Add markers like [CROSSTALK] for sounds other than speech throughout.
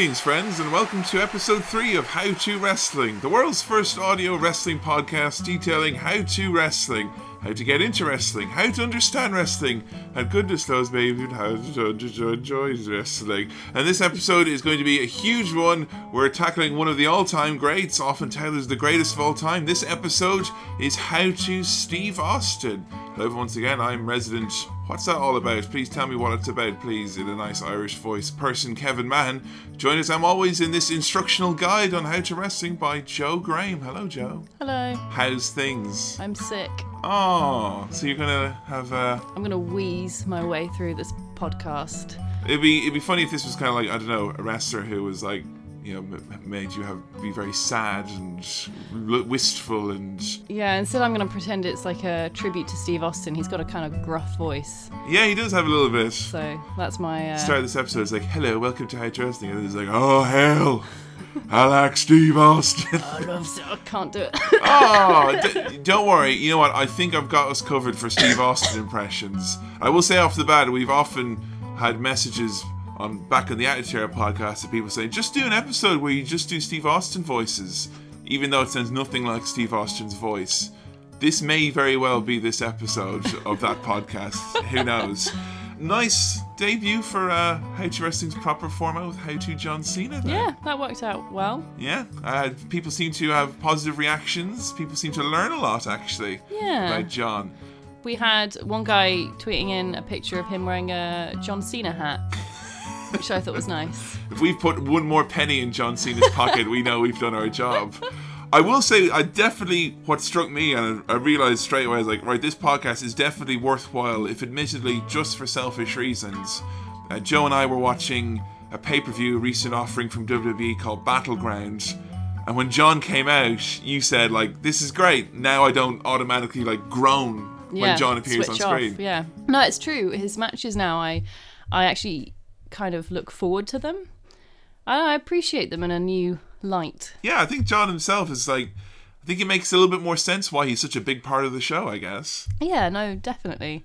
Greetings, friends, and welcome to episode 3 of How to Wrestling, the world's first audio wrestling podcast detailing how to wrestling, how to get into wrestling, how to understand wrestling, and goodness knows, maybe how to, enjoy wrestling. And this episode is going to be a huge one. We're tackling one of the all time greats, often touted as the greatest of all time. This episode is How to Steve Austin. Hello, once again, I'm resident. What's that all about? Please tell me what it's about, please, in a nice Irish voice. Person Kevin Mahan. Join us, I'm always in this instructional guide on how to wrestling by Joe Graham. Hello, Joe. Hello. How's things? I'm sick. Oh, so you're gonna have uh I'm gonna wheeze my way through this podcast. It'd be it'd be funny if this was kind of like I don't know a wrestler who was like you know made you have be very sad and wistful and Yeah, instead I'm gonna pretend it's like a tribute to Steve Austin. He's got a kind of gruff voice, yeah he does have a little bit. so that's my. Uh, Start of this episode is like hello welcome to high to Wrestling and it's like oh hell I like Steve Austin. [LAUGHS] I love. I can't do it. [LAUGHS] oh, [LAUGHS] d- don't worry. You know what? I think I've got us covered for Steve Austin impressions. I will say off the bat, we've often had messages on back on the Attitude Era podcast of people saying, just do an episode where you just do Steve Austin voices, even though it sounds nothing like Steve Austin's voice. This may very well be this episode of that [LAUGHS] podcast. Who knows? Nice debut for uh, How to Wrestling's proper format with How to John Cena. There. yeah, that worked out well. Yeah, uh, people seem to have positive reactions. People seem to learn a lot, actually, Yeah. about John. We had one guy tweeting in a picture of him wearing a John Cena hat, which I thought was nice. If we've put one more penny in John Cena's pocket, we know we've done our job. I will say, I definitely, what struck me, and I realized straight away, I was like, right, this podcast is definitely worthwhile, if admittedly just for selfish reasons. Uh, Joe and I were watching a pay per view, recent offering from WWE called Battleground. And when John came out, you said, like, this is great. Now I don't automatically, like, groan Yeah, when John appears on screen. Off, yeah, no, it's true. His matches now, I, I actually kind of look forward to them. I appreciate them in a new light. Yeah, I think John himself is like, I think it makes a little bit more sense why he's such a big part of the show, I guess. Yeah, no, definitely.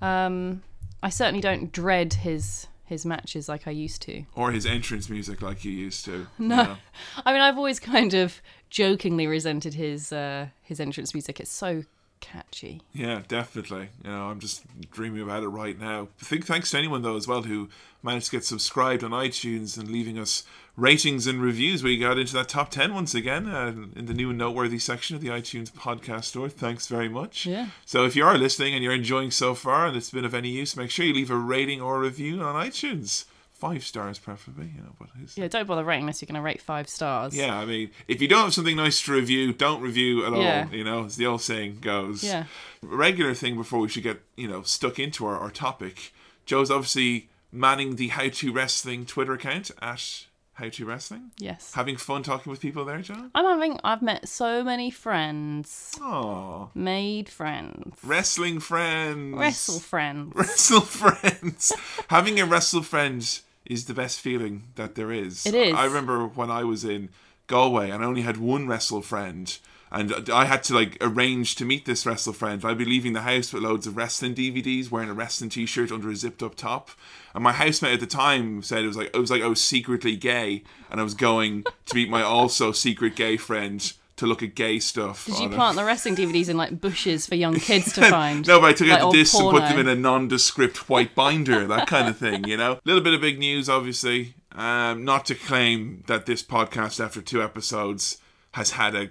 Um, I certainly don't dread his his matches like I used to. Or his entrance music like you used to. [LAUGHS] No, [LAUGHS] I mean I've always kind of jokingly resented his uh, his entrance music. It's so catchy. Yeah, definitely. You know, I'm just dreaming about it right now. I think thanks to anyone though as well who managed to get subscribed on iTunes and leaving us ratings and reviews. We got into that top ten once again uh, in the new and noteworthy section of the iTunes podcast store. Thanks very much. Yeah. So if you are listening and you're enjoying so far and it's been of any use, make sure you leave a rating or a review on iTunes. Five stars preferably, you know, but Yeah, don't bother rating unless you're going to rate five stars. Yeah, I mean, if you don't have something nice to review, don't review at Yeah. all. You know, as the old saying goes. Yeah. Regular thing before we should get you know stuck into our, our topic. Joe's obviously manning the How to Wrestling Twitter account at How to Wrestling. Yes. Having fun talking with people there, John? I'm having. I've met so many friends, Oh, made friends, wrestling friends. wrestle friends. Wrestle friends. [LAUGHS] Having a wrestle friend is the best feeling that there is. It is. I remember when I was in Galway and I only had one wrestle friend. And I had to like arrange to meet this wrestle friend. I'd be leaving the house with loads of wrestling DVDs, wearing a wrestling T-shirt under a zipped-up top. And my housemate at the time said it was like it was like I was secretly gay, and I was going to meet my also secret gay friend to look at gay stuff. Did you plant the wrestling DVDs in like bushes for young kids to [LAUGHS] find? no, but I took Like out the discs and put them in a nondescript white binder, that kind of thing, you know? A little bit of big news, obviously. Um, not to claim that this podcast, after two episodes, has had a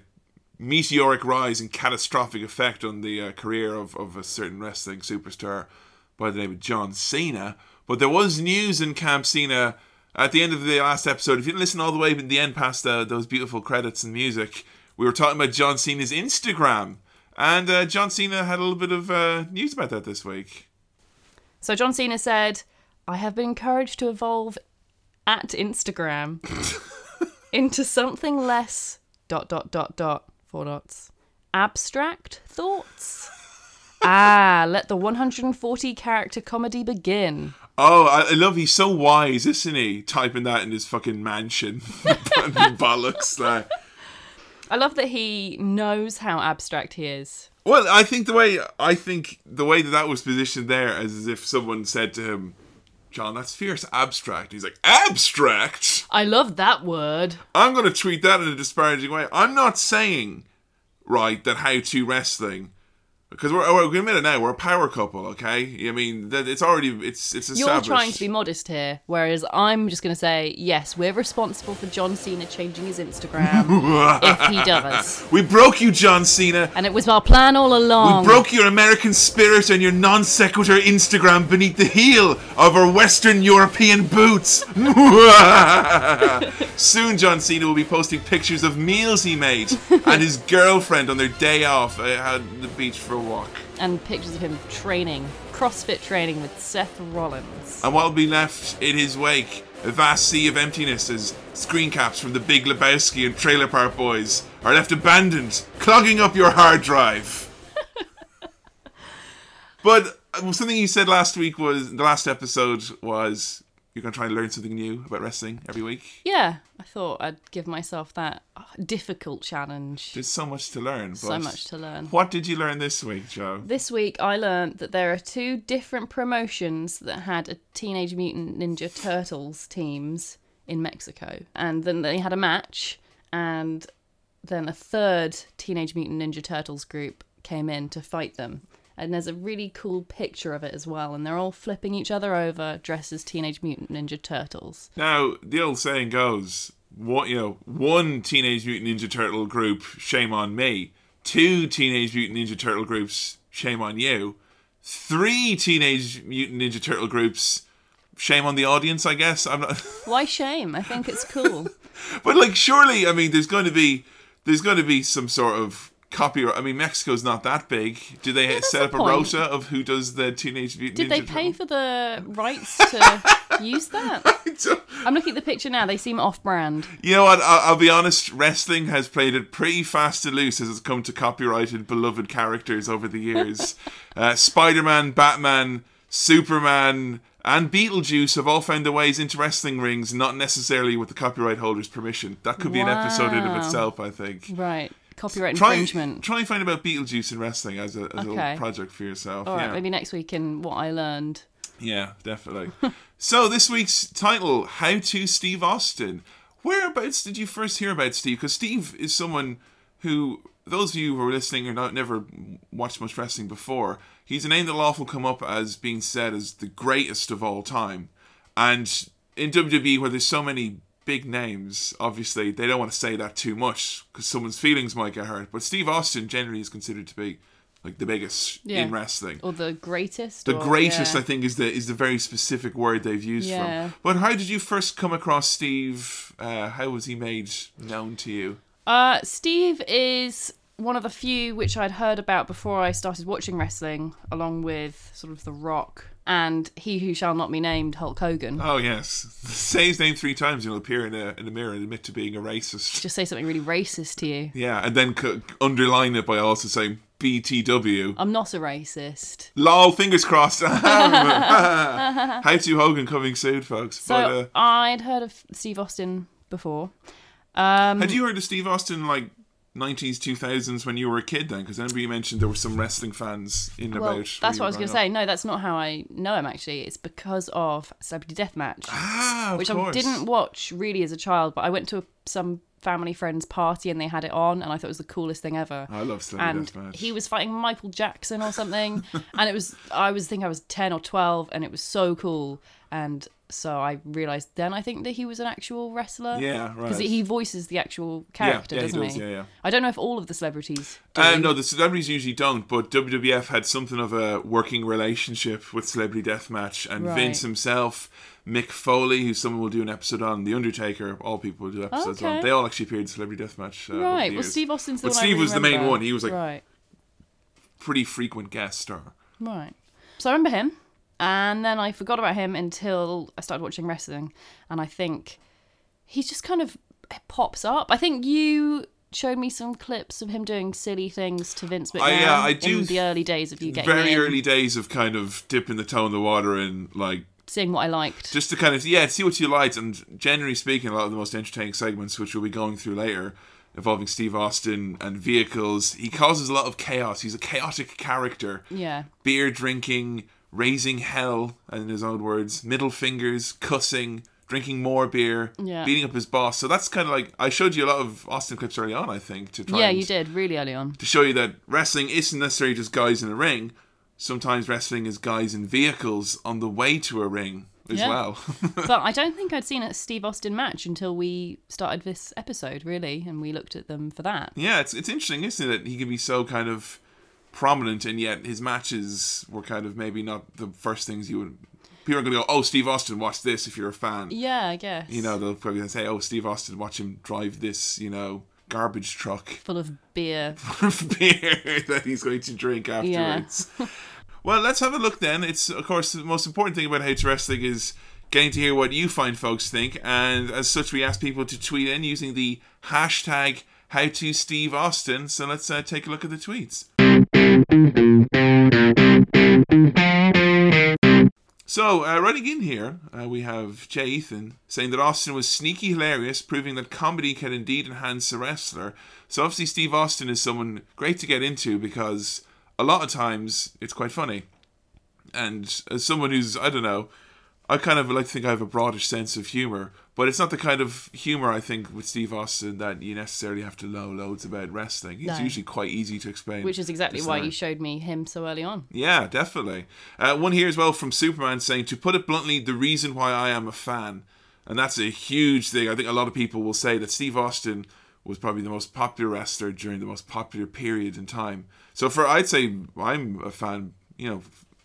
meteoric rise and catastrophic effect on the uh, career of, of a certain wrestling superstar by the name of John Cena. But there was news in Camp Cena at the end of the last episode. If you didn't listen all the way to the end past uh, those beautiful credits and music, we were talking about John Cena's Instagram. And uh, John Cena had a little bit of uh, news about that this week. So John Cena said, I have been encouraged to evolve at Instagram [LAUGHS] into something less dot dot dot dot four dots. Abstract thoughts. ah, let the 140 character comedy begin. Oh, I, I love. He's so wise, isn't he? Typing that in his fucking mansion, [LAUGHS] bollocks. Like. I love that he knows how abstract he is. Well, I think the way I think the way that that was positioned there, as if someone said to him, John, that's fierce abstract. He's like, abstract? I love that word. I'm going to treat that in a disparaging way. I'm not saying, right, that how to wrestling. Because we're, we're going to admit it now, we're a power couple, okay? I mean, that it's already, it's it's You're established. trying to be modest here, whereas I'm just going to say, yes, we're responsible for John Cena changing his Instagram if he does. [LAUGHS] we broke you, John Cena. And it was our plan all along. We broke your American spirit and your non sequitur Instagram beneath the heel of our Western European boots. [LAUGHS] Soon, John Cena will be posting pictures of meals he made and his girlfriend on their day off uh, at the beach for a walk. and pictures of him training, CrossFit training with Seth Rollins. And what will be left in his wake? A vast sea of emptiness as screen caps from the Big Lebowski and Trailer Park Boys are left abandoned, clogging up your hard drive. [LAUGHS] but uh, something you said last week was the last episode was you're going to try and learn something new about wrestling every week. Yeah, I thought I'd give myself that uh, difficult challenge. There's so much to learn. So much to learn. What did you learn this week, Joe? This week I learned that there are two different promotions that had a Teenage Mutant Ninja Turtles teams in Mexico. And then they had a match, and then a third Teenage Mutant Ninja Turtles group came in to fight them. And there's a really cool picture of it as well, and they're all flipping each other over dressed as Teenage Mutant Ninja Turtles. Now, the old saying goes, what you know, one Teenage Mutant Ninja Turtle group, shame on me. Two Teenage Mutant Ninja Turtle groups, shame on you. Three Teenage Mutant Ninja Turtle groups, shame on the audience, I guess. I'm not [LAUGHS] Why shame? I think it's cool. But like surely, I mean there's going to be there's going to be some sort of copyright. I mean Mexico's not that big. Do they that's set up a point. rota of who does the Teenage Mutant Did Ninja they Turtle? pay for the rights [LAUGHS] to use that? I'm looking at the picture now. They seem off-brand. You know what? I'll, I'll be honest. Wrestling has played it pretty fast and loose as it's come to copyrighted, beloved characters over the years. [LAUGHS] uh, Spider-Man, Batman, Superman, and Beetlejuice have all found their ways into wrestling rings, not necessarily with the copyright holder's permission. That could be an episode in of itself, I think. Right. Copyright Try, infringement. try and find about Beetlejuice in wrestling as a, as a little project for yourself. All right, yeah. maybe next week in what I learned. Yeah, definitely. [LAUGHS] so this week's title: How to Steve Austin. Whereabouts did you first hear about Steve? Because Steve is someone who, those of you who are listening or not never watched much wrestling before, he's a name that'll often come up as being said as the greatest of all time. And in WWE, where there's so many big names, obviously they don't want to say that too much because someone's feelings might get hurt. But Steve Austin generally is considered to be like the biggest Yeah. in wrestling. Or the greatest. The or- greatest, yeah. I think, is the is the very specific word they've used Yeah. from. But how did you first come across Steve? Uh, how was he made known to you? Uh, Steve is one of the few which I'd heard about before I started watching wrestling, along with sort of The Rock and He Who Shall Not Be Named, Hulk Hogan. Oh yes, say his name three times, and he'll appear in a in a mirror and admit to being a racist. Just say something really racist to you. Yeah, and then c- underline it by also saying BTW. I'm not a racist. Lol, fingers crossed. [LAUGHS] How to Hogan coming soon, folks. So but uh, I'd heard of Steve Austin before. Um, had you heard of Steve Austin like? 90s, 2000s when you were a kid then? Because remember you mentioned there were some wrestling fans in well, about. that's what I was going to say. No, that's not how I know him. Actually, it's because of Celebrity Deathmatch. Ah, which course. I didn't watch really as a child, but I went to some family friend's party and they had it on, and I thought it was the coolest thing ever. I love Celebrity and Deathmatch. he was fighting Michael Jackson or something, [LAUGHS] and it was I was think I was ten or twelve, and it was so cool. And so I realized then I think that he was an actual wrestler. Yeah, right. Because he voices the actual character, yeah, he doesn't does, yeah, yeah. I don't know if all of the celebrities. Do. Um, no, the celebrities usually don't, but WWF had something of a working relationship with Celebrity Deathmatch, and Right. Vince himself, Mick Foley, who someone will do an episode on, The Undertaker, all people will do episodes on. They all actually appeared in Celebrity Deathmatch. Uh, right. Well. Steve Austin's the But one. I Steve was the main one. He was like right. pretty frequent guest star. Right. So I remember him, and then I forgot about him until I started watching wrestling, and I think he just kind of pops up. I think you showed me some clips of him doing silly things to Vince McMahon I, uh, I do in the early days of you getting Very in, early days of kind of dipping the toe in the water and like seeing what I liked. just to kind of yeah see what you liked and generally speaking a lot of the most entertaining segments which we'll be going through later involving Steve Austin and vehicles. He causes a lot of chaos. He's a chaotic character. Yeah. Beer drinking, raising hell, in his own words, middle fingers, cussing, drinking more beer, Yeah. beating up his boss. So that's kind of like I showed you a lot of Austin clips early on, I think, to try Yeah, you did really early on. to show you that wrestling isn't necessarily just guys in a ring. Sometimes wrestling is guys in vehicles on the way to a ring as Yeah. well. [LAUGHS] but I don't think I'd seen a Steve Austin match until we started this episode, really, and we looked at them for that. yeah, it's it's interesting, isn't it? He can be so kind of prominent, and yet his matches were kind of maybe not the first things you would. People are going to go, "Oh, Steve Austin, watch this." If you're a fan, Yeah, I guess. you know, they'll probably say, "Oh, Steve Austin, watch him drive this," you know, garbage truck full of beer. [LAUGHS] Full of beer that he's going to drink afterwards. [LAUGHS] well, let's have a look then. It's of course the most important thing about How to Wrestling is getting to hear what you find folks think, and as such, we ask people to tweet in using the hashtag How to Steve Austin. So let's uh, take a look at the tweets. So, uh, writing in here, uh, we have Jay Ethan saying that Austin was sneaky hilarious, proving that comedy can indeed enhance a wrestler. So, obviously, Steve Austin is someone great to get into because a lot of times it's quite funny. And as someone who's, I don't know, I kind of like to think I have a broadish sense of humor, but it's not the kind of humor I think with Steve Austin that you necessarily have to know loads about wrestling. It's No. usually quite easy to explain. Which is exactly why you showed me him so early on. Yeah, definitely. Uh, one here as well from Superman saying, to put it bluntly, the reason why I am a fan. And that's a huge thing. I think a lot of people will say that Steve Austin was probably the most popular wrestler during the most popular period in time. So for I'd say I'm a fan. You know,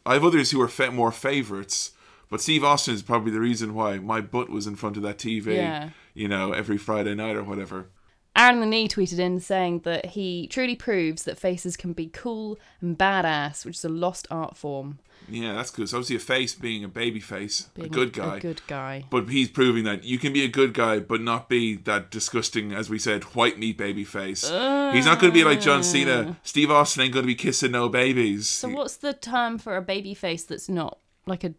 I have others who are fa- more favorites, but Steve Austin is probably the reason why my butt was in front of that TV. Yeah. You know, every Friday night or whatever. Aaron the Knee tweeted in saying that he truly proves that faces can be cool and badass, which is a lost art form. Yeah, that's good. So obviously, a face being a baby face, a good guy. A good guy. But he's proving that you can be a good guy, but not be that disgusting, as we said, white meat baby face. he's not going to be like John Cena. Steve Austin ain't going to be kissing no babies. So what's the term for a baby face that's not like a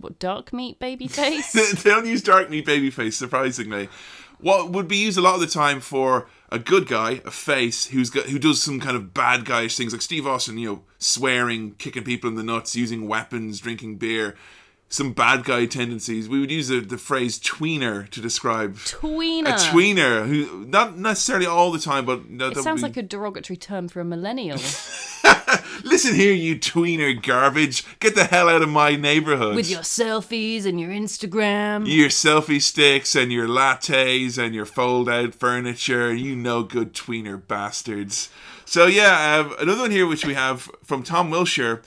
what, dark meat baby [LAUGHS] face? they don't use dark meat baby face, surprisingly. What would be used a lot of the time for a good guy, a face who's got who does some kind of bad guyish things, like Steve Austin, you know, swearing, kicking people in the nuts, using weapons, drinking beer, some bad guy tendencies. We would use the, the phrase tweener to describe Tweener. a tweener who not necessarily all the time, but no, It sounds like a derogatory term for a millennial [LAUGHS] listen here, you tweener garbage, get the hell out of my neighborhood with your selfies and your Instagram. your selfie sticks and your lattes and your fold out furniture, you no good tweener bastards. So yeah, um, another one here which we have from Tom Wilshire.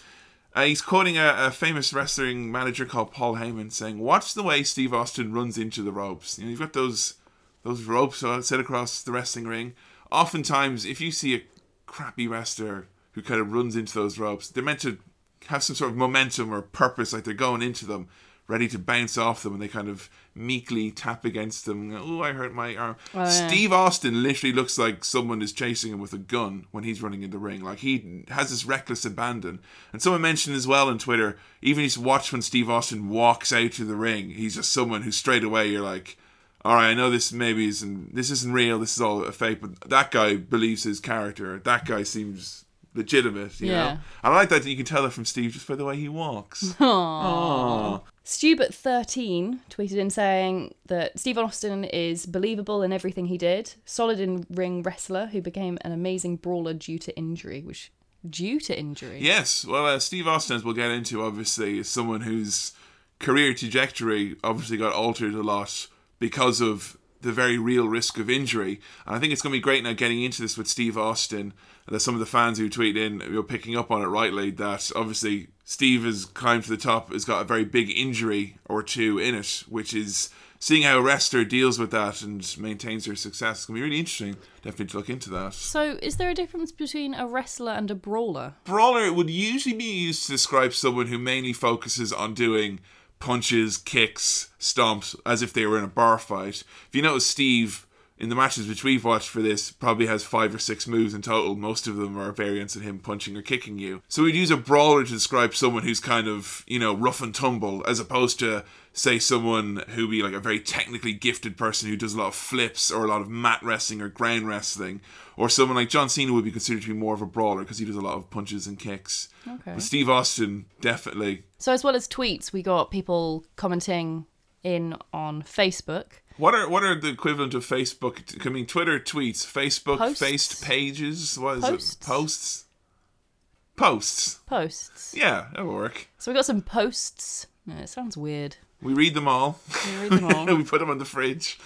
Uh, he's quoting a, a famous wrestling manager called Paul Heyman saying, "Watch the way Steve Austin runs into the ropes. You know, you've got those those ropes uh, set across the wrestling ring. Oftentimes, if you see a crappy wrestler who kind of runs into those ropes, they're meant to have some sort of momentum or purpose, like they're going into them, ready to bounce off them, and they kind of meekly tap against them. Oh, I hurt my arm. Oh, yeah. Steve Austin literally looks like someone is chasing him with a gun when he's running in the ring. Like he has this reckless abandon. And someone mentioned as well on Twitter, even just watch when Steve Austin walks out to the ring. He's just someone who straight away you're like, all right, I know this maybe isn't this isn't real. This is all a fake, but that guy believes his character. That guy seems legitimate. You Yeah. know, I like that you can tell that from Steve just by the way he walks. [LAUGHS] Aww. Stubert13 tweeted in saying that Steve Austin is believable in everything he did, solid in ring wrestler who became an amazing brawler due to injury, which due to injury. Yes, well, uh, Steve Austin, as we'll get into, obviously, is someone whose career trajectory obviously got altered a lot because of the very real risk of injury. And I think it's going to be great now getting into this with Steve Austin. And there's some of the fans who tweet in, you're picking up on it rightly, that obviously Steve has climbed to the top, has got a very big injury or two in it, which is seeing how a wrestler deals with that and maintains their success. Going to be really interesting, definitely, to look into that. So, is there a difference between a wrestler and a brawler? brawler would usually be used to describe someone who mainly focuses on doing punches, kicks, stomps, as if they were in a bar fight. If you notice, Steve in the matches which we've watched for this, probably has five or six moves in total. Most of them are variants of him punching or kicking you. So we'd use a brawler to describe someone who's kind of, you know, rough and tumble, as opposed to, say, someone who be like a very technically gifted person who does a lot of flips or a lot of mat wrestling or ground wrestling. Or someone like John Cena would be considered to be more of a brawler because he does a lot of punches and kicks. Okay. But Steve Austin, definitely. So as well as tweets, we got people commenting in on Facebook. What are what are the equivalent of Facebook? I mean, Twitter tweets, Facebook Posts? faced pages. What is Posts? it? Posts. Posts. Posts. Yeah, that'll work. So we got some posts. Yeah, it sounds weird. We read them all. We read them all. [LAUGHS] we put them on the fridge.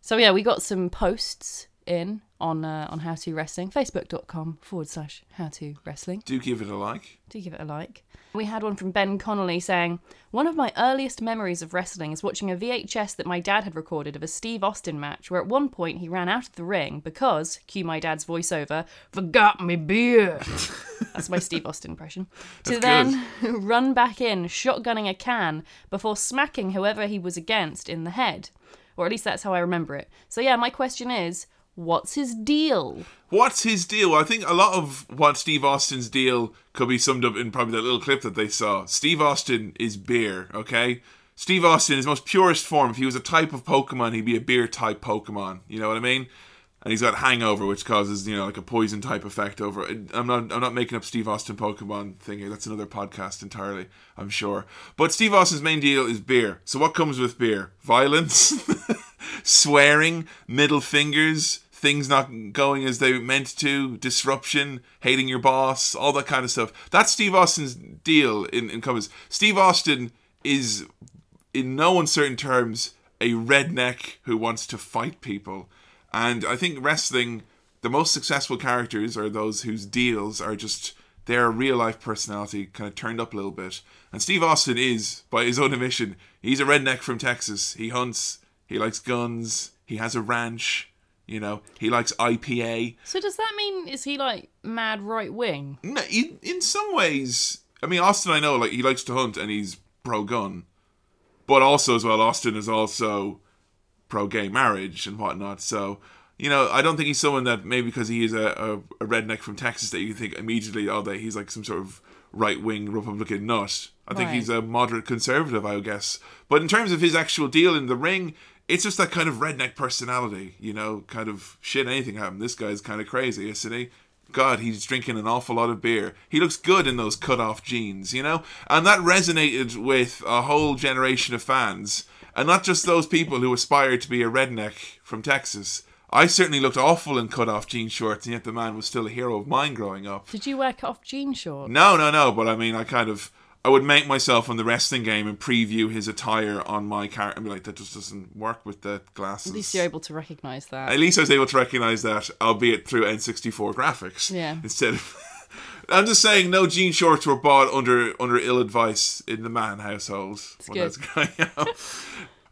So yeah, we got some posts in on uh, on how to wrestling. Facebook.com forward slash how to wrestling. Do give it a like. Do give it a like. We had one from Ben Connolly saying, One of my earliest memories of wrestling is watching a VHS that my dad had recorded of a Steve Austin match where at one point he ran out of the ring because, cue my dad's voiceover, forgot me beer. [LAUGHS] That's my Steve Austin impression. to then [LAUGHS] run back in, shotgunning a can before smacking whoever he was against in the head. Or at least that's how I remember it. So yeah, my question is, what's his deal? What's his deal? I think a lot of what Steve Austin's deal could be summed up in probably that little clip that they saw. Steve Austin is beer, okay? Steve Austin, in his most purest form, if he was a type of Pokemon, he'd be a beer type Pokemon. You know what I mean? And he's got hangover, which causes you know like a poison type effect over. I'm not I'm not making up Steve Austin Pokemon thing here. That's another podcast entirely, I'm sure. But Steve Austin's main deal is beer. So what comes with beer? Violence, [LAUGHS] swearing, middle fingers, things not going as they meant to, disruption, hating your boss, all that kind of stuff. That's Steve Austin's deal in, in covers. Steve Austin is, in no uncertain terms, a redneck who wants to fight people. And I think wrestling, the most successful characters are those whose deals are just their real life personality kind of turned up a little bit. And Steve Austin is, by his own admission, he's a redneck from Texas. He hunts, he likes guns, he has a ranch, you know, he likes IPA. So does that mean is he like mad right wing? No, in, in some ways, I mean, Austin, I know, like, he likes to hunt and he's pro gun. But also, as well, Austin is also pro gay marriage and whatnot. So, you know, I don't think he's someone that maybe because he is a, a, a redneck from Texas that you think immediately, oh, that he's like some sort of right wing Republican nut. I think he's a moderate conservative, I would guess. But in terms of his actual deal in the ring, it's just that kind of redneck personality, you know, kind of shit, anything happen. This guy's kind of crazy, isn't he? God, he's drinking an awful lot of beer. He looks good in those cut off jeans, you know? And that resonated with a whole generation of fans. And not just those people who aspired to be a redneck from Texas. I certainly looked awful in cut off jean shorts, and yet the man was still a hero of mine growing up. Did you wear cut off jean shorts? No, no, no. But I mean, I kind of, I would make myself on the wrestling game and preview his attire on my character and be like, that just doesn't work with the glasses. At least you're able to recognise that. At least I was able to recognize that, albeit through N64 graphics. Yeah. [LAUGHS] Instead of. [LAUGHS] I'm just saying, no jean shorts were bought under under ill advice in the man household. when good. that's going on.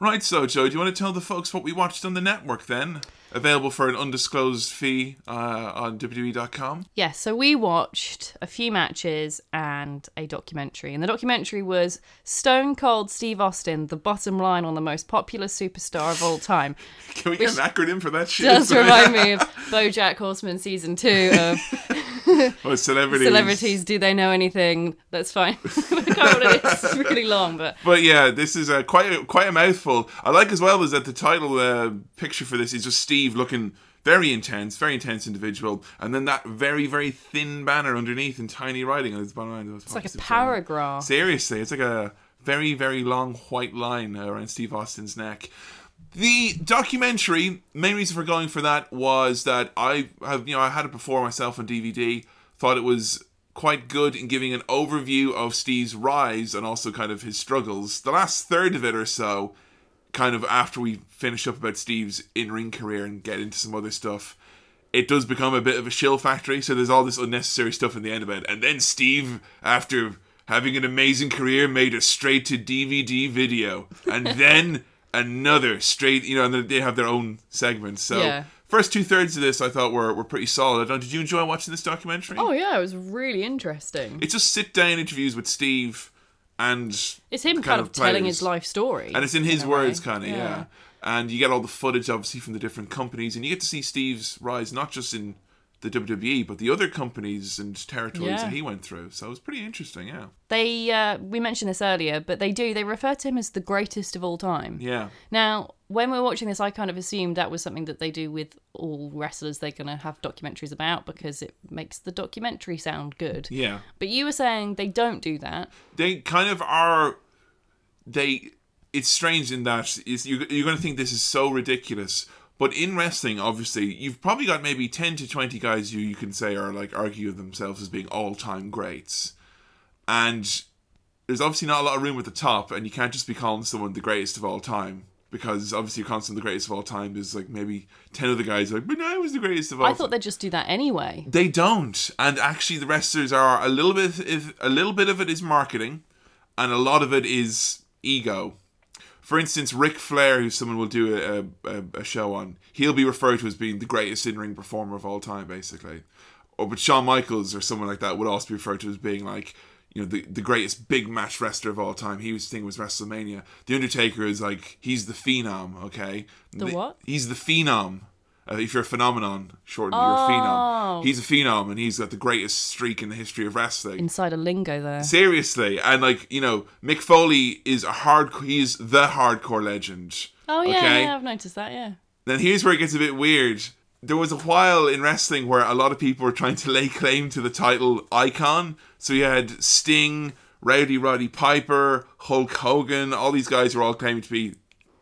Right, so Joe, do you want to tell the folks what we watched on the network then? Available for an undisclosed fee uh, on WWE.com. Yes, so we watched a few matches and a documentary. And the documentary was Stone Cold Steve Austin, the bottom line on the most popular superstar of all time. [LAUGHS] Can we get an acronym for that shit? Does [LAUGHS] remind me of Bojack Horseman season two of [LAUGHS] Oh, [LAUGHS] celebrities. celebrities. Do they know anything? That's fine. [LAUGHS] I can't remember it is. Really [LAUGHS] long, but But yeah, this is a quite a, quite a mouthful. I like as well is that the title uh, picture for this is just Steve looking very intense, very intense individual, and then that very very thin banner underneath in tiny writing on his bottom line. it's like a paragraph. Seriously, it's like a very very long white line uh, around Steve Austin's neck. The documentary, main reason for going for that was that I have, you know, I had it before myself on DVD. Thought it was quite good in giving an overview of Steve's rise and also kind of his struggles. The last third of it or so, kind of after we finish up about Steve's in-ring career and get into some other stuff, it does become a bit of a shill factory. So there's all this unnecessary stuff in the end of it, and then Steve, after having an amazing career, made a straight to DVD video, and then another straight, you know, and then they have their own segments. So Yeah. first two thirds of this I thought were, were pretty solid. Did you enjoy watching this documentary? Oh yeah, it was really interesting. It's just sit down interviews with Steve and It's him kind, of, telling his life story. and it's in his a words kind of yeah. and you get all the footage obviously from the different companies, and you get to see Steve's rise not just in the WWE but the other companies and territories Yeah. that he went through. So it was pretty interesting. Yeah, They uh, we mentioned this earlier, but they do they refer to him as the greatest of all time. yeah, Now, when we're watching this, I kind of assumed that was something that they do with all wrestlers they're going to have documentaries about because it makes the documentary sound good. yeah. But you were saying they don't do that. they kind of are they it's strange in that you, you're going to think this is so ridiculous but in wrestling obviously you've probably got maybe 10 to 20 guys who you can say are like argue themselves as being all-time greats and there's obviously not a lot of room at the top and you can't just be calling someone the greatest of all time because obviously you're calling someone the greatest of all time there's like maybe 10 other guys like but no, I was the greatest of all I time thought they'd just do that anyway. they don't, and actually, the wrestlers are a little bit. If a little bit of it is marketing, and a lot of it is ego. For instance, Ric Flair, who someone will do a, a, a show on, he'll be referred to as being the greatest in-ring performer of all time, basically. Or but Shawn Michaels or someone like that would also be referred to as being like you know the, the greatest big match wrestler of all time. He was thing was WrestleMania. The Undertaker is like he's the phenom. Okay, The what? He's the phenom. Uh, if you're a phenomenon, shortened, you're a Oh. phenom. He's a phenom, and he's got the greatest streak in the history of wrestling. Inside a lingo there. Seriously, and like you know, Mick Foley is a hard. He's the hardcore legend. Oh yeah, okay? yeah, I've noticed that. Yeah. Then here's where it gets a bit weird. There was a while in wrestling where a lot of people were trying to lay claim to the title icon. So you had Sting, Rowdy Roddy Piper, Hulk Hogan. All these guys were all claiming to be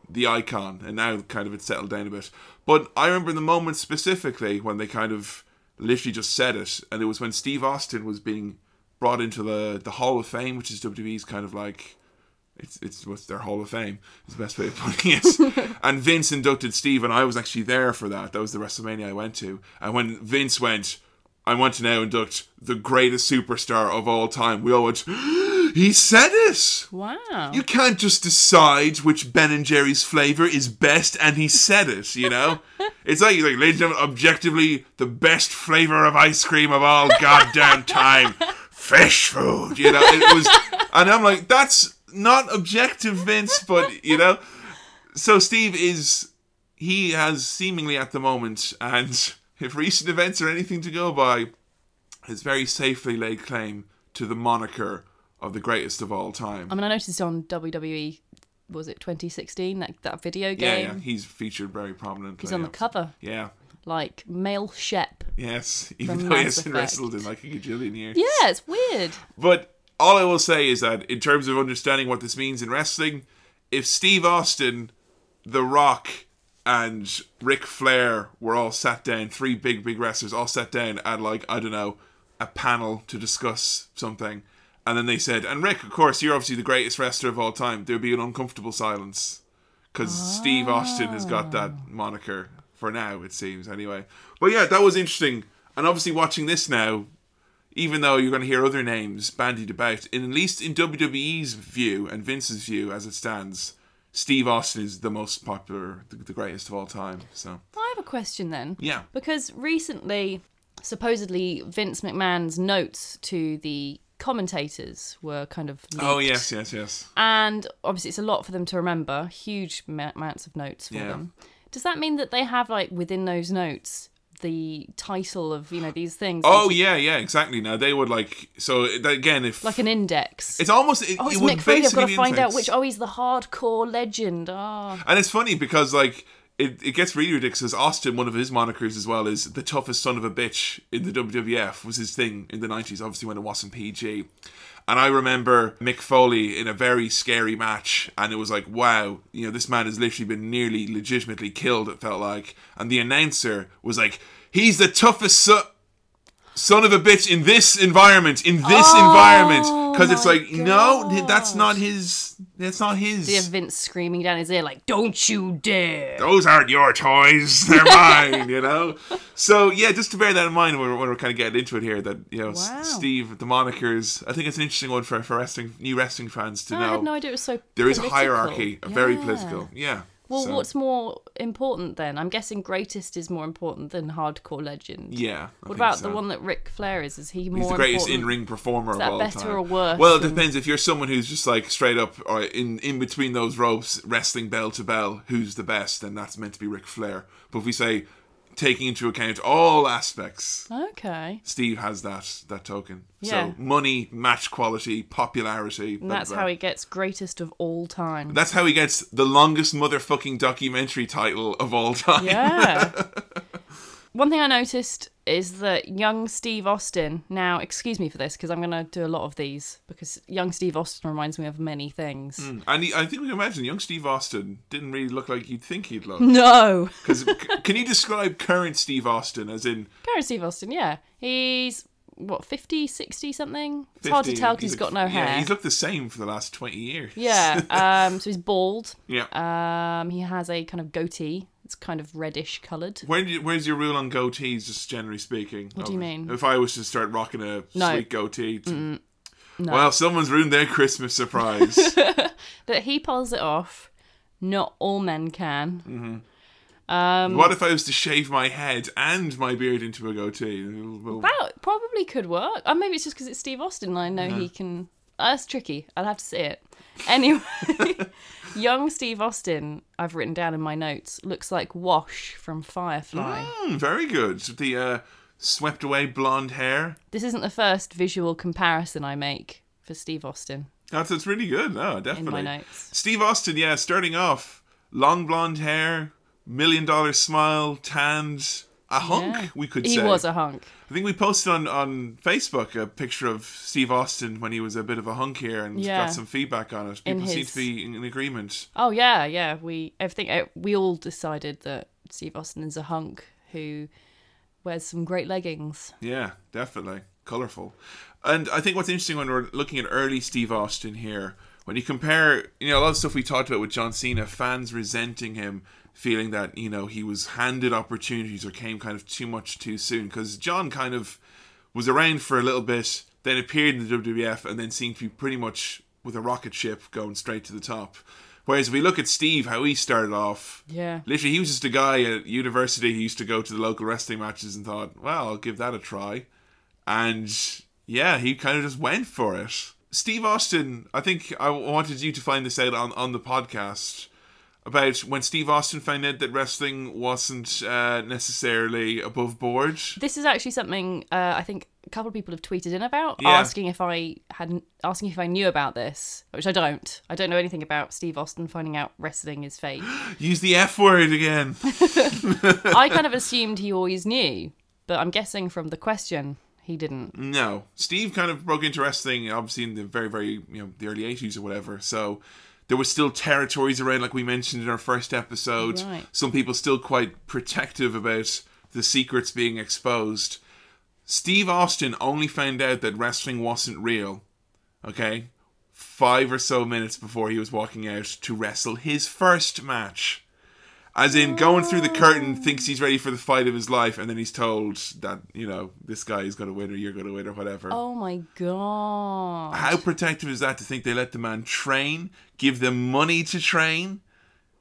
the icon, and now kind of it's settled down a bit. But I remember the moment specifically when they kind of literally just said it, and it was when Steve Austin was being brought into the the Hall of Fame, which is WWE's kind of like it's it's what's their Hall of Fame is the best way of putting it. [LAUGHS] and Vince inducted Steve, and I was actually there for that. That was the WrestleMania I went to, and when Vince went, I want to now induct the greatest superstar of all time. We all went. [GASPS] [LAUGHS] He said it. Wow. You can't just decide which Ben and Jerry's flavor is best, and he said it. You know, [LAUGHS] it's like, like, ladies and gentlemen, objectively the best flavor of ice cream of all goddamn time, Phish Food. You know, it was, and I'm like, that's not objective, Vince, but you know, so Steve is, he has seemingly at the moment, and if recent events are anything to go by, has very safely laid claim to the moniker of the greatest of all time. I mean, I noticed on WWE, was it 2016 that that video game? yeah, he's featured very prominently. He's on the cover, Yeah, like male Shep. yes, [LAUGHS] even though he hasn't wrestled in like a gajillion years. Yeah, it's weird. But all I will say is that in terms of understanding what this means in wrestling, if Steve Austin, The Rock, and Ric Flair were all sat down, three big, big wrestlers all sat down at like, I don't know, a panel to discuss something, and then they said, and Rick, of course, you're obviously the greatest wrestler of all time, there'd be an uncomfortable silence. Because Steve Austin has got that ah. moniker for now, it seems, anyway. But yeah, that was interesting. And obviously, watching this now, even though you're going to hear other names bandied about, in, at least in WWE's view and Vince's view as it stands, Steve Austin is the most popular, the, the greatest of all time. So I have a question then. yeah, Because recently, supposedly, Vince McMahon's notes to the commentators were kind of leaked. oh yes, yes, yes. And obviously, it's a lot for them to remember, huge amounts of notes for Yeah. them. Does that mean that they have, like, within those notes, the title of, you know, these things? Oh yeah, yeah, exactly. Now they would like so again if Like an index. it's almost it, oh, it's it would Mick Foley. I've got to find out index. which. Oh, he's the hardcore legend. Ah. And it's funny because like it, it gets really ridiculous. Austin, one of his monikers as well, is the toughest son of a bitch in the WWF was his thing in the nineties, obviously when it wasn't PG. And I remember Mick Foley in a very scary match, and it was like, wow, you know, this man has literally been nearly legitimately killed, it felt like. And the announcer was like, he's the toughest son. Son of a bitch in this environment, in this oh environment, because it's like, no, that's not his. That's not his. You have Vince screaming down his ear, like, don't you dare. those aren't your toys, [LAUGHS] they're mine, you know? So, yeah, just to bear that in mind when we're, when we're kind of getting into it here, that, you know, Wow. Steve, the monikers, I think it's an interesting one for, for wrestling, new wrestling fans to I know. had no idea it was so there is a political. hierarchy, a very Yeah. political, yeah. Well, So- what's more important then? I'm guessing greatest is more important than hardcore legend. Yeah. I What about so. the one that Ric Flair is? Is he more He's the greatest in-ring performer that of all time. better time. or worse Well, it than- depends. If you're someone who's just like straight up or in in between those ropes, wrestling bell to bell, who's the best? Then that's meant to be Ric Flair. But if we say taking into account all aspects, Okay. Steve has that that token. Yeah. So money, match quality, popularity. And that's how he gets greatest of all time. That's how he gets the longest motherfucking documentary title of all time. Yeah. [LAUGHS] One thing I noticed is that young Steve Austin. Now, excuse me for this because I'm going to do a lot of these because young Steve Austin reminds me of many things. And he, I think we can imagine young Steve Austin didn't really look like you'd think he'd look. No. [LAUGHS] Because can you describe current Steve Austin as in Current Steve Austin, yeah. He's, what, 50, 60 something? It's hard to tell because he's got no yeah, hair. he's looked the same for the last 20 years. Yeah. [LAUGHS] Um, so he's bald. yeah. Um, he has a kind of goatee. It's kind of reddish coloured. Where do you, where's your rule on goatees, just generally speaking? What do you mean? If I was to start rocking a No. sweet goatee. to- No. Well, someone's ruined their Christmas surprise. [LAUGHS] but he pulls it off. Not all men can. Mm-hmm. Um, what if I was to shave my head and my beard into a goatee? Well, That probably could work. Or maybe it's just because it's Steve Austin and I know he can. Uh, that's tricky. I'll have to see it. Anyway, [LAUGHS] young Steve Austin, I've written down in my notes, looks like Wash from Firefly. hmm, very good. The uh, swept away blonde hair. This isn't the first visual comparison I make for Steve Austin That's, that's really good. No, in definitely. my notes. Steve Austin, yeah, starting off, long blonde hair, million dollar smile, tanned, a hunk, Yeah. we could He say. He was a hunk. I think we posted on, on Facebook a picture of Steve Austin when he was a bit of a hunk here and Yeah. got some feedback on it. People seem to be in, in agreement. Oh yeah, yeah. We I think uh, we all decided that Steve Austin is a hunk who wears some great leggings. Yeah, definitely. Colourful. And I think what's interesting when we're looking at early Steve Austin here, when you compare, you know, a lot of stuff we talked about with John Cena, fans resenting him, feeling that, you know, he was handed opportunities or came kind of too much too soon. Because John kind of was around for a little bit, then appeared in the WWF, and then seemed to be pretty much with a rocket ship going straight to the top. Whereas if we look at Steve, how he started off, Yeah. Literally, he was just a guy at university who used to go to the local wrestling matches and thought, well, I'll give that a try. And yeah, he kind of just went for it. Steve Austin, I think I wanted you to find this out on, on the podcast about when Steve Austin found out that wrestling wasn't uh, necessarily above board. This is actually something uh, I think a couple of people have tweeted in about, Yeah. asking if I had asking if I knew about this, which I don't. I don't know anything about Steve Austin finding out wrestling is fake. [GASPS] Use the F word again. [LAUGHS] I kind of assumed he always knew, but I'm guessing from the question he didn't. No, Steve kind of broke into wrestling obviously in the very, very you know the early '80s or whatever. So there were still territories around, like we mentioned in our first episode. Right. Some people still quite protective about the secrets being exposed. Steve Austin only found out that wrestling wasn't real. Okay, five or so minutes before he was walking out to wrestle his first match. As in, going through the curtain, thinks he's ready for the fight of his life, and then he's told that, you know, this guy is going to win or you're going to win or whatever. Oh my god! How protective is that to think they let the man train, give them money to train,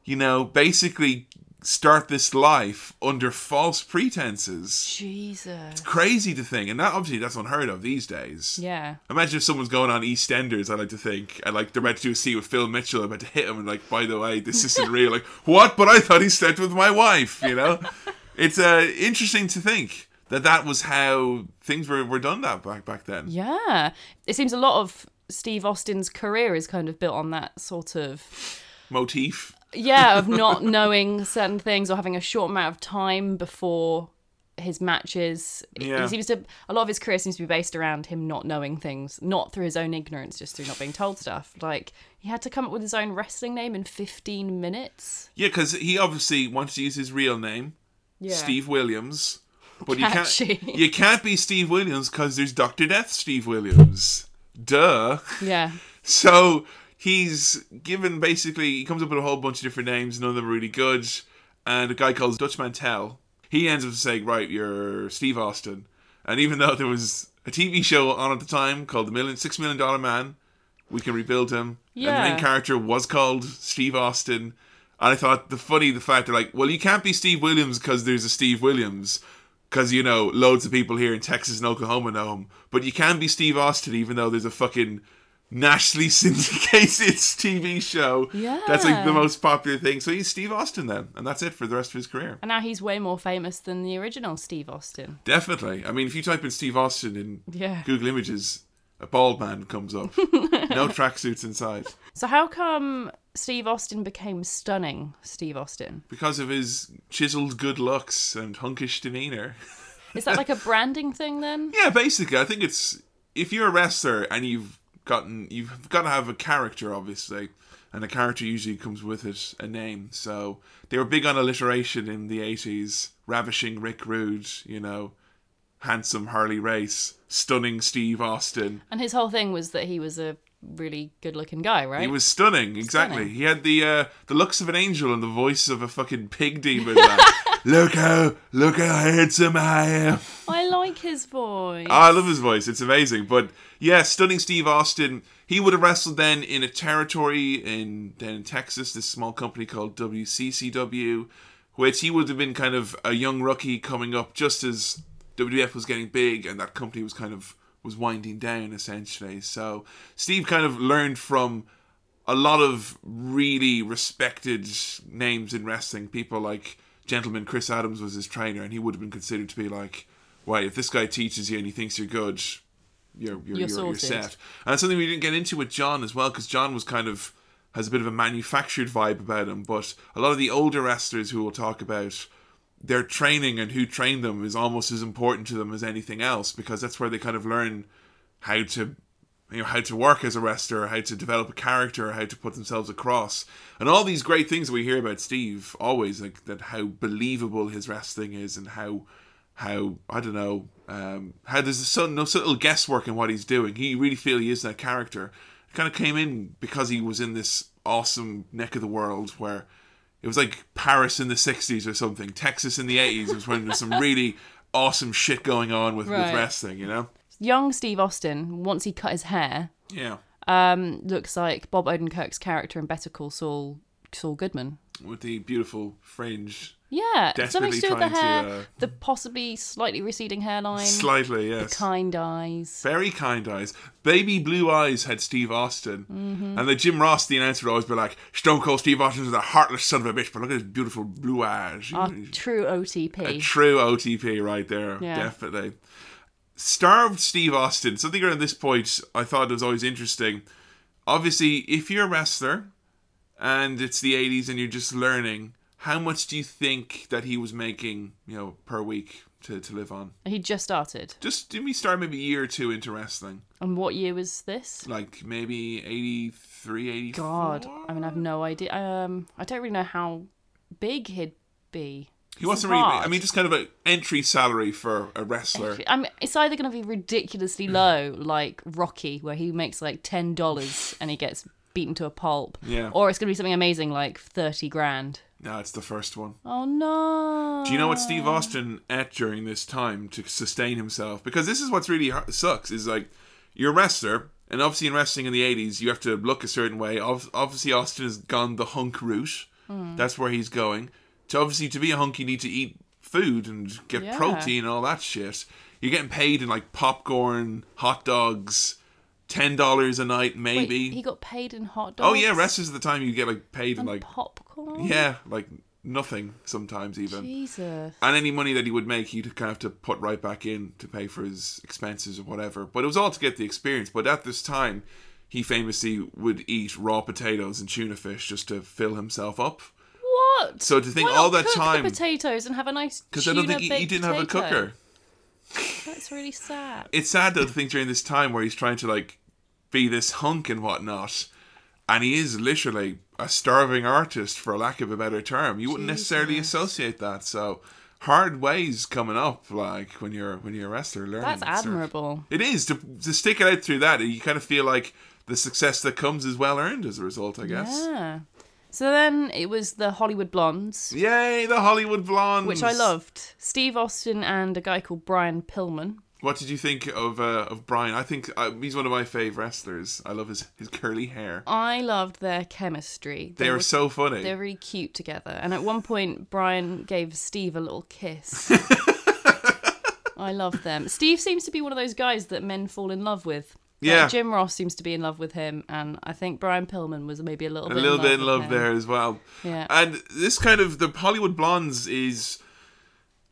you know, basically start this life under false pretenses? Jesus. It's crazy to think, and that obviously that's unheard of these days. Yeah. Imagine if someone's going on EastEnders, I like to think, and like they're about to do a scene with Phil Mitchell, about to hit him, and like, by the way, this isn't real. Like, [LAUGHS] what? But I thought he slept with my wife. You know, [LAUGHS] it's uh, interesting to think that that was how things were, were done that back back then. Yeah. It seems a lot of Steve Austin's career is kind of built on that sort of Motif. Yeah of [LAUGHS] not knowing certain things or having a short amount of time before his matches Yeah. he seems to a lot of his career seems to be based around him not knowing things not through his own ignorance just through not being told stuff like he had to come up with his own wrestling name in 15 minutes Yeah, because he obviously wants to use his real name, yeah Steve Williams. But you can't. [LAUGHS] You can't be Steve Williams because there's Doctor Death Steve Williams. Duh. yeah [LAUGHS] So he's given basically he comes up with a whole bunch of different names, none of them are really good. And a guy called Dutch Mantell, he ends up saying, Right, you're Steve Austin. And even though there was a TV show on at the time called The Million Six Million Dollar Man, we can rebuild him. Yeah. And the main character was called Steve Austin. And I thought the funny the fact they're like, well, you can't be Steve Williams because there's a Steve Williams. Because, you know, loads of people here in Texas and Oklahoma know him. But you can be Steve Austin even though there's a fucking nationally syndicated [LAUGHS] TV show. Yeah. That's like the most popular thing. So he's Steve Austin then. And that's it for the rest of his career. And now he's way more famous than the original Steve Austin. Definitely. I mean, if you type in Steve Austin in Yeah. Google Images, a bald man comes up. [LAUGHS] no tracksuits inside. So how come Steve Austin became stunning Steve Austin? Because of his chiseled good looks and hunkish demeanor. Is that like a [LAUGHS] branding thing then? Yeah, basically, I think it's if you're a wrestler and you've gotten you've got to have a character, obviously, and a character usually comes with it a name. So they were big on alliteration in the '80s. Ravishing Rick Rude, you know, handsome Harley Race, stunning Steve Austin. And his whole thing was that he was a really good-looking guy, right? He was stunning, exactly. Stunning. He had the uh, the looks of an angel and the voice of a fucking pig demon. like, [LAUGHS] look how look how handsome I am. I like his voice. Oh, I love his voice. It's amazing. But yeah, stunning Steve Austin. He would have wrestled then in a territory in then in Texas, this small company called WCCW, which he would have been kind of a young rookie coming up just as WWF was getting big and that company was kind of was winding down essentially. So Steve kind of learned from a lot of really respected names in wrestling. People like Gentleman Chris Adams was his trainer, and he would have been considered to be like, "Why, if this guy teaches you and he thinks you're good, you're you're, You're you're, you're set." And that's something we didn't get into with John as well, because John was kind of has a bit of a manufactured vibe about him. But a lot of the older wrestlers who we'll talk about, their training and who trained them is almost as important to them as anything else, because that's where they kind of learn how to you know how to work as a wrestler, how to develop a character, how to put themselves across, and all these great things that we hear about Steve always like that how believable his wrestling is and how how I don't know um, how there's so, no subtle guesswork in what he's doing. He really feel he is that character. It kind of came in because he was in this awesome neck of the world where it was like Paris in the '60s or something, Texas in the '80s was when there's some really awesome shit going on with, Right. with wrestling. You know? Young Steve Austin, once he cut his hair, Yeah. um, looks like Bob Odenkirk's character in Better Call Saul, Saul Goodman. with the beautiful fringe. Yeah, something to do with the hair, to, uh, the possibly slightly receding hairline, Slightly, yes. kind eyes. Very kind eyes. Baby blue eyes had Steve Austin. Mm-hmm. And the Jim Ross, the announcer, would always be like, Stone Cold Steve Austin's a heartless son of a bitch, but look at his beautiful blue eyes. Our true OTP, a true OTP right there. Yeah. Definitely. Starved Steve Austin. Something around this point I thought was always interesting. Obviously, if you're a wrestler and it's the 80s and you're just learning, how much do you think that he was making, you know, per week to, to live on? he just started. Just did we start maybe a year or two into wrestling? And what year was this? Like maybe 83, 84? God, I mean, I've no idea. Um, I don't really know how big he'd be. He wasn't really. I mean, just kind of an entry salary for a wrestler. I mean, it's either going to be ridiculously [CLEARS THROAT] low, like Rocky, where he makes like ten dollars and he gets beaten to a pulp, Yeah. or it's going to be something amazing like thirty grand. No, it's the first one. Oh no! Do you know what Steve Austin ate during this time to sustain himself? Because this is what's really sucks. Is like you're a wrestler, and obviously in wrestling in the '80s, you have to look a certain way. Obviously, Austin has gone the hunk route. Hmm. That's where he's going. To obviously to be a hunk, you need to eat food and get Yeah. protein and all that shit. You're getting paid in like popcorn, hot dogs, ten dollars a night, Wait, maybe. he got paid in hot dogs. oh yeah, wrestlers at the time you get like paid in like popcorn. yeah, like nothing sometimes even. Jesus. And any money that he would make, he'd kind of have to put right back in to pay for his expenses or whatever. But it was all to get the experience. But at this time, he famously would eat raw potatoes and tuna fish just to fill himself up. What? So to think all that time- potatoes and have a nice Because I don't think he, he didn't have a cooker. That's really sad. It's sad though to think during this time where he's trying to like be this hunk and whatnot, and he is literally a starving artist for lack of a better term. You wouldn't necessarily associate that. So hard ways coming up, like when you're when you're a wrestler learning. That's admirable. It is to to stick it out through that. You kind of feel like the success that comes is well earned as a result. I guess. Yeah. So then it was the Hollywood Blondes, Yay, the Hollywood Blondes. which I loved. Steve Austin and a guy called Brian Pillman. What did you think of uh, of Brian? I think uh, he's one of my fave wrestlers. I love his, his curly hair. I loved their chemistry. They, are were so funny. They're really cute together. And at one point, Brian gave Steve a little kiss. [LAUGHS] I love them. Steve seems to be one of those guys that men fall in love with. Like, Yeah. Jim Ross seems to be in love with him, and I think Brian Pillman was maybe a little a bit little in bit in love there as well. Yeah. And this kind of the Hollywood Blondes is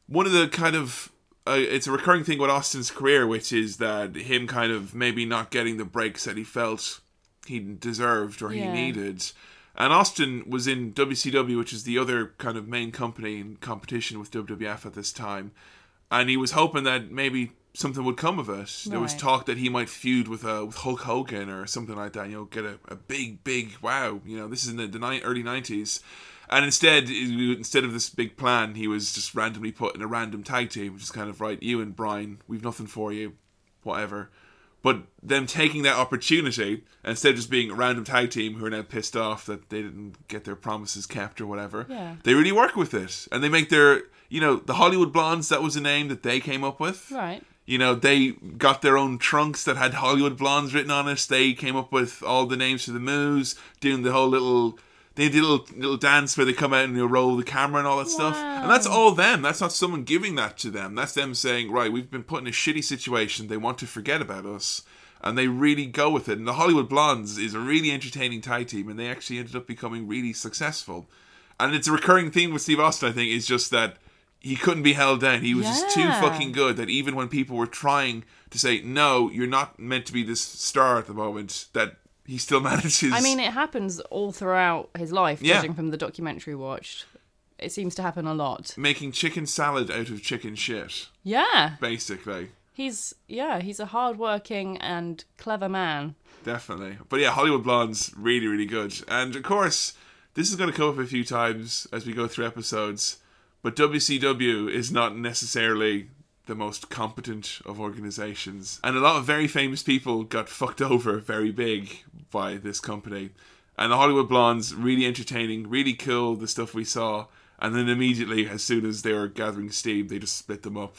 one of the kind of uh, it's a recurring thing with Austin's career, which is that him kind of maybe not getting the breaks that he felt he deserved or he Yeah. needed. And Austin was in WCW, which is the other kind of main company in competition with WWF at this time, and he was hoping that maybe something would come of it. There was talk that he might feud with uh, with Hulk Hogan or something like that. You know, get a, a big, big wow. You know, this is in the, the ni- early nineties. And instead, instead of this big plan, he was just randomly put in a random tag team, which is kind of right. You and Brian, we've nothing for you, whatever. But them taking that opportunity instead of just being a random tag team who are now pissed off that they didn't get their promises kept or whatever, Yeah. they really work with it and they make their, you know, the Hollywood Blondes. That was a name that they came up with. Right. You know, they got their own trunks that had Hollywood Blondes written on it. They came up with all the names for the moves, doing the whole little. They did a little, little dance where they come out and they roll the camera and all that stuff. And that's all them. That's not someone giving that to them. That's them saying, right, we've been put in a shitty situation. They want to forget about us. And they really go with it. And the Hollywood Blondes is a really entertaining tag team. And they actually ended up becoming really successful. And it's a recurring theme with Steve Austin, I think, is just that he couldn't be held down. He was just too fucking good that even when people were trying to say, no, you're not meant to be this star at the moment, that he still [LAUGHS] manages. I mean, it happens all throughout his life, Yeah. judging from the documentary watched. It seems to happen a lot. making chicken salad out of chicken shit, Yeah. basically. He's yeah, he's a hardworking and clever man. Definitely. But yeah, Hollywood Blondes, really, really good. And of course, this is going to come up a few times as we go through episodes. But WCW is not necessarily the most competent of organizations. And a lot of very famous people got fucked [LAUGHS] over very big by this company. And the Hollywood Blondes, really entertaining, really cool, the stuff we saw. And then immediately, as soon as they were gathering steam, they just split them up.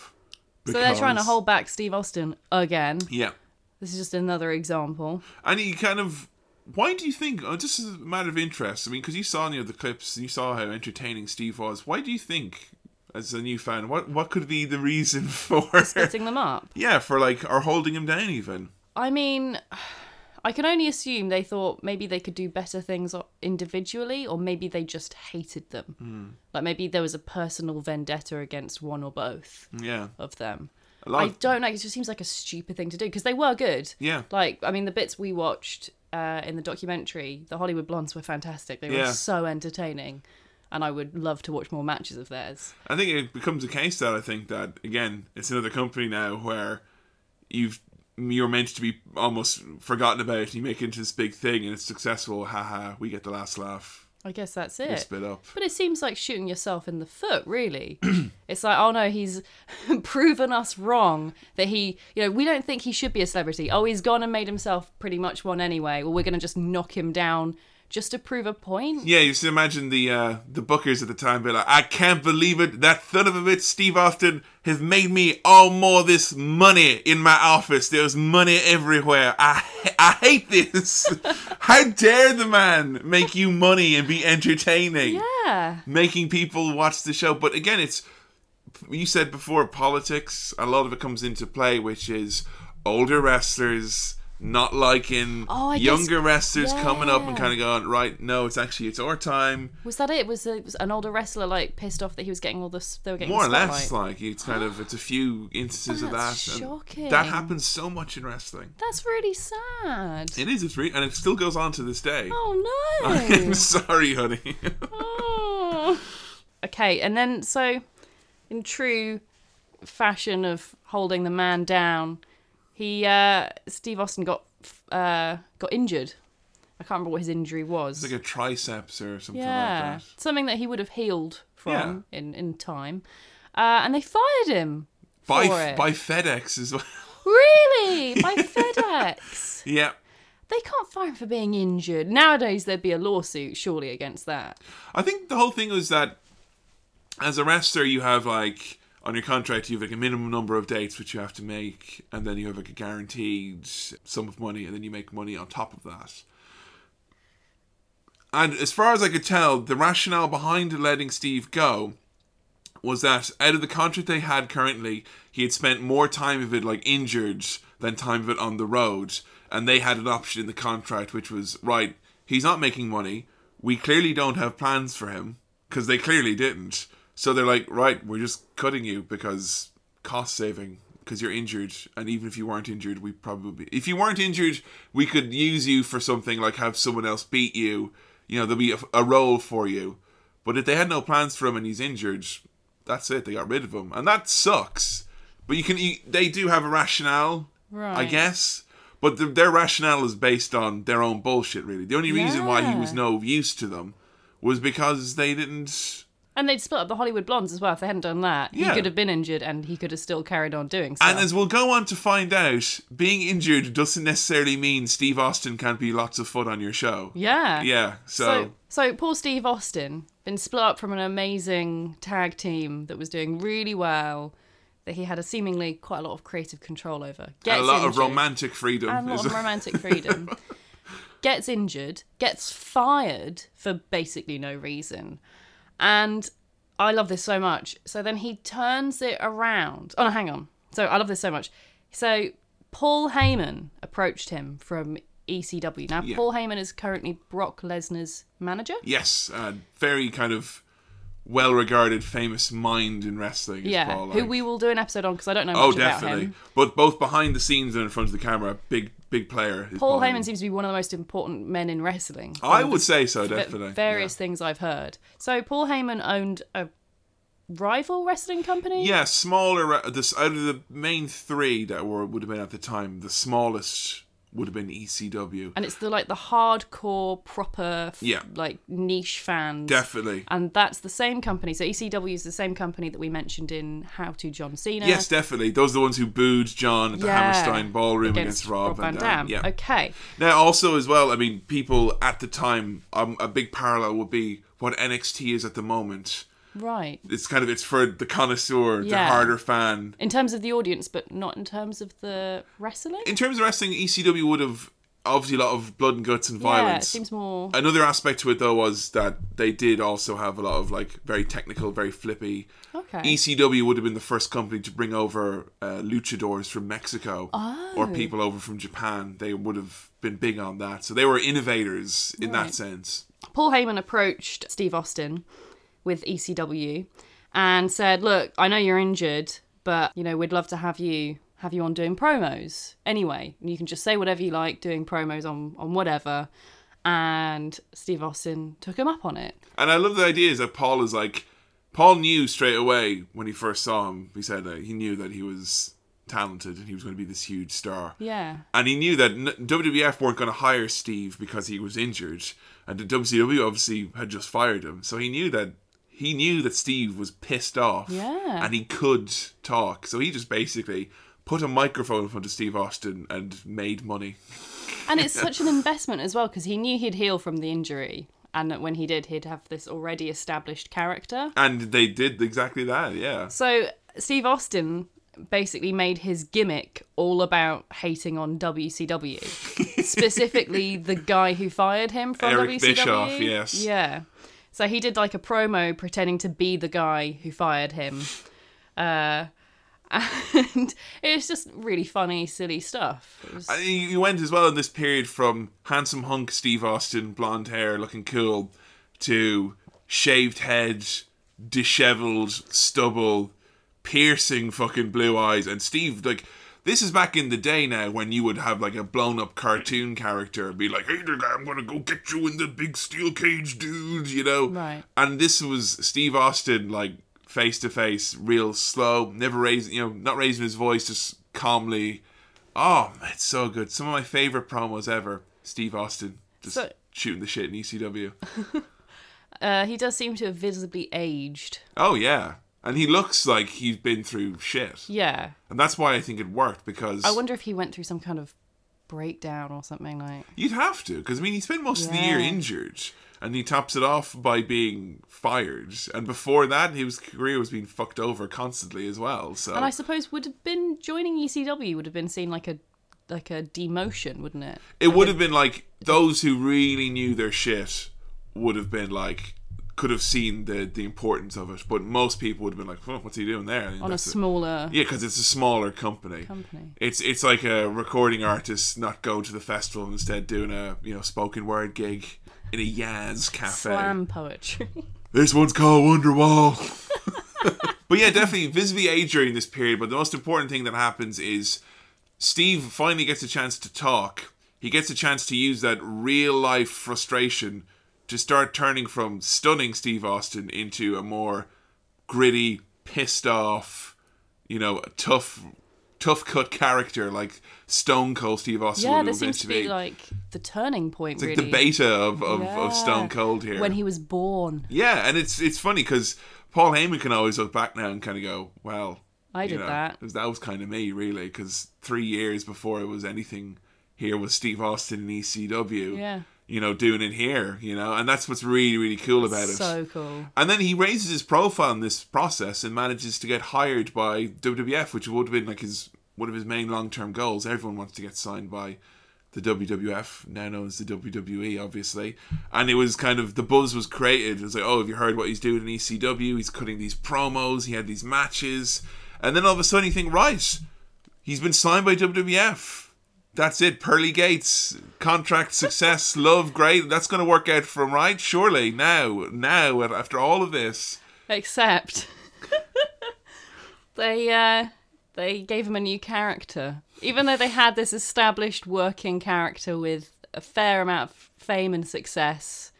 So they're trying to hold back Steve Austin again. Yeah. This is just another example. And you kind of, why do you think? Oh, just as a matter of interest. I mean, because you saw you of the clips, and you saw how entertaining Steve was. Why do you think, as a new fan, what what could be the reason [LAUGHS] for? Splitting them up. yeah, for like or holding him down even. I mean, [SIGHS] I can only assume they thought maybe they could do better things individually, or maybe they just hated them. Hmm. Like maybe there was a personal vendetta against one or both Yeah, of them. I don't know. It just seems like a stupid thing to do because they were good. yeah, Like, I mean, the bits we watched uh, in the documentary, the Hollywood Blondes were fantastic. They were Yeah. so entertaining, and I would love to watch more matches of theirs. I think it becomes a case that I think that again, it's another company now where you've you're meant to be almost forgotten about. And you make it into this big thing, and it's successful. Haha, we get the last laugh. I guess that's it. split up. But it seems like shooting yourself in the foot, really. [CLEARS THROAT] it's like, oh no, he's [LAUGHS] proven us wrong that he, you know, we don't think he should be a celebrity. Oh, he's gone and made himself pretty much one anyway. Well, we're going to just knock him down just to prove a point. Yeah, you should imagine the uh, the bookers at the time be like, I can't believe it. That son of a bitch, Steve Austin, has made me all more this money in my office. There's money everywhere. I [LAUGHS] I hate this. [LAUGHS] How dare the man make you money and be entertaining, Yeah. making people watch the show? But again, it's you said before politics. A lot of it comes into play, which is older wrestlers. Not liking Oh, I guess- younger wrestlers coming up and kind of going right. No, it's actually it's our time. Was that it? Was, it was an older wrestler like pissed off that he was getting all this? They were getting more or less like it's kind of it's a few instances of that shocking. that happens so much in wrestling That's really sad. it is it's re- and it still goes on to this day Oh no. [LAUGHS] i'm sorry honey Oh. Okay, and then so in true fashion of holding the man down, he uh Steve Austin got uh got injured. I can't remember what his injury was. it's like a triceps or something yeah, like that something that he would have healed from in in time. Uh, and they fired him by by fedex as well [LAUGHS] really by FedEx. [LAUGHS] yeah They can't fire him for being injured. Nowadays, there'd be a lawsuit, surely, against that. i think the whole thing was that as a wrestler you have like on your contract you have like a minimum number of dates which you have to make, and then you have like a guaranteed sum of money, and then you make money on top of that. And as far as I could tell, the rationale behind letting Steve go was that out of the contract they had currently, he had spent more time of it like injured than time of it on the road, and they had an option in the contract which was right. He's not making money. We clearly don't have plans for him because they clearly didn't. So they're like, right, we're just cutting you because cost saving because you're injured, and even if you weren't injured, we probably if you weren't injured, we could use you for something like have someone else beat you. You know, there'll be a, a role for you. But if they had no plans for him and he's injured, that's it. They got rid of him, and that sucks. But you can, you, they do have a rationale, right. I guess. But the, their rationale is based on their own bullshit. Really, the only reason why he was no use to them was because they didn't. And they'd split up the Hollywood Blondes as well. If they hadn't done that, Yeah. he could have been injured and he could have still carried on doing stuff. And as we'll go on to find out, being injured doesn't necessarily mean Steve Austin can't be lots of fun on your show. yeah. Yeah. So, So, so poor Steve Austin been split up from an amazing tag team that was doing really well, that he had a seemingly quite a lot of creative control over. Gets a lot of injured, romantic freedom. and a lot is- of [LAUGHS] romantic freedom. gets injured, gets fired for basically no reason, and I love this so much. So then he turns it around. Oh no, hang on. So I love this so much. So Paul Heyman approached him from ECW. Now Yeah. Paul Heyman is currently Brock Lesnar's manager. yes, uh, very kind of well-regarded, famous mind in wrestling. Yeah, Paul, who we will do an episode on because I don't know Oh, definitely. But both behind the scenes and in front of the camera, big, big player. Paul Heyman seems to be one of the most important men in wrestling. I would say so, definitely. Various things I've heard. So Paul Heyman owned a rival wrestling company. Yeah, smaller. Uh, this out of the main three that were would have been at the time, the smallest would have been ECW. And it's the like the hardcore proper f- Yeah. like niche fans. Definitely. And that's the same company. So ECW is the same company that we mentioned in How to John Cena. Yes, definitely. Those are the ones who booed John at the Yeah. Hammerstein Ballroom against, Rob, Van Van Dam. Dam. Yeah. Okay. Now, also as well, I mean, people at the time, um, a big parallel would be what NXT is at the moment. Right. It's kind of it's for the connoisseur, the harder fan. In terms of the audience, but not in terms of the wrestling. In terms of wrestling, ECW would have obviously a lot of blood and guts and violence. yeah, it seems more. Another aspect to it though was that they did also have a lot of like very technical, very flippy. Okay. ECW would have been the first company to bring over uh, luchadors from Mexico Oh. or people over from Japan. They would have been big on that, so they were innovators in that sense. Paul Heyman approached Steve Austin with ECW and said, "Look, I know you're injured, but you know we'd love to have you have you on doing promos anyway. You can just say whatever you like, doing promos on on whatever." And Steve Austin took him up on it. And I love the idea is that Paul is like, Paul knew straight away when he first saw him. He said that he knew that he was talented and he was going to be this huge star. Yeah. And he knew that WWF weren't going to hire Steve because he was injured, and the WCW obviously had just fired him. So he knew that he knew that Steve was pissed off, Yeah. and he could talk. So he just basically put a microphone in front of Steve Austin and made money. And it's [LAUGHS] such an investment as well because he knew he'd heal from the injury. And that when he did, he'd have this already established character. And they did exactly that. Yeah. So Steve Austin basically made his gimmick all about hating on WCW, [LAUGHS] specifically the guy who fired him from Eric WCW. Bischoff, yes. Yeah. So he did like a promo pretending to be the guy who fired him. Uh, [LAUGHS] and it was just really funny, silly stuff. Was, he went as well in this period from handsome hunk Steve Austin, blonde hair, looking cool, to shaved head, disheveled stubble, piercing fucking blue eyes. And Steve, like, this is back in the day now when you would have like a blown up cartoon character and be like, hey, I'm gonna go get you in the big steel cage, dude, you know? Right. And this was Steve Austin, like, face to face, real slow, never raising, you know, not raising his voice, just calmly. Oh, it's so good. Some of my favorite promos ever. Steve Austin just So- shooting the shit in ECW. [LAUGHS] uh, he does seem to have visibly aged. Oh yeah, and he looks like he's been through shit, Yeah. and that's why I think it worked because I wonder if he went through some kind of breakdown or something like. you'd have to because I mean he spent most of the year Yeah. injured, and he tops it off by being fired. And before that, his career was being fucked over constantly as well. So And I suppose would have been joining ECW would have been seen like a like a demotion, wouldn't it? it would have been like those who really knew their shit would have been like could have seen the the importance of it, but most people would have been like, oh, "What's he doing there?" And On a it. smaller Yeah, because it's a smaller company. company. It's it's like a recording artist not going to the festival and instead doing a you know spoken word gig in a Yaz cafe. Slam poetry. [LAUGHS] This one's called Wonderwall. [LAUGHS] but yeah, definitely visibly age during this period. But the most important thing that happens is Steve finally gets a chance to talk. He gets a chance to use that real life frustration to start turning from stunning Steve Austin into a more gritty, pissed off, you know, tough, tough cut character like Stone Cold Steve Austin yeah, this seems to be like the turning point. it's like really. the beta of, of, Yeah. of Stone Cold here. when he was born. Yeah, and it's it's funny because Paul Heyman can always look back now and kind of go, well, I did know, that. 'cause that was kind of me, really, because three years before it was anything here was Steve Austin in ECW, Yeah. You know, doing it here, you know, and that's what's really, really cool about it. So cool. And then he raises his profile in this process and manages to get hired by WWF, which would have been like his one of his main long term goals. Everyone wants to get signed by the WWF, now known as the WWE, obviously. And it was kind of the buzz was created. It was like, oh, have you heard what he's doing in ECW? He's cutting these promos. He had these matches, and then all of a sudden you think, right, he's been signed by WWF. That's it, pearly gates, contract success, [LAUGHS] love, great. That's going to work out for him, right? Surely now, now after all of this, Except [LAUGHS] they uh they gave him a new character. Even though they had this established working character with a fair amount of fame and success,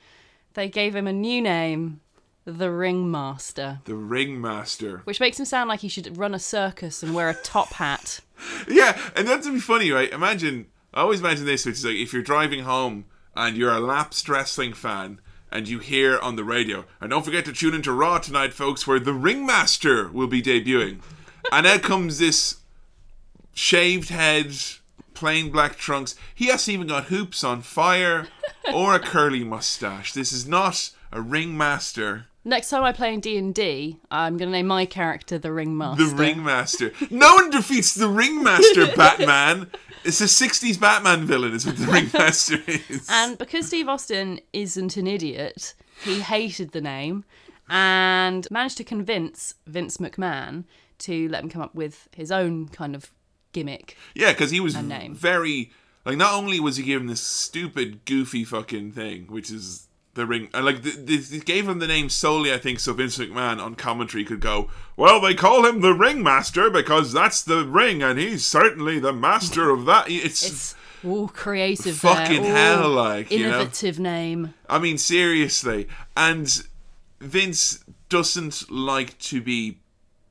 they gave him a new name, the Ringmaster. the ringmaster. Which makes him sound like he should run a circus and wear a top hat. [LAUGHS] Yeah, and that's to be funny, right? Imagine, I always imagine this, which is like if you're driving home and you're a lapsed wrestling fan and you hear on the radio, and don't forget to tune into Raw tonight, folks, where the Ringmaster will be debuting. and out comes this shaved head, plain black trunks. He hasn't even got hoops on fire or a curly mustache. This is not a Ringmaster. Next time I play in D and D, I'm gonna name my character the Ringmaster. The Ringmaster. No one defeats the Ringmaster, [LAUGHS] Batman. It's a 60s Batman villain, is what the Ringmaster [LAUGHS] is. And because Steve Austin isn't an idiot, he hated the name and managed to convince Vince McMahon to let him come up with his own kind of gimmick. yeah, because he was name. very. Like, not only was he given this stupid, goofy fucking thing, which is the ring. And, like, th- th- they gave him the name solely, I think, so Vince McMahon on commentary could go, well, they call him the Ringmaster because that's the ring, and he's certainly the master of that. It's. It's all creative, Fucking there. hell, Ooh, like, you know? innovative name. I mean, seriously. And Vince doesn't like to be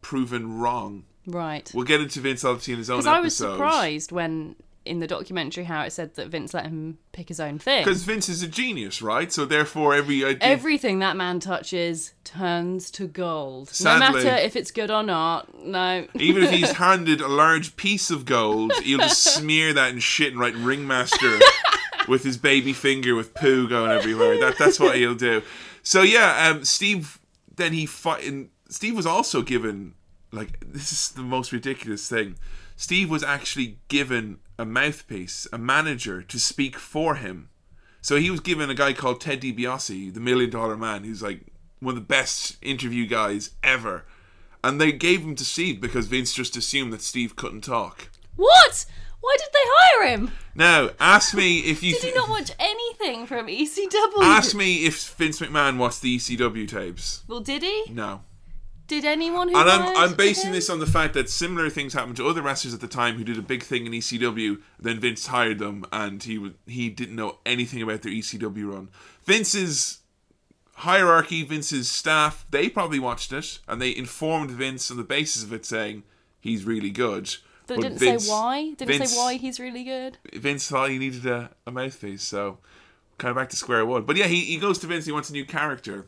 proven wrong. Right. We'll get into Vince obviously in his own Because. I was surprised when in the documentary how it said that Vince let him pick his own thing. Because Vince is a genius, right? So therefore, every idea. Everything that man touches turns to gold. Sadly- no matter if it's good or not. No. even if he's [LAUGHS] handed a large piece of gold, he'll just smear that in shit and write ringmaster [LAUGHS] with his baby finger with poo going everywhere. That that's what he'll do. So yeah, um, Steve. Then he fought. And Steve was also given like this is the most ridiculous thing. Steve was actually given a mouthpiece, a manager to speak for him. So he was given a guy called Ted DiBiase, the Million Dollar Man, who's like one of the best interview guys ever. And they gave him to Steve because Vince just assumed that Steve couldn't talk. What? Why did they hire him? Now, ask me if you. Did he not watch anything from ECW? ask me if Vince McMahon watched the ECW tapes. Well, did he? No. Did anyone who? And I'm, I'm basing this on the fact that similar things happened to other wrestlers at the time who did a big thing in ECW. Then Vince hired them, and he he didn't know anything about their ECW run. Vince's hierarchy, Vince's staff, they probably watched it, and they informed Vince on the basis of it, saying he's really good. But, But didn't Vince- say why. Didn't Vince- say why he's really good. Vince thought he needed a, a mouthpiece, so kind of back to square one. But yeah, he, he goes to Vince. He wants a new character.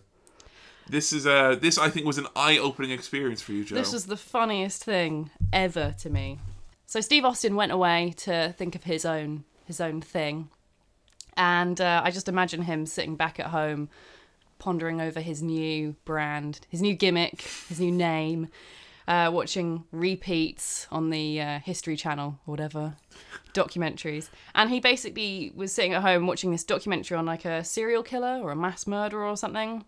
This is a this I think was an eye opening experience for you, Joe. This was the funniest thing ever to me. So Steve Austin went away to think of his own his own thing, And uh, I just imagine him sitting back at home, pondering over his new brand, his new gimmick, his new name, uh, watching repeats on the uh, History Channel or whatever documentaries. And he basically was sitting at home watching this documentary on like a serial killer or a mass murderer or something.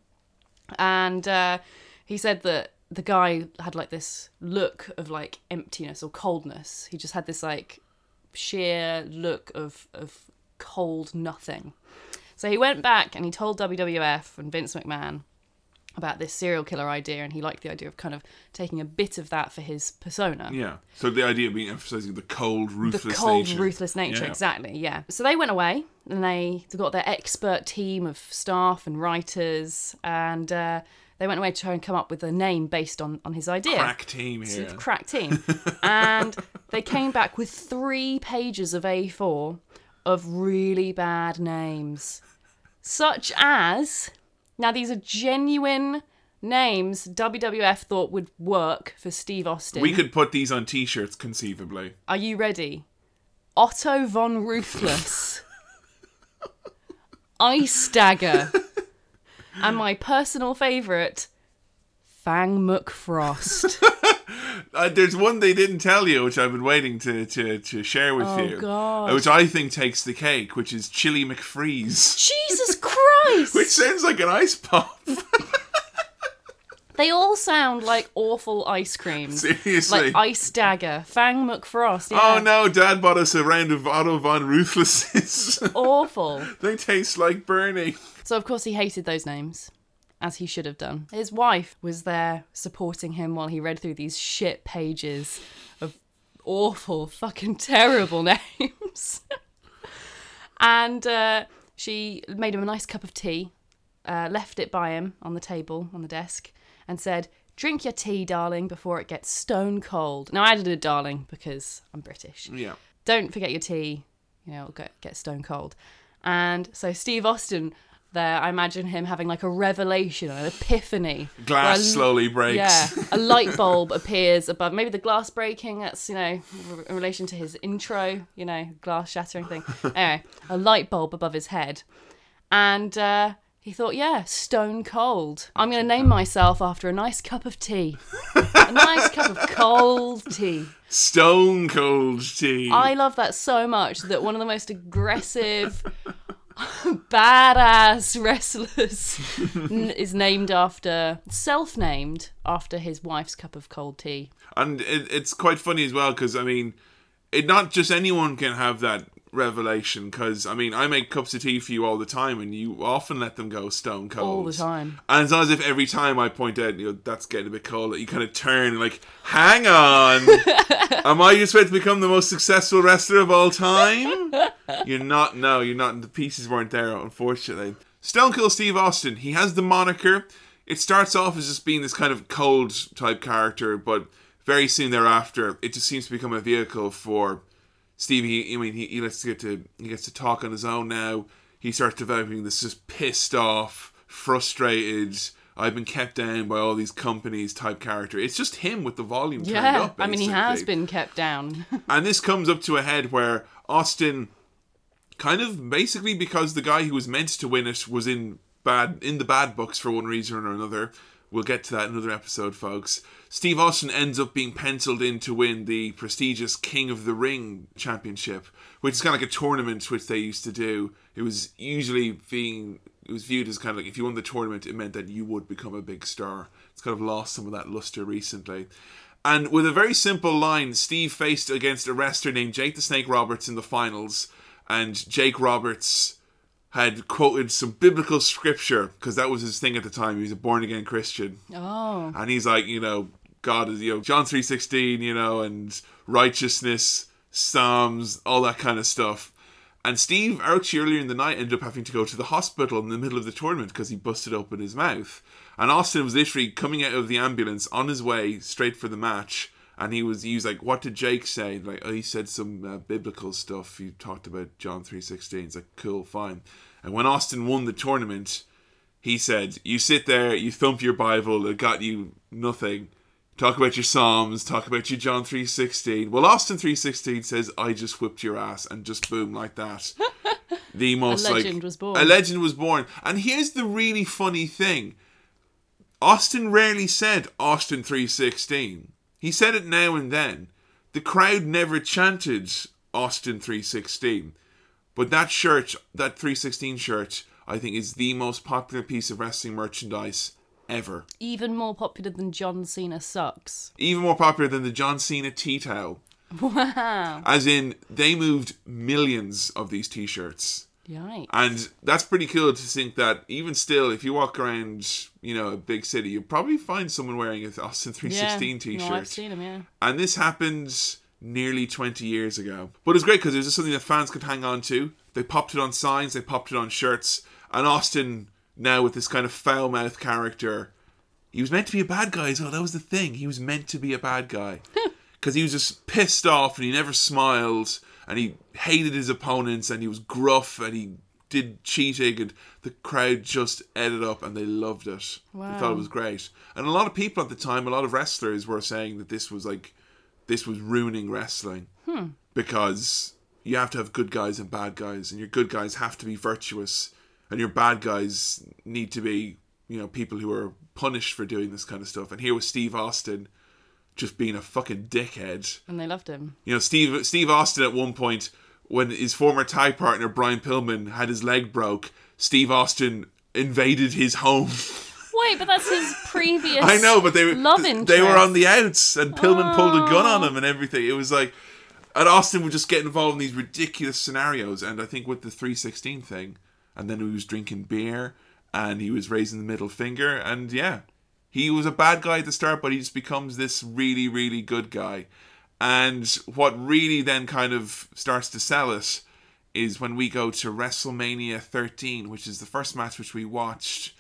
And uh, he said that the guy had like this look of like emptiness or coldness. He just had this like sheer look of of cold nothing. So he went back and he told WWF and Vince McMahon about this serial killer idea, and he liked the idea of kind of taking a bit of that for his persona. Yeah. So the idea of being emphasizing the cold, ruthless the cold, nature. ruthless nature, Yeah. exactly. Yeah. So they went away, and they got their expert team of staff and writers, and uh, they went away to try and come up with a name based on on his idea. Crack team here. of crack team. [LAUGHS] and they came back with three pages of A4 of really bad names, such as now these are genuine names WWF thought would work for Steve Austin. We could put these on T-shirts conceivably. Are you ready? Otto von Ruthless, [LAUGHS] Ice Dagger, and my personal favourite, Fang McFrost. [LAUGHS] Uh, there's one they didn't tell you, which I've been waiting to to, to share with Oh, you, God. which I think takes the cake, which is Chili McFreeze, Jesus [LAUGHS] Christ! which sounds like an ice pop. They all sound like awful ice creams. Seriously. Like Ice Dagger, Fang McFrost. Oh no, Dad bought us a round of Otto von Ruthlesses. [LAUGHS] Awful. they taste like Bernie. So, of course, he hated those names, as he should have done. His wife was there supporting him while he read through these shit pages of awful, fucking terrible [LAUGHS] names. and uh, she made him a nice cup of tea, uh, left it by him on the table, on the desk, and said, Drink your tea, darling, before it gets stone cold. Now, I added a darling because I'm British Yeah. don't forget your tea, you know, it'll get, get stone cold. And so Steve Austin there, I imagine him having like a revelation, an epiphany. Glass a- slowly breaks. Yeah, a [LAUGHS] light bulb appears above. Maybe the glass breaking. That's you know in relation to his intro. You know, glass shattering thing. [LAUGHS] anyway, a light bulb above his head, and uh, he thought, yeah, stone cold. I'm going to name myself after a nice cup of tea, a nice cup of cold tea. Stone cold tea. I love that so much that one of the most aggressive, [LAUGHS] badass wrestlers [LAUGHS] n- is named after, self named after his wife's cup of cold tea. and it, it's quite funny as well because I mean, it not just anyone can have that revelation. Because I mean, I make cups of tea for you all the time, and you often let them go stone cold All the time. And it's not as if every time I point out, you know, that's getting a bit cold, that you kind of turn like, hang on, [LAUGHS] am I just about to become the most successful wrestler of all time? [LAUGHS] You're not. No, you're not. The pieces weren't there, unfortunately. Stone Cold Steve Austin. He has the moniker. It starts off as just being this kind of cold type character, but very soon thereafter, it just seems to become a vehicle for Stevie. I mean, he, he gets to get to he gets to talk on his own now. He starts developing this just pissed off, frustrated. I've been kept down by all these companies type character. It's just him with the volume turned Yeah, up. I mean, he has been kept down. [LAUGHS] And this comes up to a head where Austin kind of basically because the guy who was meant to win it was in bad in the bad books for one reason or another. We'll get to that in another episode, folks. Steve Austin ends up being penciled in to win the prestigious King of the Ring championship, which is kind of like a tournament which they used to do. It was usually being it was viewed as kind of like if you won the tournament, it meant that you would become a big star. It's kind of lost some of that luster recently. And with a very simple line, Steve faced against a wrestler named Jake the Snake Roberts in the finals, and Jake Roberts had quoted some biblical scripture because that was his thing at the time. He was a born again Christian, oh, and he's like, you know, God is, you know, John three sixteen, you know, and righteousness, Psalms, all that kind of stuff. And Steve, actually earlier in the night, ended up having to go to the hospital in the middle of the tournament because he busted open his mouth. And Austin was literally coming out of the ambulance on his way straight for the match. And he was he was like, "What did Jake say?" Like, oh, he said some uh, biblical stuff. He talked about John three sixteen. It's like, cool, fine. And when Austin won the tournament, he said, "You sit there, you thump your Bible. It got you nothing. Talk about your Psalms. Talk about your John three sixteen. Well, Austin three sixteen says, "I just whipped your ass," and just boom like that. [LAUGHS] the most a legend like was born. a legend was born. And here's the really funny thing: Austin rarely said Austin three sixteen. He said it now and then. The crowd never chanted Austin three sixteen, but that shirt, that three sixteen shirt, I think is the most popular piece of wrestling merchandise ever. Even more popular than John Cena sucks. Even more popular than the John Cena tea towel. Wow. As in, they moved millions of these t-shirts. Yikes. And that's pretty cool to think that even still, if you walk around, you know, a big city, you'll probably find someone wearing a Austin 316 t-shirt. No, I've seen him, yeah. And this happened nearly 20 years ago. But it was great because it was just something that fans could hang on to. They popped it on signs, they popped it on shirts. And Austin, now with this kind of foul mouthed character, he was meant to be a bad guy as well. That was the thing. He was meant to be a bad guy. Because [LAUGHS] he was just pissed off and he never smiled and he hated his opponents and he was gruff and he did cheating and the crowd just ate it up and they loved it. They thought it was great. And a lot of people at the time, a lot of wrestlers were saying that this was like this was ruining wrestling hmm. because you have to have good guys and bad guys, and your good guys have to be virtuous, and your bad guys need to be, you know, people who are punished for doing this kind of stuff. And here was Steve Austin just being a fucking dickhead. And they loved him. You know, Steve Steve Austin at one point, when his former tag partner Brian Pillman had his leg broke, Steve Austin invaded his home. [LAUGHS] Wait, but that's his previous. I know, but they were love interest. they were on the outs, and Pillman pulled a gun on oh. him and everything. It was like, and Austin would just get involved in these ridiculous scenarios. And I think with the three sixteen thing, and then he was drinking beer, and he was raising the middle finger, and yeah, he was a bad guy at the start, but he just becomes this really really good guy. And what really then kind of starts to sell us is when we go to WrestleMania 13, which is the first match which we watched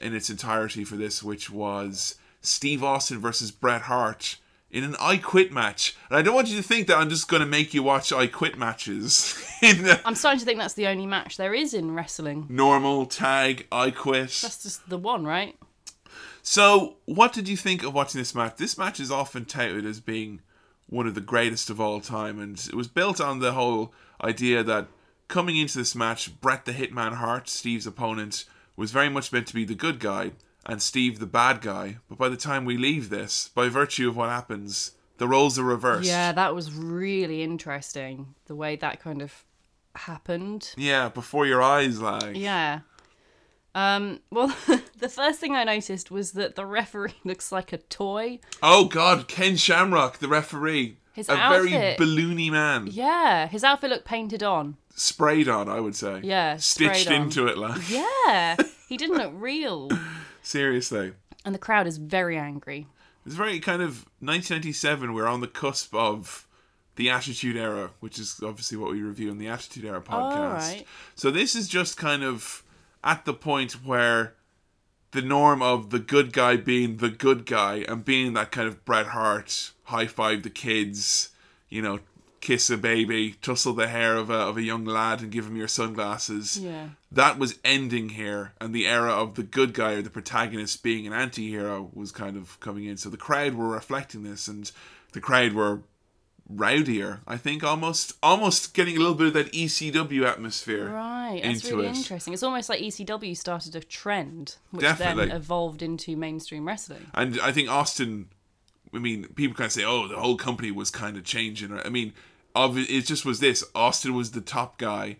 in its entirety for this, which was Steve Austin versus Bret Hart in an I Quit match. And I don't want you to think that I'm just going to make you watch I Quit matches [LAUGHS] in the I'm starting to think that's the only match there is in wrestling. normal tag I Quit. That's just the one, right? So, what did you think of watching this match? This match is often touted as being one of the greatest of all time, and it was built on the whole idea that coming into this match, Bret the Hitman Hart, Steve's opponent, was very much meant to be the good guy, and Steve the bad guy. But by the time we leave this, by virtue of what happens, the roles are reversed. Yeah, that was really interesting. The way that kind of happened. Yeah, before your eyes, like. Yeah. Um, well, [LAUGHS] the first thing I noticed was that the referee [LAUGHS] looks like a toy. Oh God, Ken Shamrock, the referee, His a very outfit- balloony man, Yeah, his outfit looked painted on. sprayed on, I would say. Yeah, stitched into it, like. [LAUGHS] Yeah, he didn't look real. Seriously. And the crowd is very angry. It's very kind of 1997. We're on the cusp of the Attitude Era, which is obviously what we review in the Attitude Era podcast. Alright. So this is just kind of at the point where the norm of the good guy being the good guy and being that kind of Bret Hart, high five the kids, you know, kiss a baby, tussle the hair of a, of a young lad and give him your sunglasses Yeah. that was ending here, and the era of the good guy or the protagonist being an anti hero was kind of coming in. So the crowd were reflecting this, and the crowd were rowdier. I think almost almost getting a little bit of that ECW atmosphere. Right, that's really it. interesting. It's almost like ECW started a trend, which Definitely. then evolved into mainstream wrestling. And I think Austin, I mean, people kind of say, oh, the whole company was kind of changing. I mean, it just was this. Austin was the top guy,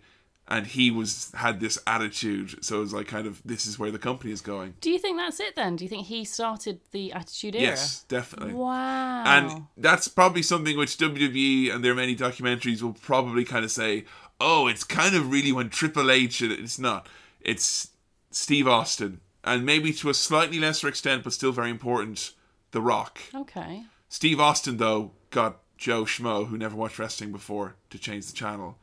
and he was had this attitude. So it was like kind of this is where the company is going. Do you think that's it then? Do you think he started the Attitude Era? Yes, definitely. Wow. And that's probably something which WWE and their many documentaries will probably kind of say, oh, it's kind of really when Triple H, and it's not. It's Steve Austin. And maybe to a slightly lesser extent, but still very important, The Rock. okay. Steve Austin, though, got Joe Schmo, who never watched wrestling before, to change the channel.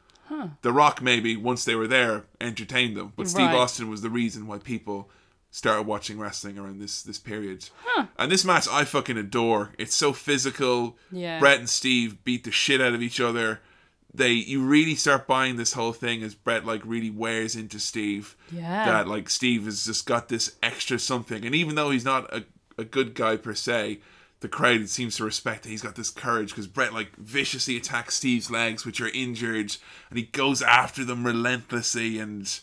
The Rock, maybe, once they were there, entertained them. But Steve Right. Austin was the reason why people started watching wrestling around this this period. And this match I fucking adore. It's so physical. Yeah. Bret and Steve beat the shit out of each other. They you really start buying this whole thing as Bret like really wears into Steve. Yeah. That like Steve has just got this extra something. And even though he's not a, a good guy per se, the crowd seems to respect that he's got this courage because Bret like viciously attacks Steve's legs, which are injured, and he goes after them relentlessly. And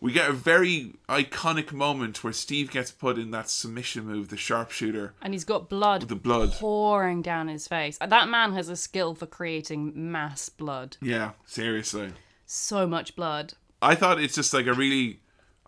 we get a very iconic moment where Steve gets put in that submission move, the sharpshooter, And he's got blood the blood. pouring down his face. That man has a skill for creating mass blood. Yeah, seriously. So much blood. I thought it's just like a really,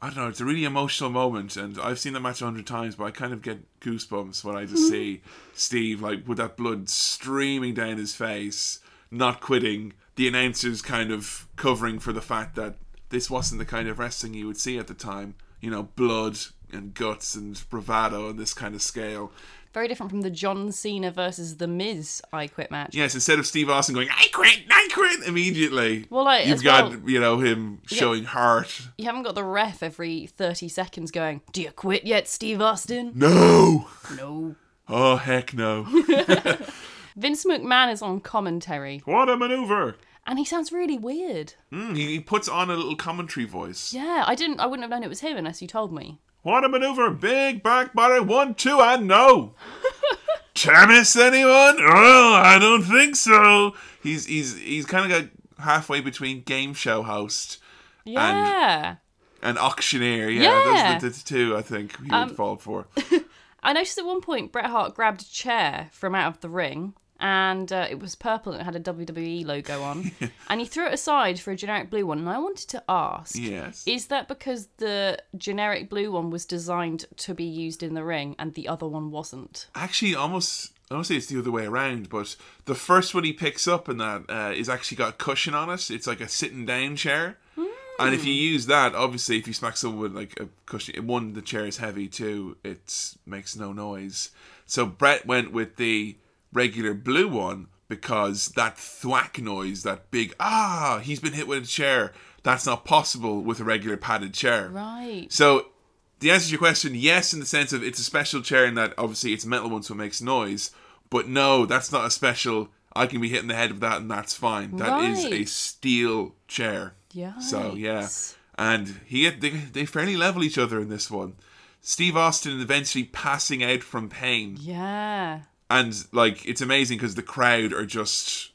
I don't know, it's a really emotional moment, and I've seen the match a hundred times, but I kind of get goosebumps when I just mm-hmm. see Steve like with that blood streaming down his face, not quitting. The announcers kind of covering for the fact that this wasn't the kind of wrestling you would see at the time. You know, blood and guts and bravado on this kind of scale. Very different from the John Cena versus The Miz I Quit match. Yes, instead of Steve Austin going, "I quit, I quit" immediately, Well, like, you've got well- you know him showing heart. You haven't got the ref every 30 seconds going, Do you quit yet, Steve Austin? No. No. Oh heck no! [LAUGHS] Vince McMahon is on commentary, what a maneuver! and he sounds really weird. Mm, he, he puts on a little commentary voice. Yeah, I didn't. I wouldn't have known it was him unless you told me. What a maneuver! Big back body, one, two, and no. [LAUGHS] Terminus, anyone? Oh, I don't think so. He's he's he's kind of got halfway between game show host Yeah. and auctioneer. Yeah, Yeah. those are the, the two I think he would um, fall for. [LAUGHS] I noticed at one point Bret Hart grabbed a chair from out of the ring, and uh, it was purple and it had a WWE logo on, [LAUGHS] and he threw it aside for a generic blue one. And I wanted to ask. Yes. Is that because the generic blue one was designed to be used in the ring and the other one wasn't? Actually, almost. I don't say it's the other way around, but the first one he picks up and that uh, is actually got a cushion on it. It's like a sitting down chair. And if you use that, obviously, if you smack someone with like a cushion, one, the chair is heavy, two, it makes no noise. So Bret went with the regular blue one because that thwack noise, that big ah, he's been hit with a chair, that's not possible with a regular padded chair. Right. So the answer to your question, yes, in the sense of it's a special chair in that obviously it's a metal one, so it makes noise. But no, that's not a special. I can be hitting the head of that, and that's fine. That is a steel chair. Yeah. So yeah, and he they, they fairly level each other in this one. Steve Austin eventually passing out from pain, Yeah. And like it's amazing because the crowd are just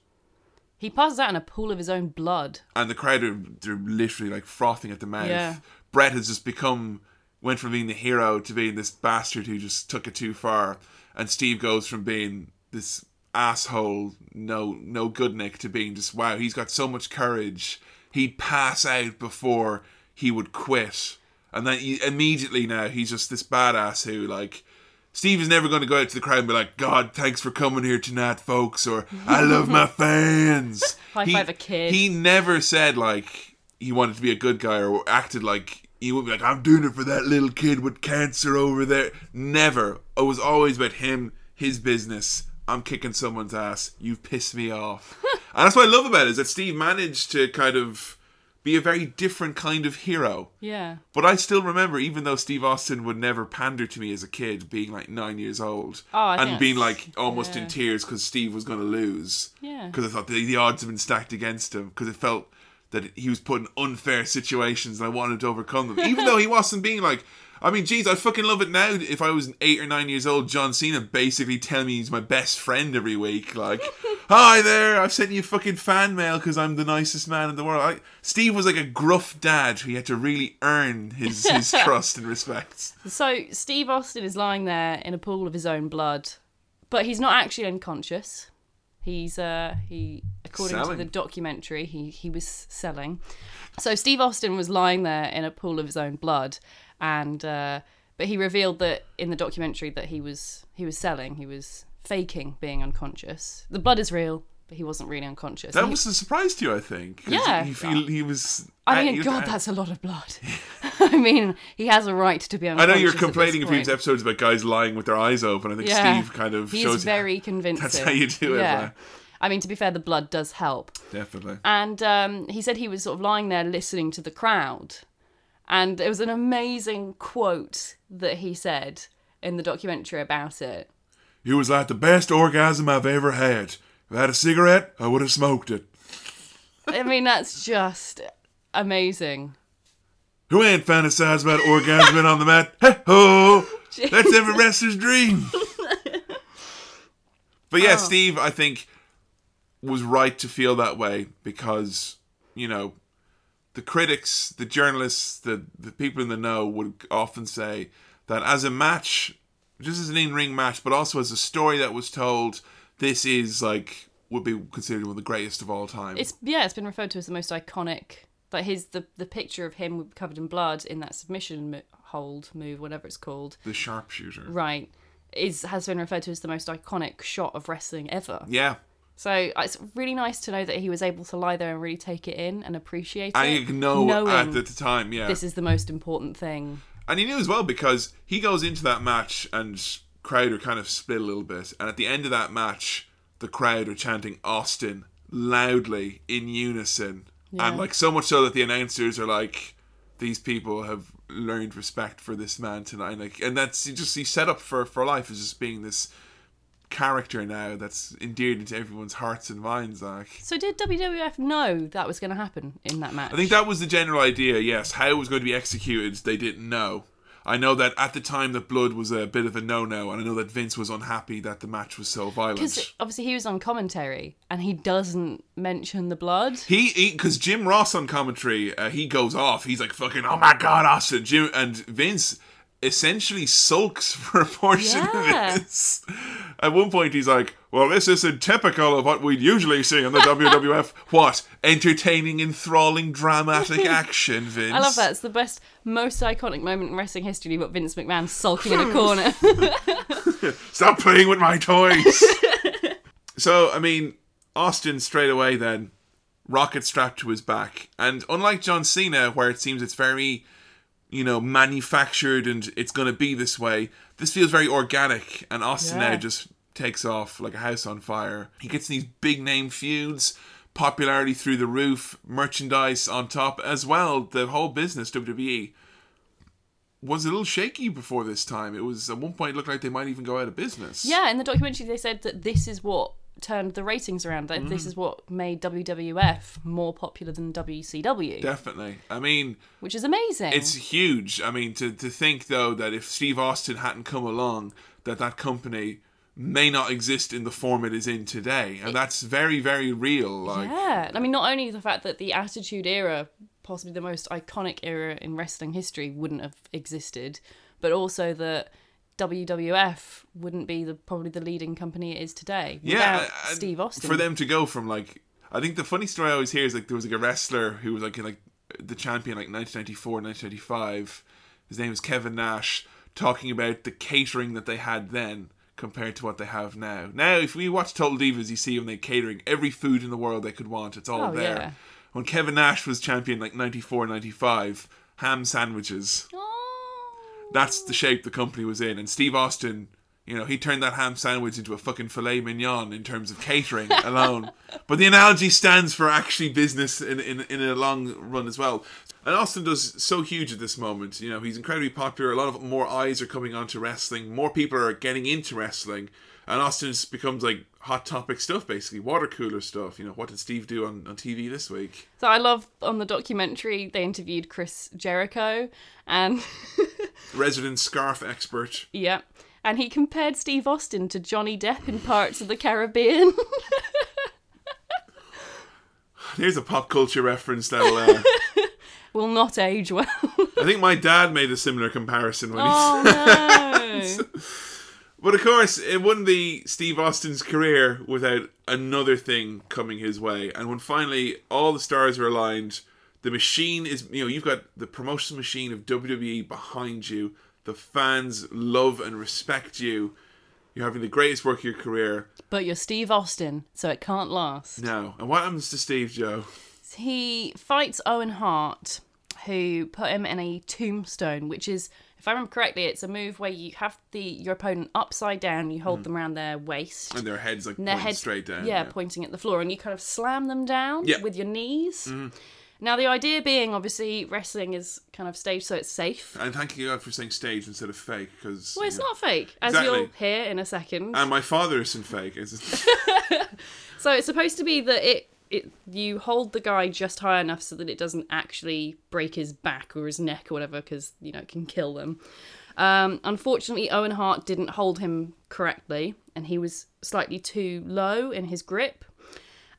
He passes out in a pool of his own blood. and the crowd are they're literally like frothing at the mouth. Yeah. Bret has just become went from being the hero to being this bastard who just took it too far, and Steve goes from being this asshole, no no good Nick to being just wow, he's got so much courage. He'd pass out before he would quit, and then he, immediately now he's just this badass who like. Steve is never going to go out to the crowd and be like, God, thanks for coming here tonight, folks, or I love my [LAUGHS] fans. High He- five a kid. He never said, like, he wanted to be a good guy or acted like he would be like, I'm doing it for that little kid with cancer over there. Never. It was always about him, his business. I'm kicking someone's ass. You've pissed me off. [LAUGHS] and that's what I love about it, is that Steve managed to kind of be a very different kind of hero. Yeah. But I still remember, even though Steve Austin would never pander to me as a kid, being like nine years old, Oh, and being like almost in tears because Steve was going to lose. Yeah. Because I thought the, the odds had been stacked against him. Because it felt that he was put in unfair situations, and I wanted to overcome them. Even [LAUGHS] though he wasn't being like, I mean, geez, I fucking love it now. If I was eight or nine years old, John Cena basically telling me he's my best friend every week, like, "Hi there, I've sent you fucking fan mail because I'm the nicest man in the world." I, Steve was like a gruff dad who had to really earn his his [LAUGHS] trust and respect. So Steve Austin is lying there in a pool of his own blood, but he's not actually unconscious. He's uh he according Selling. to the documentary he he was selling. So Steve Austin was lying there in a pool of his own blood, and uh, but he revealed that in the documentary that he was he was selling. He was faking being unconscious. The blood is real, but he wasn't really unconscious. That he- was a surprise to you, I think. Yeah. you feel he was. I mean, God, that's a lot of blood. [LAUGHS] I mean, he has a right to be unconscious. I know you're complaining in previous episodes about guys lying with their eyes open. I think Yeah. Steve kind of He shows very convincing. [LAUGHS] That's how you do it, Yeah. I mean, to be fair, the blood does help. definitely. And um, he said he was sort of lying there listening to the crowd. And there was an amazing quote that he said in the documentary about it. It was like the best orgasm I've ever had. If I had a cigarette, I would have smoked it. I mean, that's just amazing. Who ain't fantasized about orgasming on the mat? [LAUGHS] Hey ho! That's every wrestler's dream. [LAUGHS] But yeah, Oh. Steve, I think, was right to feel that way because, you know, the critics, the journalists, the, the people in the know would often say that as a match, just as an in ring match, but also as a story that was told, this is like, would be considered one of the greatest of all time. It's yeah, it's been referred to as the most iconic. Like his the the picture of him covered in blood in that submission hold move, whatever it's called, the sharpshooter. right, is has been referred to as the most iconic shot of wrestling ever. Yeah. So uh, it's really nice to know that he was able to lie there and really take it in and appreciate And it, you know at the time, yeah. this is the most important thing. And he knew as well because he goes into that match and crowd are kind of split a little bit. And at the end of that match, the crowd are chanting Austin loudly in unison. Yeah. And like so much so that the announcers are like, these people have learned respect for this man tonight. Like, and that's he just he's set up for for life as just being this character now that's endeared into everyone's hearts and minds. Like, So did WWF know that was going to happen in that match? I think that was the general idea, yes. How it was going to be executed, they didn't know. I know that at the time that blood was a bit of a no-no, and I know that Vince was unhappy that the match was so violent. because obviously he was on commentary and he doesn't mention the blood. He, because Jim Ross on commentary, uh, he goes off. He's like, "Fucking, oh my god, Austin!" Jim and Vince essentially sulks [LAUGHS] for a portion Yeah. of this. At one point, he's like, "Well, this isn't typical of what we'd usually see in the [LAUGHS] WWF. What entertaining, enthralling, dramatic [LAUGHS] action, Vince?" I love that. It's the best, most iconic moment in wrestling history. Got Vince McMahon sulking in a corner. Stop playing with my toys. so, I mean, Austin straight away then, rocket strapped to his back. And unlike John Cena, where it seems it's very, you know, manufactured and it's going to be this way, this feels very organic. And Austin Yeah. now just takes off like a house on fire. He gets these big name feuds. Popularity through the roof, merchandise on top as well. The whole business, WWE, was a little shaky before this time. It was at one point it looked like they might even go out of business. yeah, in the documentary they said that this is what turned the ratings around. That Mm. this is what made WWF more popular than WCW, Definitely. I mean, which is amazing. it's huge. I mean, to, to think though that if Steve Austin hadn't come along, that that company may not exist in the form it is in today, and that's very, very real. Like, yeah, I mean, not only the fact that the Attitude Era, possibly the most iconic era in wrestling history, wouldn't have existed, but also that WWF wouldn't be the probably the leading company it is today yeah, without Steve Austin. For them to go from like, I think the funny story I always hear is like there was like a wrestler who was like in, like the champion like 1994, 1995. His name was Kevin Nash, talking about the catering that they had then compared to what they have now. Now, if we watch Total Divas, you see when they catering every food in the world they could want. It's all Oh, there. yeah. When Kevin Nash was champion like 94, 95, ham sandwiches. Oh. That's the shape the company was in. And Steve Austin, you know, he turned that ham sandwich into a fucking filet mignon in terms of catering [LAUGHS] alone. But the analogy stands for actually business in, in, in a long run as well. And Austin does so huge at this moment. You know, he's incredibly popular. A lot of more eyes are coming onto wrestling. More people are getting into wrestling. And Austin just becomes like hot topic stuff, basically. Water cooler stuff. You know, what did Steve do on, on TV this week? So I love on the documentary they interviewed Chris Jericho and [LAUGHS] Resident scarf expert. yeah, and he compared Steve Austin to Johnny Depp in Pirates of the Caribbean. [LAUGHS] Here's a pop culture reference that'll. Uh, [LAUGHS] Will not age well. I think my dad made a similar comparison when he. oh no. But of course, it wouldn't be Steve Austin's career without another thing coming his way. And when finally all the stars are aligned, the machine is, you know, you've got the promotion machine of WWE behind you. The fans love and respect you. You're having the greatest work of your career But you're Steve Austin, so it can't last. No. And what happens to Steve Joe? He fights Owen Hart, who put him in a tombstone, which is, if I remember correctly, it's a move where you have the your opponent upside down, you hold mm. them around their waist, And their heads like their head straight down. yeah, pointing at the floor, and you kind of slam them down Yeah. With your knees. Mm-hmm. Now, the idea being, obviously, wrestling is kind of staged so it's safe. And thank you for saying stage instead of fake, because. Well, it's not fake, as Exactly. you'll hear in a second. And my father isn't fake. It's, [LAUGHS] [LAUGHS] So it's supposed to be that it, it you hold the guy just high enough so that it doesn't actually break his back or his neck or whatever, because you know it can kill them. Um, unfortunately, Owen Hart didn't hold him correctly, and he was slightly too low in his grip,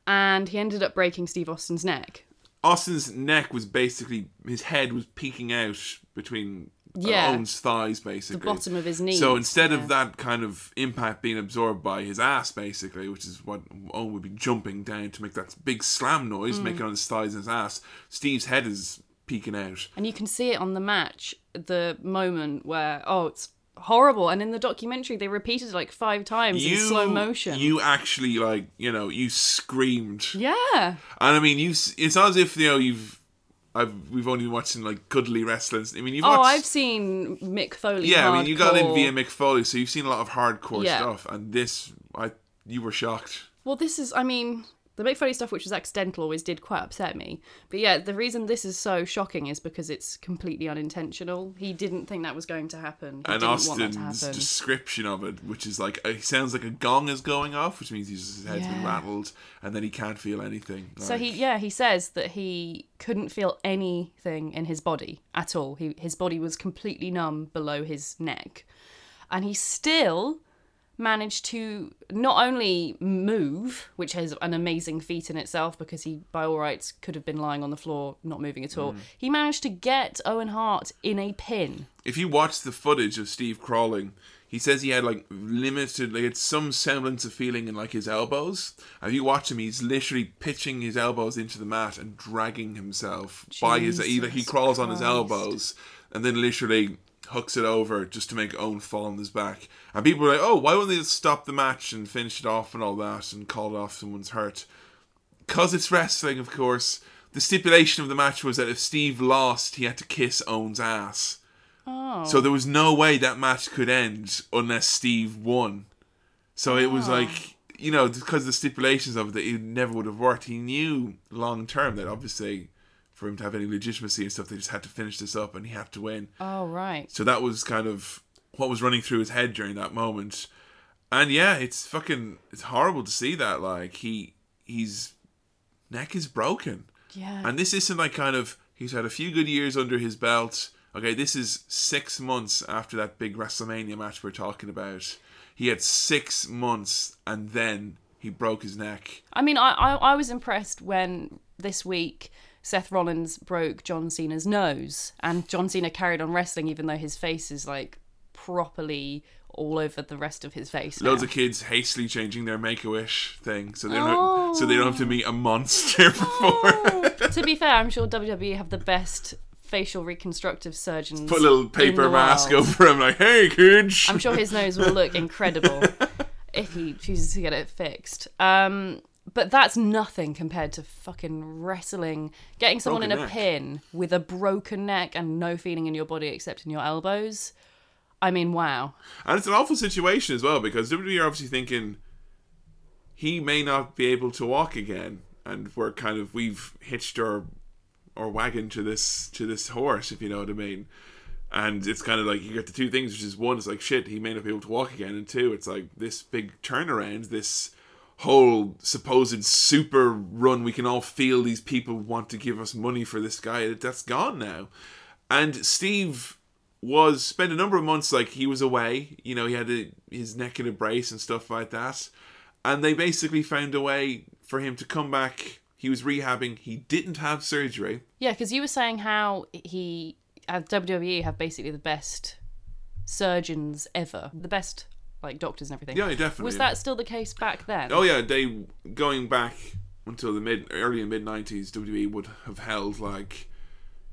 and he ended up breaking Steve Austin's neck. Austin's neck was basically his head was peeking out between Yeah. Owen's thighs, basically. The bottom of his knee. So instead yeah. of that kind of impact being absorbed by his ass, basically, which is what Owen would be jumping down to make that big slam Mm. noise, making on his thighs and his ass, Steve's head is peeking out. And you can see it on the match, the moment where, oh, it's horrible. And in the documentary, they repeated it like five times in slow motion. You actually like, you know, you screamed, yeah. and I mean, you. It's not as if you know you've. I've we've only been watching like cuddly wrestling. I mean, you've Oh, watched. I've seen Mick Foley. yeah, I mean, you got in via Mick Foley, so you've seen a lot of hardcore Yeah. stuff, and this, I, you were shocked. Well, this is, I mean, the Mick Foley stuff, which was accidental, always did quite upset me. But yeah, the reason this is so shocking is because it's completely unintentional. He didn't think that was going to happen. He and didn't want that to Austin's happen. description of it, which is like it sounds like a gong is going off, which means his head's been rattled, and then he can't feel anything. So he, yeah, he says that he couldn't feel anything in his body at all. He, his body was completely numb below his neck, and he still managed to not only move, which is an amazing feat in itself because he, by all rights, could have been lying on the floor, not moving at Mm. all. He managed to get Owen Hart in a pin. if you watch the footage of Steve crawling, he says he had like limited, like it's some semblance of feeling in like his elbows. And if you watch him, he's literally pitching his elbows into the mat and dragging himself by his. He, like, he Jesus crawls on his elbows and then literally hooks it over just to make Owen fall on his back. And people are like, "Oh, why wouldn't they stop the match and finish it off and all that and call it off someone's hurt?" Because it's wrestling, of course. The stipulation of the match was that if Steve lost, he had to kiss Owen's ass. Oh. So there was no way that match could end unless Steve won. So it was ah. like, you know, because the stipulations of it, that it never would have worked. He knew long term that obviously for him to have any legitimacy and stuff, they just had to finish this up and he had to win. Oh, right. So that was kind of what was running through his head during that moment. And yeah, it's fucking it's horrible to see that. Like he he's neck is broken. Yeah. And this isn't like kind of he's had a few good years under his belt. Okay, this is six months after that big WrestleMania match we're talking about. He had six months and then he broke his neck. I mean, I, I, I was impressed when this week Seth Rollins broke John Cena's nose, and John Cena carried on wrestling even though his face is like properly all over the rest of his face. Loads now. of kids hastily changing their Make a Wish thing, so they don't so they don't have to meet a monster [LAUGHS] before. to be fair, I'm sure WWE have the best facial reconstructive surgeons. Put a little paper mask world. over him, like, "Hey, kids." I'm sure his nose will look [LAUGHS] incredible if he chooses to get it fixed. Um, but that's nothing compared to fucking wrestling, getting someone Broken in a neck. pin with a broken neck and no feeling in your body except in your elbows. I mean, wow. And it's an awful situation as well because WWE are obviously thinking he may not be able to walk again, and we're kind of we've hitched our our wagon to this to this horse, if you know what I mean. And it's kind of like you get the two things, which is one, it's like shit, he may not be able to walk again, and two, it's like this big turnaround, this whole supposed super run. We can all feel these people want to give us money for this guy. That's gone now. And Steve was spent a number of months like he was away. You know, he had a, his neck in a brace and stuff like that. And they basically found a way for him to come back. He was rehabbing. He didn't have surgery. Yeah, because you were saying how he, at WWE have basically the best surgeons ever, the best like doctors and everything. Yeah, definitely. Was that still the case back then? Oh yeah, they going back until the mid early mid nineties, WWE would have held like,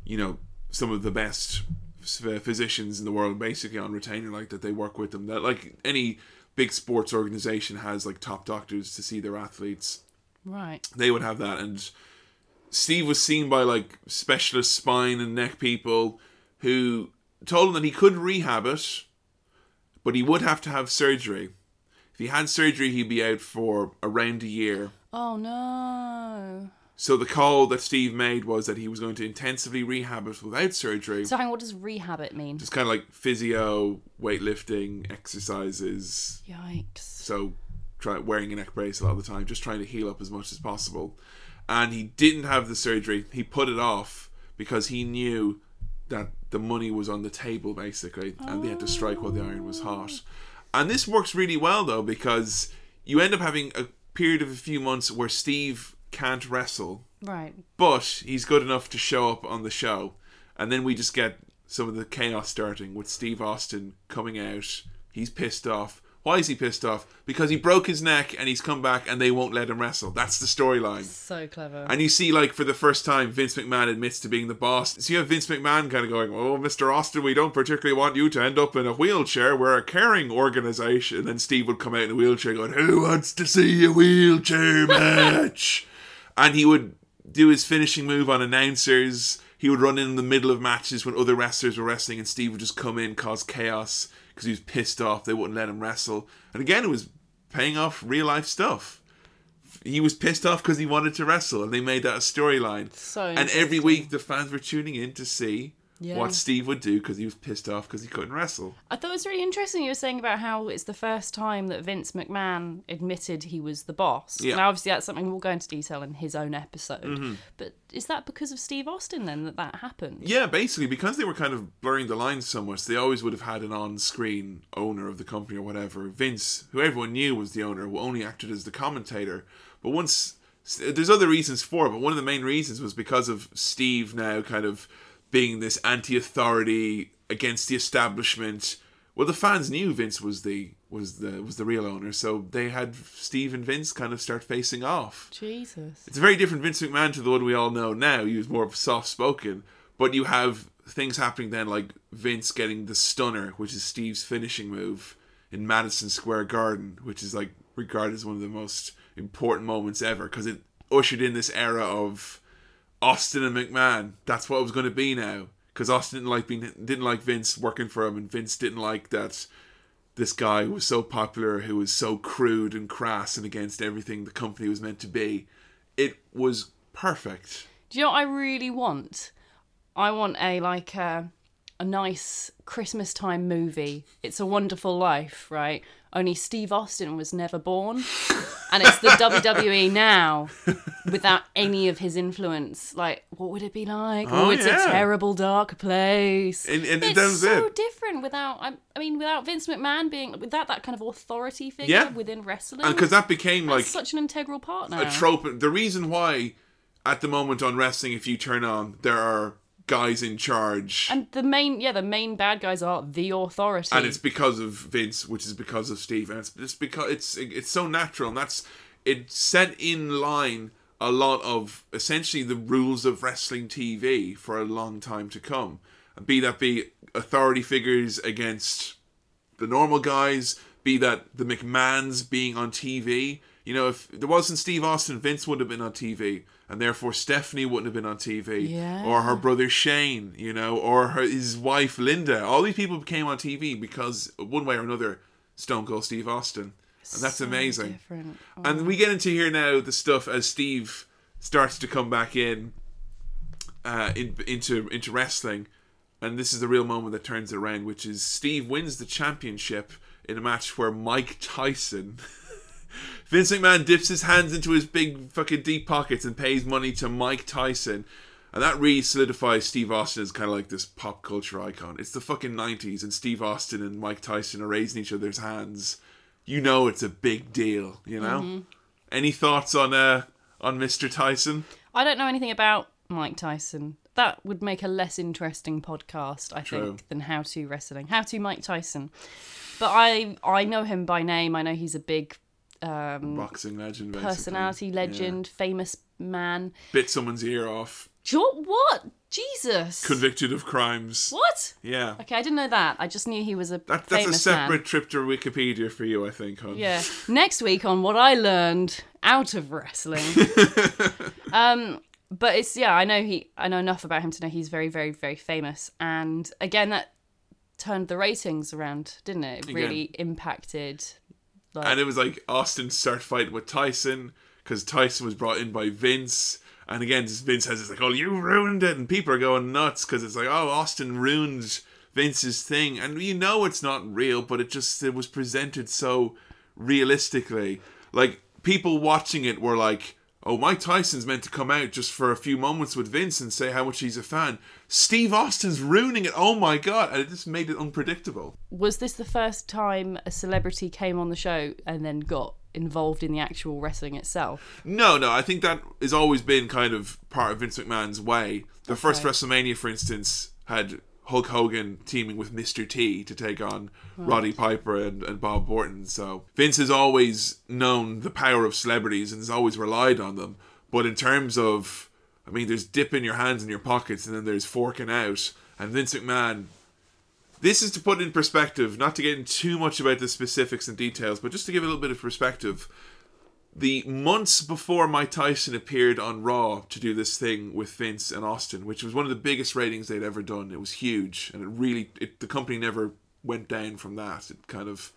you know, some of the best physicians in the world basically on retainer, like that they work with them. That like any big sports organization has like top doctors to see their athletes. Right. They would have that, and Steve was seen by like specialist spine and neck people who told him that he could rehab it, but he would have to have surgery. If he had surgery, he'd be out for around a year. Oh no. So the call that Steve made was that he was going to intensively rehab it without surgery. So hang on, what does rehab it mean? Just kind of like physio, weightlifting, exercises. Yikes. So try wearing a neck brace a lot of the time, just trying to heal up as much as possible. And he didn't have the surgery. He put it off because he knew that the money was on the table basically, and they had to strike while the oh. iron was hot. And this works really well though because you end up having a period of a few months where Steve can't wrestle, Right. but he's good enough to show up on the show, and then we just get some of the chaos starting with Steve Austin coming out. He's pissed off. Why is he pissed off? Because he broke his neck and he's come back and they won't let him wrestle. That's the storyline. So clever. And you see, like, for the first time, Vince McMahon admits to being the boss. So you have Vince McMahon kind of going, Oh, Mr. Austin, we don't particularly want you to end up in a wheelchair. We're a caring organization. And then Steve would come out in a wheelchair going, Who wants to see a wheelchair [LAUGHS] match? and he would do his finishing move on announcers. He would run in the middle of matches when other wrestlers were wrestling, and Steve would just come in, cause chaos because he was pissed off they wouldn't let him wrestle. And again, it was paying off real life stuff. He was pissed off because he wanted to wrestle, and they made that a storyline. So and every week, the fans were tuning in to see Yeah. what Steve would do because he was pissed off because he couldn't wrestle. I thought it was really interesting you were saying about how it's the first time that Vince McMahon admitted he was the boss. Yeah. Now, obviously, that's something we'll go into detail in his own episode. Mm-hmm. But is that because of Steve Austin then that that happened? Yeah, basically, because they were kind of blurring the lines so much, they always would have had an on screen owner of the company or whatever. Vince, who everyone knew was the owner, who only acted as the commentator. But once. There's other reasons for it, but one of the main reasons was because of Steve now kind of being this anti authority against the establishment. Well, the fans knew Vince was the was the was the real owner, so they had Steve and Vince kind of start facing off. Jesus. It's a very different Vince McMahon to the one we all know now. He was more of soft spoken, but you have things happening then, like Vince getting the stunner, which is Steve's finishing move in Madison Square Garden, which is like regarded as one of the most important moments ever because it ushered in this era of Austin and McMahon. That's what it was going to be now. Because Austin didn't like being didn't like Vince working for him, and Vince didn't like that this guy was so popular who was so crude and crass and against everything the company was meant to be. It was perfect. Do you know what I really want? I want a like a, a nice Christmas time movie. It's a Wonderful Life, right? Only Steve Austin was never born, and it's the WWE [LAUGHS] now, without any of his influence. Like, what would it be like? Oh, Oh, it's yeah. a terrible, dark place. And- and it's so it. different without. I, I mean, without Vince McMahon being without that kind of authority figure Yeah. within wrestling. Because that became like such an integral part now. a trope. The reason why, at the moment on wrestling, if you turn on, there are guys in charge. And the main, yeah, the main bad guys are the authority. and it's because of Vince, which is because of Steve, and it's, it's because it's it's so natural, and that's it set in line a lot of essentially the rules of wrestling TV for a long time to come. Be that be authority figures against the normal guys, be that the McMahons being on TV. You know, if there wasn't Steve Austin, Vince would have been on TV, and therefore Stephanie wouldn't have been on TV, Yeah. or her brother Shane, you know, or her his wife Linda. All these people became on TV because one way or another, Stone Cold Steve Austin, and that's So amazing. different. And we get into here now the stuff as Steve starts to come back in, uh, in into into wrestling, and this is the real moment that turns it around, which is Steve wins the championship in a match where Mike Tyson. [LAUGHS] Vince McMahon dips his hands into his big fucking deep pockets and pays money to Mike Tyson. And that really solidifies Steve Austin as kind of like this pop culture icon. It's the fucking 90s, and Steve Austin and Mike Tyson are raising each other's hands. You know it's a big deal, you know? Any thoughts on uh on Mr. Tyson? I don't know anything about Mike Tyson. That would make a less interesting podcast, I True. think, than How to Wrestling. How to Mike Tyson. But I I know him by name. I know he's a big um, Boxing legend, basically. personality, legend, famous man. Bit someone's ear off. What? Jesus. Convicted of crimes. what? Yeah. Okay, I didn't know that. I just knew he was a That, that's a separate man. trip to Wikipedia for you, I think, hon. Yeah. Next week on what I learned out of wrestling. [LAUGHS] um, but it's yeah, I know he, I know enough about him to know he's very, very, very famous. And again, that turned the ratings around, didn't it? It Again. really impacted. Like, And it was like Austin start fighting with Tyson because Tyson was brought in by Vince. And again, Vince has this like, "Oh, you ruined it," and people are going nuts because it's like, "Oh, Austin ruined Vince's thing," and you know it's not real, but it just it was presented so realistically. Like people watching it were like, oh, Mike Tyson's meant to come out just for a few moments with Vince and say how much he's a fan. Steve Austin's ruining it. Oh my god! And it just made it unpredictable. Was this the first time a celebrity came on the show and then got involved in the actual wrestling itself? No, no, I think that has always been kind of part of Vince McMahon's way. The first WrestleMania, for instance, had Hulk Hogan teaming with Mr. T to take on Roddy Piper and, and Bob Orton. So Vince has always known the power of celebrities and has always relied on them. But in terms of, I mean, there's dipping your hands in your pockets and then there's forking out. And Vince McMahon this is to put in perspective, not to get in too much about the specifics and details, but just to give a little bit of perspective. The months before Mike Tyson appeared on Raw to do this thing with Vince and Austin, which was one of the biggest ratings they'd ever done, it was huge, and it really, it, the company never went down from that. It kind of,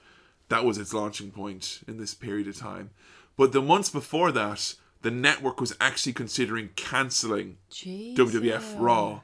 that was its launching point in this period of time. But the months before that, the network was actually considering cancelling WWF Raw.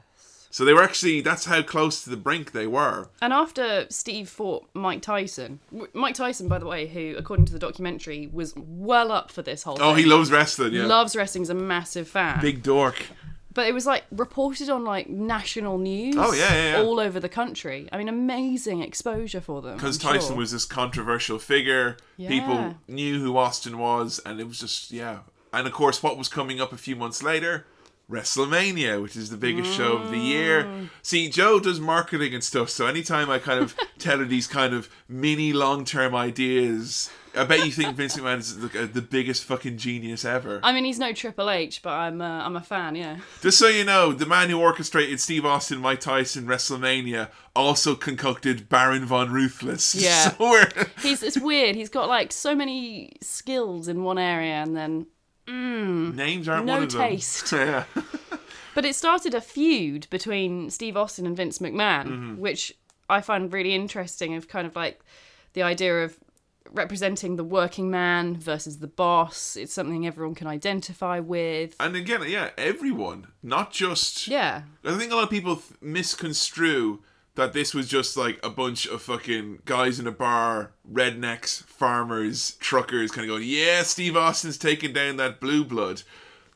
So they were actually, that's how close to the brink they were. And after Steve fought Mike Tyson, Mike Tyson, by the way, who, according to the documentary, was well up for this whole Oh, thing. he loves wrestling, yeah. Loves wrestling's a massive fan. Big dork. But it was like reported on like national news. Oh, yeah, yeah, yeah. all over the country. I mean, amazing exposure for them. Because Tyson sure. was this controversial figure. Yeah. People knew who Austin was, and it was just, yeah. And of course, what was coming up a few months later? WrestleMania, which is the biggest show of the year. Mm. See, Joe does marketing and stuff, so anytime I kind of [LAUGHS] tell her these kind of mini long term ideas, I bet you think Vince McMahon is uh, the biggest fucking genius ever. I mean, he's no Triple H, but I'm uh, I'm a fan. Yeah. Just so you know, the man who orchestrated Steve Austin, Mike Tyson, WrestleMania also concocted Baron von Ruthless. Yeah. [LAUGHS] So He's it's weird. He's got like so many skills in one area, and then names aren't No one of them. taste. [LAUGHS] yeah. But it started a feud between Steve Austin and Vince McMahon, Mm-hmm. which I find really interesting of kind of like the idea of representing the working man versus the boss. It's something everyone can identify with. And again, yeah, everyone, not just. Yeah. I think a lot of people th- misconstrue that this was just like a bunch of fucking guys in a bar, rednecks, farmers, truckers, kind of going, yeah, Steve Austin's taking down that blue blood.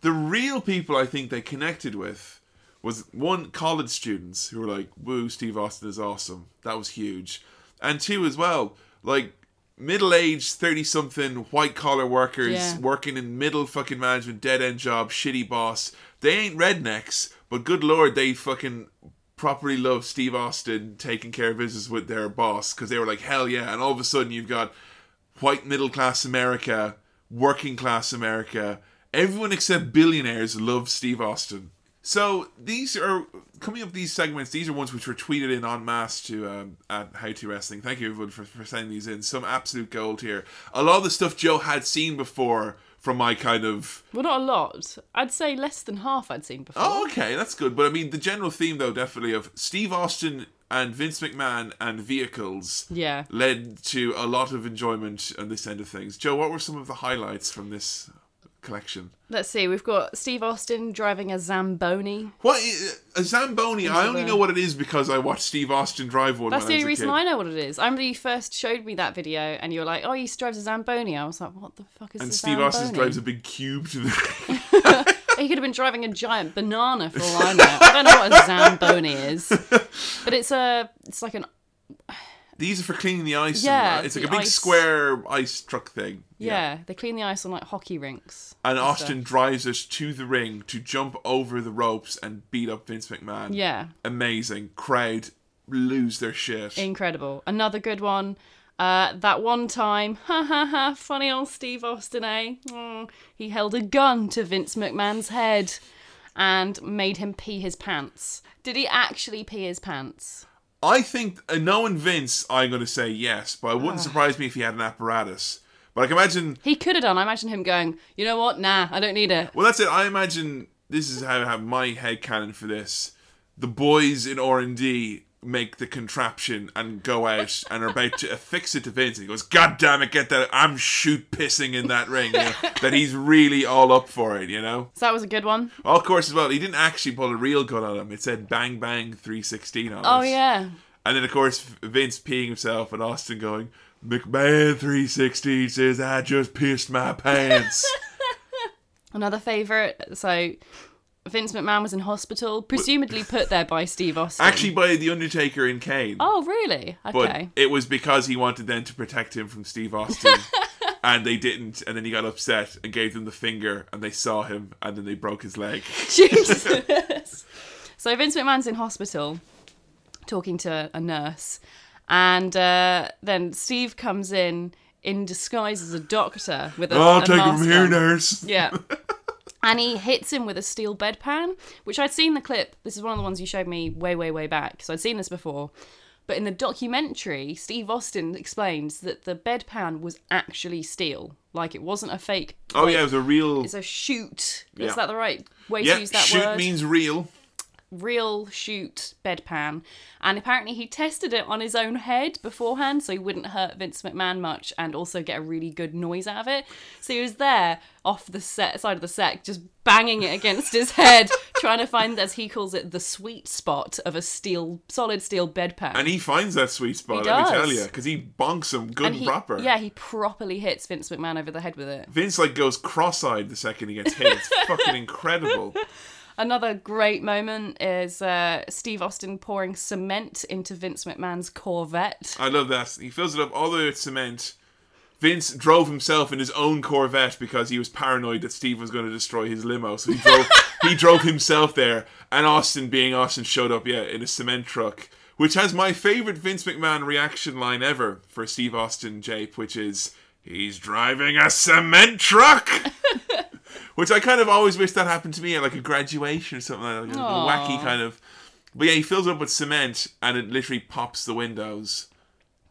The real people I think they connected with was one, college students who were like, woo, Steve Austin is awesome. That was huge. And two, as well, like middle aged, 30 something white collar workers Yeah. working in middle fucking management, dead end job, shitty boss. They ain't rednecks, but good lord, they fucking properly love Steve Austin taking care of business with their boss because they were like, hell yeah. And all of a sudden, you've got white middle class America, working class America. Everyone except billionaires love Steve Austin. So these are coming up. These segments, these are ones which were tweeted in en masse to um, at How to Wrestling. Thank you everyone for, for sending these in. Some absolute gold here. A lot of the stuff Joe had seen before from my kind of Well, not a lot. I'd say less than half I'd seen before. Oh, okay, that's good. But I mean, the general theme, though, definitely of Steve Austin and Vince McMahon and vehicles Yeah. led to a lot of enjoyment on this end of things. Joe, what were some of the highlights from this collection? Let's see. We've got Steve Austin driving a Zamboni. What i- a Zamboni? I only the- know what it is because I watched Steve Austin drive one. That's the only reason. I know what it is. I remember you first showed me that video, and you were like, "Oh, he drives a Zamboni." I was like, "What the fuck is And a Steve Zamboni?" Austin drives a big cube to the. [LAUGHS] He could have been driving a giant banana for all I know. I don't know what a Zamboni is, [LAUGHS] but it's a it's like an These are for cleaning the ice. and Yeah, it's like a big ice- square ice truck thing. yeah. They clean the ice on like hockey rinks. And stuff. Austin drives us to the ring to jump over the ropes and beat up Vince McMahon. Yeah, Amazing. Crowd lose their shit. incredible. Another good one. Uh, that one time, [LAUGHS] ha ha ha, funny old Steve Austin, eh? Mm, he held a gun to Vince McMahon's head and made him pee his pants. Did he actually pee his pants? I think, uh, knowing Vince, I'm going to say yes, but it wouldn't surprise me if he had an apparatus. But I can imagine, He could have done. I imagine him going, you know what? Nah, I don't need it. well, that's it. I imagine this is how I have my head canon for this. The boys in R&D make the contraption and go out and are about to [LAUGHS] affix it to Vince. And he goes, God damn it, get that. I'm shoot pissing in that ring. You know, [LAUGHS] that he's really all up for it, you know? So that was a good one. Oh, of course, as well, he didn't actually pull a real gun on him. It said bang bang 316 on it. Oh yeah. And then, of course, Vince peeing himself and Austin going, McMahon 316 says, I just pissed my pants. [LAUGHS] Another favourite. So Vince McMahon was in hospital, presumably put there by Steve [LAUGHS] Austin. Actually, by the Undertaker in Kane. Oh, really? but Okay. it was because he wanted them to protect him from Steve Austin. [LAUGHS] and they didn't. And then he got upset and gave them the finger, and they saw him, and then they broke his leg. [LAUGHS] Jesus. so Vince McMahon's in hospital talking to a nurse, and uh, then Steve comes in in disguise as a doctor with a, Oh, a take him mask from here, on. nurse. Yeah. And he hits him with a steel bedpan, which I'd seen the clip. This is one of the ones you showed me way, way, way back. So I'd seen this before. But in the documentary, Steve Austin explains that the bedpan was actually steel. Like it wasn't a fake. Oh like, yeah, it was a real. It's a shoot. Yeah. Is that the right way Yeah, to use that shoot word? Shoot means real. Real shoot bedpan. And apparently he tested it on his own head beforehand so he wouldn't hurt Vince McMahon much and also get a really good noise out of it. So he was there off the set side of the set, just banging it against his head, [LAUGHS] trying to find, as he calls it, the sweet spot of a steel, solid steel bedpan. And he finds that sweet spot, He let me tell you, because he bonks him good and, he, proper. Yeah, he properly hits Vince McMahon over the head with it. Vince like goes cross-eyed the second he gets hit. It's fucking incredible. [LAUGHS] Another great moment is uh, Steve Austin pouring cement into Vince McMahon's Corvette. I love that. He fills it up all the way with cement. Vince drove himself in his own Corvette because he was paranoid that Steve was going to destroy his limo. So he [LAUGHS] drove he drove himself there. And Austin, being Austin, showed up, yeah, in a cement truck. Which has my favorite Vince McMahon reaction line ever for Steve Austin Jape, which is He's driving a cement truck [LAUGHS] Which I kind of always wish that happened to me at like a graduation or something like that. Like a wacky kind of But yeah, he fills it up with cement and it literally pops the windows.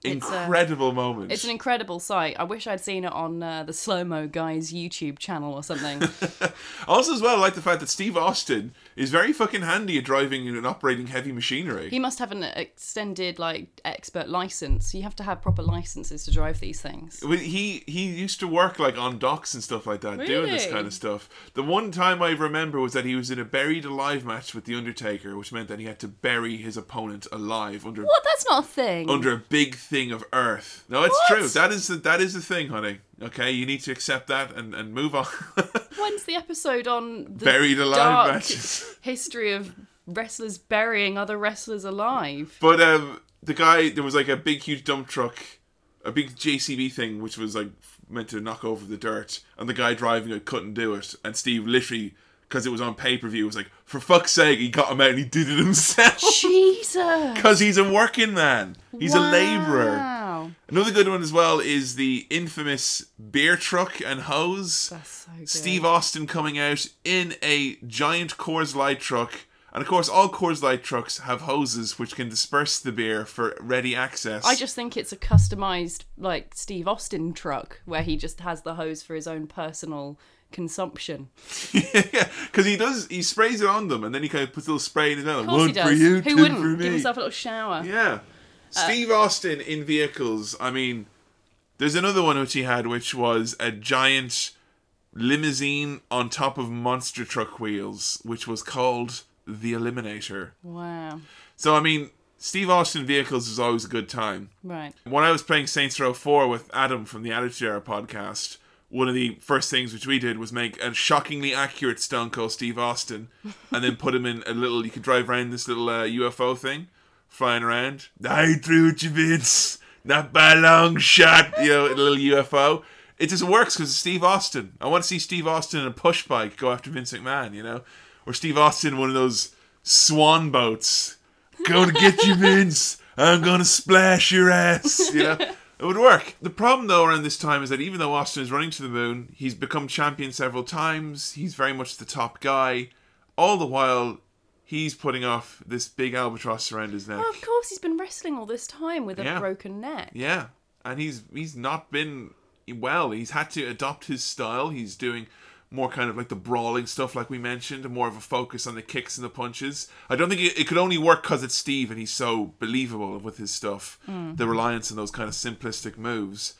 It's a- Incredible moment. It's an incredible sight. I wish I'd seen it on uh, the Slow Mo Guys YouTube channel or something. [LAUGHS] Also, as well, I like the fact that Steve Austin is very fucking handy at driving and operating heavy machinery. he must have an extended, like, expert license. You have to have proper licenses to drive these things. Well, he he used to work like on docks and stuff like that, doing this kind of stuff. The one time I remember was that he was in a buried alive match with the Undertaker, which meant that he had to bury his opponent alive under What? That's not a thing. under a big thing of earth. No, it's What? true. That is the, that is the thing, honey. Okay, you need to accept that and, and move on. [LAUGHS] When's the episode on the Buried alive matches. [LAUGHS] history of wrestlers burying other wrestlers alive? But um, the guy, there was like a big, huge dump truck, a big JCB thing, which was like meant to knock over the dirt, and the guy driving it couldn't do it, and Steve literally, because it was on pay per view, was like, for fuck's sake, he got him out and he did it himself. [LAUGHS] Jesus! Because he's a working man. He's a labourer. Another good one as well is the infamous beer truck and hose. That's so good. Steve Austin coming out in a giant Coors Light truck. And of course, all Coors Light trucks have hoses which can disperse the beer for ready access. I just think it's a customized, like, Steve Austin truck where he just has the hose for his own personal consumption. [LAUGHS] yeah, because he does. He sprays it on them, and then he kind of puts a little spray in his mouth. One for you, Who two wouldn't for me. give himself a little shower? Yeah. Steve Austin in vehicles. I mean, there's another one which he had, which was a giant limousine on top of monster truck wheels, which was called the Eliminator. Wow. So, I mean, Steve Austin vehicles is always a good time. Right. When I was playing Saints Row 4 with Adam from the Attitude Era podcast, one of the first things which we did was make a shockingly accurate Stone Cold Steve Austin and then put him in a little, you could drive around this little uh, UFO thing, flying around. I threw it, you Vince. Not by a long shot, you know, a little UFO. It just works because it's Steve Austin. I want to see Steve Austin in a push bike go after Vince McMahon, you know? Or Steve Austin in one of those swan boats. Gonna get you, [LAUGHS] Vince. I'm gonna splash your ass. You know, it would work. The problem, though, around this time is that even though Austin is running to the moon, he's become champion several times. He's very much the top guy. All the while, he's putting off this big albatross around his neck. Well, of course, he's been wrestling all this time with a Yeah. broken neck. Yeah, and he's he's not been well. He's had to adopt his style. He's doing more kind of like the brawling stuff, like we mentioned, and more of a focus on the kicks and the punches. I don't think it, it could only work because it's Steve and he's so believable with his stuff. Hmm. The reliance on those kind of simplistic moves.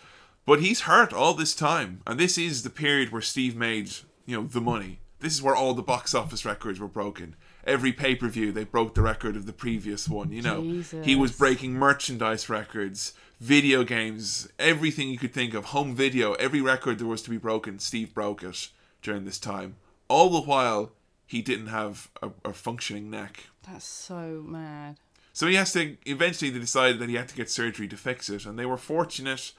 But he's hurt all this time, and this is the period where Steve made you know the money. This is where all the box office records were broken. Every pay per view, they broke the record of the previous one. You know, he was breaking merchandise records, video games, everything you could think of, home video, every record there was to be broken, Steve broke it during this time. All the while, he didn't have a, a functioning neck. That's so mad. So he has to eventually they decided that he had to get surgery to fix it, and they were fortunate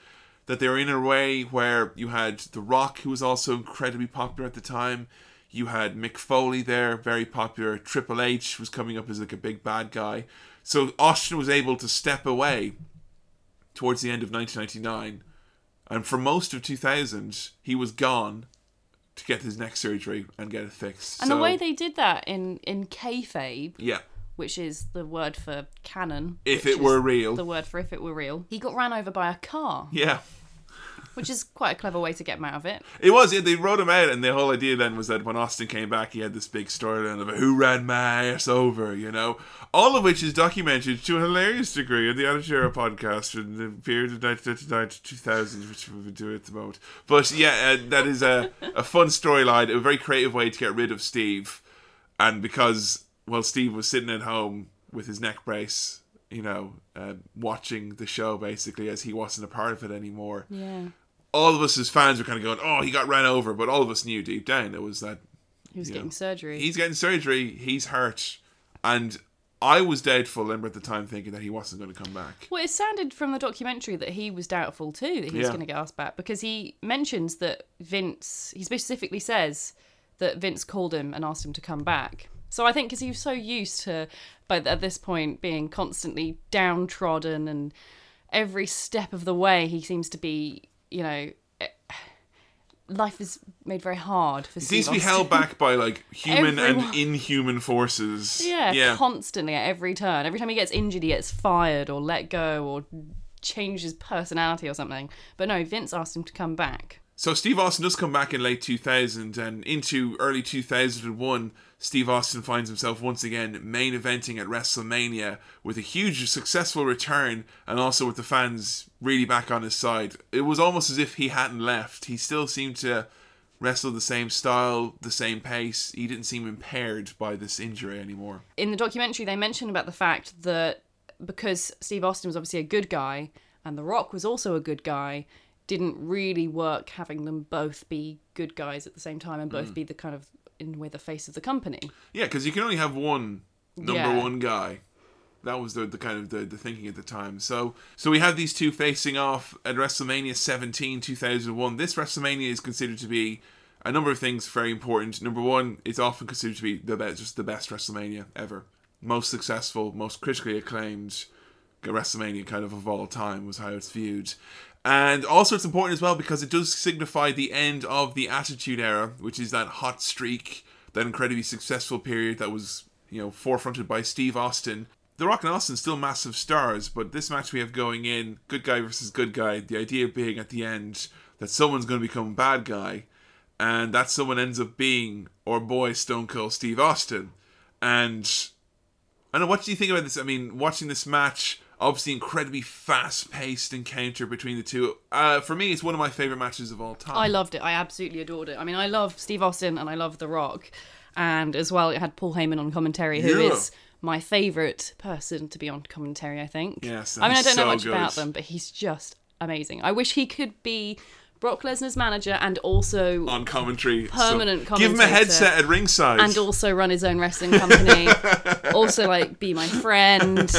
that they were in a way where you had The Rock, who was also incredibly popular at the time. You had Mick Foley there, very popular. Triple H was coming up as like a big bad guy. So Austin was able to step away towards the end of 1999, and for most of 2000, he was gone to get his neck surgery and get it fixed. And so, the way they did that in in kayfabe, yeah, which is the word for canon, if it were real, the word for if it were real, he got ran over by a car, yeah. Which is quite a clever way to get him out of it. It was, yeah, they wrote him out, and the whole idea then was that when Austin came back, he had this big storyline of who ran my ass over, you know? All of which is documented to a hilarious degree in the Attitude Era podcast in the period of 1999 to 2000, which we've been doing at the moment. But yeah, uh, that is a, a fun storyline, a very creative way to get rid of Steve. And because, well, Steve was sitting at home with his neck brace, you know, uh, watching the show basically as he wasn't a part of it anymore Yeah, all of us as fans were kind of going, "Oh, he got ran over," but all of us knew deep down it was that he was getting surgery. he's getting surgery, he's hurt, and I was doubtful. I remember at the time thinking that he wasn't going to come back. Well, it sounded from the documentary that he was doubtful too that he was Yeah. going to get asked back because he mentions that Vince, he specifically says that Vince called him and asked him to come back. So I think because he was so used to, by at this point, being constantly downtrodden and every step of the way he seems to be, you know, eh, life is made very hard for He Steve seems to be held back by like [LAUGHS] human Everyone- and inhuman forces. Yeah, yeah. constantly at every turn. Every time he gets injured, he gets fired or let go or changes personality or something. But no, Vince asked him to come back. So Steve Austin does come back in late 2000 and into early 2001. Steve Austin finds himself once again main eventing at WrestleMania with a huge successful return and also with the fans really back on his side. It was almost as if he hadn't left. He still seemed to wrestle the same style, the same pace. He didn't seem impaired by this injury anymore. In the documentary, they mention about the fact that because Steve Austin was obviously a good guy and The Rock was also a good guy, didn't really work having them both be good guys at the same time and Mm. both be the kind of in way the face of the company. Yeah, because you can only have one number Yeah. one guy. That was the, the kind of the, the thinking at the time. So so we have these two facing off at WrestleMania 17, 2001. This WrestleMania is considered to be a number of things very important. Number one, it's often considered to be the best, just the best WrestleMania ever. Most successful, most critically acclaimed WrestleMania kind of of all time was how it's viewed. And also it's important as well because it does signify the end of the Attitude Era, which is that hot streak, that incredibly successful period that was, you know, forefronted by Steve Austin. The Rock and Austin still massive stars, but this match we have going in, good guy versus good guy, the idea being at the end that someone's going to become bad guy, and that someone ends up being our boy Stone Cold Steve Austin. And I don't know, what do you think about this? I mean, watching this match, obviously incredibly fast paced encounter between the two. Uh, for me, it's one of my favourite matches of all time. I loved it. I absolutely adored it. I mean, I love Steve Austin and I love The Rock. And as well, it had Paul Heyman on commentary, who is Yeah. my favourite person to be on commentary, I think. Yes, I mean, I don't know much good. about them, but he's just amazing. I wish he could be Brock Lesnar's manager and also on commentary. Permanent so Give him a headset at ringside. and also run his own wrestling company. [LAUGHS] also, like, be my friend.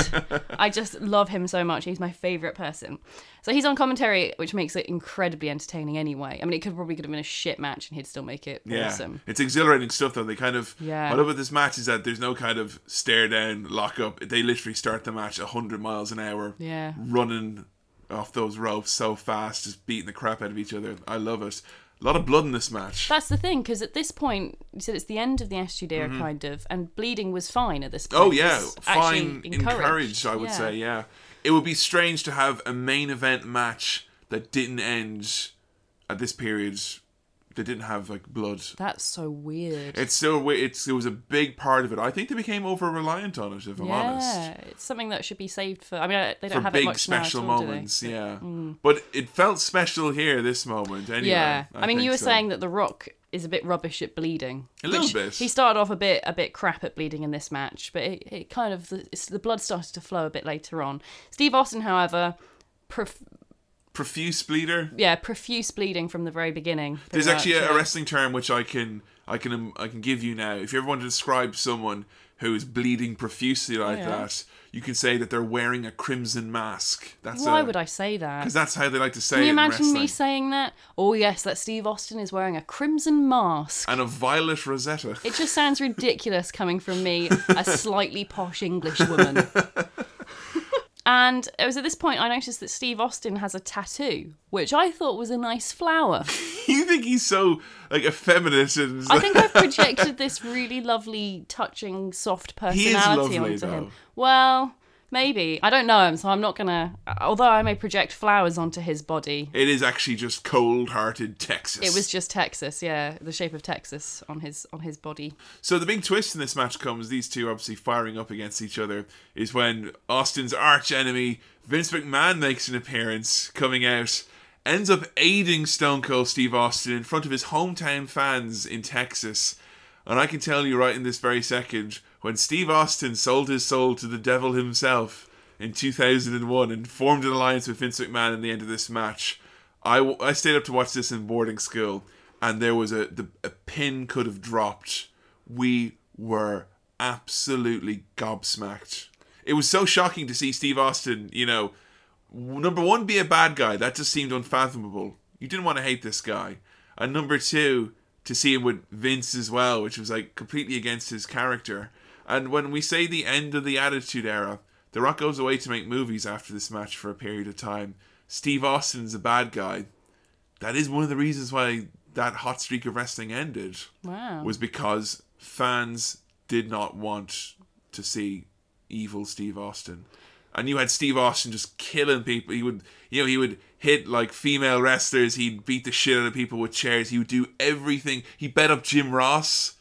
I just love him so much. He's my favorite person. So he's on commentary, which makes it incredibly entertaining. Anyway, I mean, it could probably could have been a shit match, and he'd still make it yeah, awesome. it's exhilarating stuff though. They kind of Yeah. What about this match is that there's no kind of stare down, lock up. They literally start the match hundred miles an hour. Yeah. running off those ropes so fast, just beating the crap out of each other. I love it. A lot of blood in this match. That's the thing, because at this point, you said it's the end of the Attitude Era, kind of, and bleeding was fine at this point. Mm-hmm. Oh yeah, fine, encouraged. I would Yeah. say, yeah. It would be strange to have a main event match that didn't end at this period. That didn't have like blood. That's so weird. It's still wi- it's it was a big part of it. I think they became over reliant on it. If I'm honest, yeah, it's something that should be saved for. I mean, they don't for have big much now at special all, moments. Yeah, mm. but it felt special here this moment. Anyway, Yeah, I, mean, you were so. saying that The Rock is a bit rubbish at bleeding. A little bit. He started off a bit a bit crap at bleeding in this match, but it, it kind of the, it's, the blood started to flow a bit later on. Steve Austin, however, pref- Profuse bleeder. Yeah, profuse bleeding from the very beginning. There's pretty actually much, a, a wrestling term which I can I can um, I can give you now. If you ever want to describe someone who is bleeding profusely like yeah. that, you can say that they're wearing a crimson mask. That's Why a, would I say that? Because that's how they like to say Can it you in imagine me saying that? Oh yes, that Steve Austin is wearing a crimson mask. and a violet rosetta. It just sounds ridiculous coming from me, a [LAUGHS] slightly posh English woman. [LAUGHS] And it was at this point I noticed that Steve Austin has a tattoo, which I thought was a nice flower. [LAUGHS] you think he's so like effeminate and I think I've projected this really lovely, touching, soft personality lovely, onto him. Well, maybe. I don't know him, so I'm not gonna. Although I may project flowers onto his body. it is actually just cold-hearted Texas. It was just Texas, yeah, the shape of Texas on his on his body. So the big twist in this match comes, these two obviously firing up against each other, is when Austin's arch enemy, Vince McMahon, makes an appearance, coming out, ends up aiding Stone Cold Steve Austin in front of his hometown fans in Texas. And I can tell you right in this very second, when Steve Austin sold his soul to the devil himself in 2001 and formed an alliance with Vince McMahon in the end of this match, I, I stayed up to watch this in boarding school, and there was a the, a pin could have dropped. We were absolutely gobsmacked. It was so shocking to see Steve Austin, you know, number one, be a bad guy. That just seemed unfathomable. You didn't want to hate this guy. And number two, to see him with Vince as well, which was like completely against his character. And when we say the end of the Attitude Era, The Rock goes away to make movies after this match for a period of time. Steve Austin's a bad guy. That is one of the reasons why that hot streak of wrestling ended Wow. was because fans did not want to see evil Steve Austin. And you had Steve Austin just killing people. He would, you know, he would hit like female wrestlers. He'd beat the shit out of people with chairs. He would do everything. He bet up Jim Ross.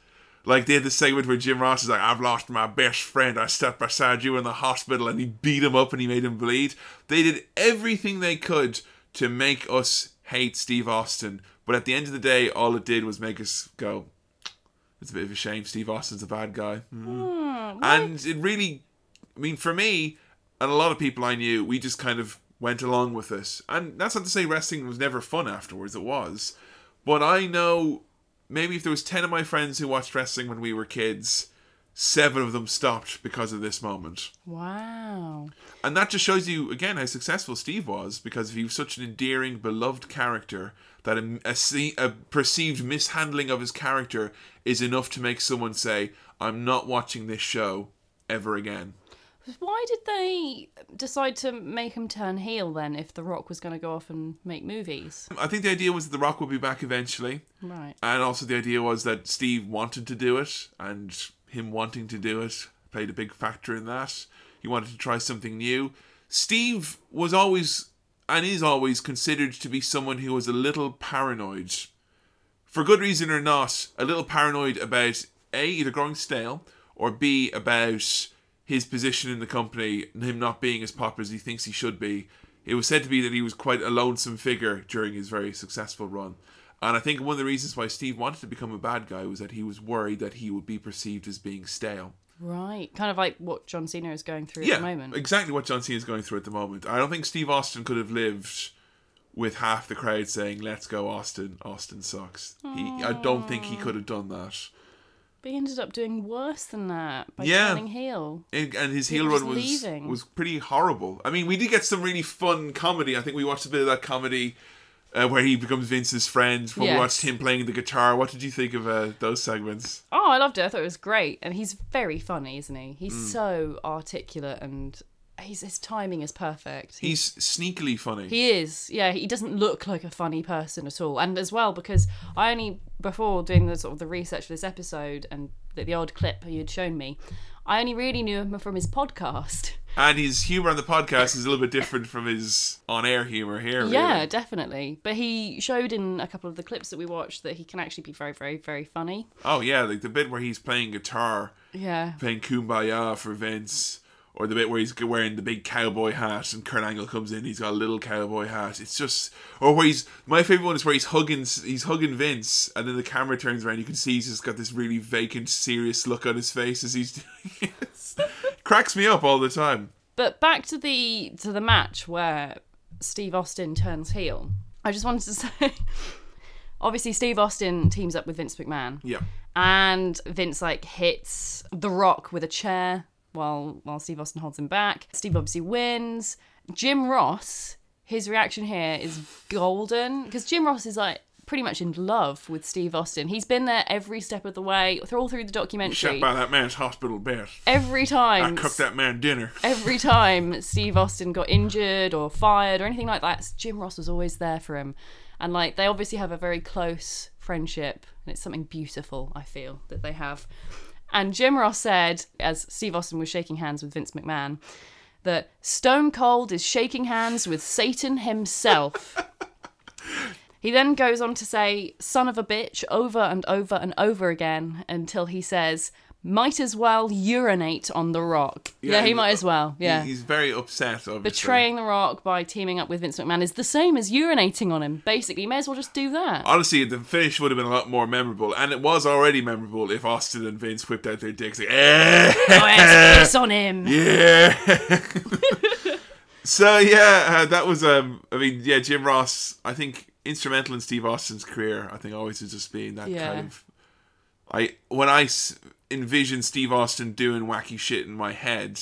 Like they had the segment where Jim Ross is like, "I've lost my best friend. I stepped beside you in the hospital," and he beat him up and he made him bleed. They did everything they could to make us hate Steve Austin. But at the end of the day, all it did was make us go, it's a bit of a shame. Steve Austin's a bad guy. Mm. and it really, I mean, for me, and a lot of people I knew, we just kind of went along with it. And that's not to say wrestling was never fun afterwards, it was. But I know maybe if there was 10 of my friends who watched wrestling when we were kids, seven of them stopped because of this moment. Wow. And that just shows you again how successful Steve was because he was such an endearing, beloved character that a, a, a perceived mishandling of his character is enough to make someone say, "I'm not watching this show ever again." Why did they decide to make him turn heel then if The Rock was going to go off and make movies? I think the idea was that The Rock would be back eventually, Right. and also the idea was that Steve wanted to do it, and him wanting to do it played a big factor in that. He wanted to try something new. Steve was always and is always considered to be someone who was a little paranoid. For good reason or not, a little paranoid about A, either growing stale, or B, about his position in the company and him not being as popular as he thinks he should be. It was said to be that he was quite a lonesome figure during his very successful run. And I think one of the reasons why Steve wanted to become a bad guy was that he was worried that he would be perceived as being stale. Right. Kind of like what John Cena is going through Yeah, at the moment. exactly what John Cena is going through at the moment. I don't think Steve Austin could have lived with half the crowd saying "Let's go, Austin." Austin sucks. He, I don't think he could have done that. But he ended up doing worse than that by Yeah. turning heel. And and his He heel run was leaving. was pretty horrible. I mean, we did get some really fun comedy. I think we watched a bit of that comedy uh, where he becomes Vince's friend. When we watched him playing the guitar. What did you think of uh, those segments? Oh, I loved it. I thought it was great. And he's very funny, isn't he? He's Hmm. so articulate and he's, his timing is perfect. He, He's sneakily funny. he is. Yeah, he doesn't look like a funny person at all. And as well, because I only, before doing the sort of the research for this episode and the, the odd clip you had shown me, I only really knew him from his podcast. [LAUGHS] and his humor on the podcast is a little bit different from his on-air humor here. really. Yeah, definitely. But he showed in a couple of the clips that we watched that he can actually be very, very, very funny. Oh yeah, like the bit where he's playing guitar, Yeah. playing "Kumbaya" for Vince, or the bit where he's wearing the big cowboy hat and Kurt Angle comes in, he's got a little cowboy hat. It's just, or where he's my favorite one is where he's hugging, he's hugging Vince, and then the camera turns around, you can see he's just got this really vacant, serious look on his face as he's [LAUGHS] doing it. Cracks me up all the time. But back to the to the match where Steve Austin turns heel, I just wanted to [LAUGHS] say obviously Steve Austin teams up with Vince McMahon. Yeah. And Vince like hits The Rock with a chair while while Steve Austin holds him back. Steve obviously wins. Jim Ross, his reaction here is golden because Jim Ross is like pretty much in love with Steve Austin. He's been there every step of the way, through all through the documentary. Shot by that man's hospital bed. Every time I cooked that man dinner. every time Steve Austin got injured or fired or anything like that, Jim Ross was always there for him. And like they obviously have a very close friendship, and it's something beautiful, I feel, that they have. And Jim Ross said, as Steve Austin was shaking hands with Vince McMahon, that Stone Cold is shaking hands with Satan himself. [LAUGHS] he then goes on to say, son of a bitch, over and over and over again until he says, might as well urinate on The Rock. Yeah, he and- might as well. Yeah. He- he's very upset. Obviously. Betraying The Rock by teaming up with Vince McMahon is the same as urinating on him. Basically, you may as well just do that. Honestly, the finish would have been a lot more memorable, and it was already memorable if Austin and Vince whipped out their dicks like, eh, Oh, yes, piss on him. yeah. [LAUGHS] so yeah, uh, that was um. I mean, yeah, Jim Ross. I think instrumental in Steve Austin's career. I think always has just been that Yeah. kind of. I when I s- envision Steve Austin doing wacky shit in my head,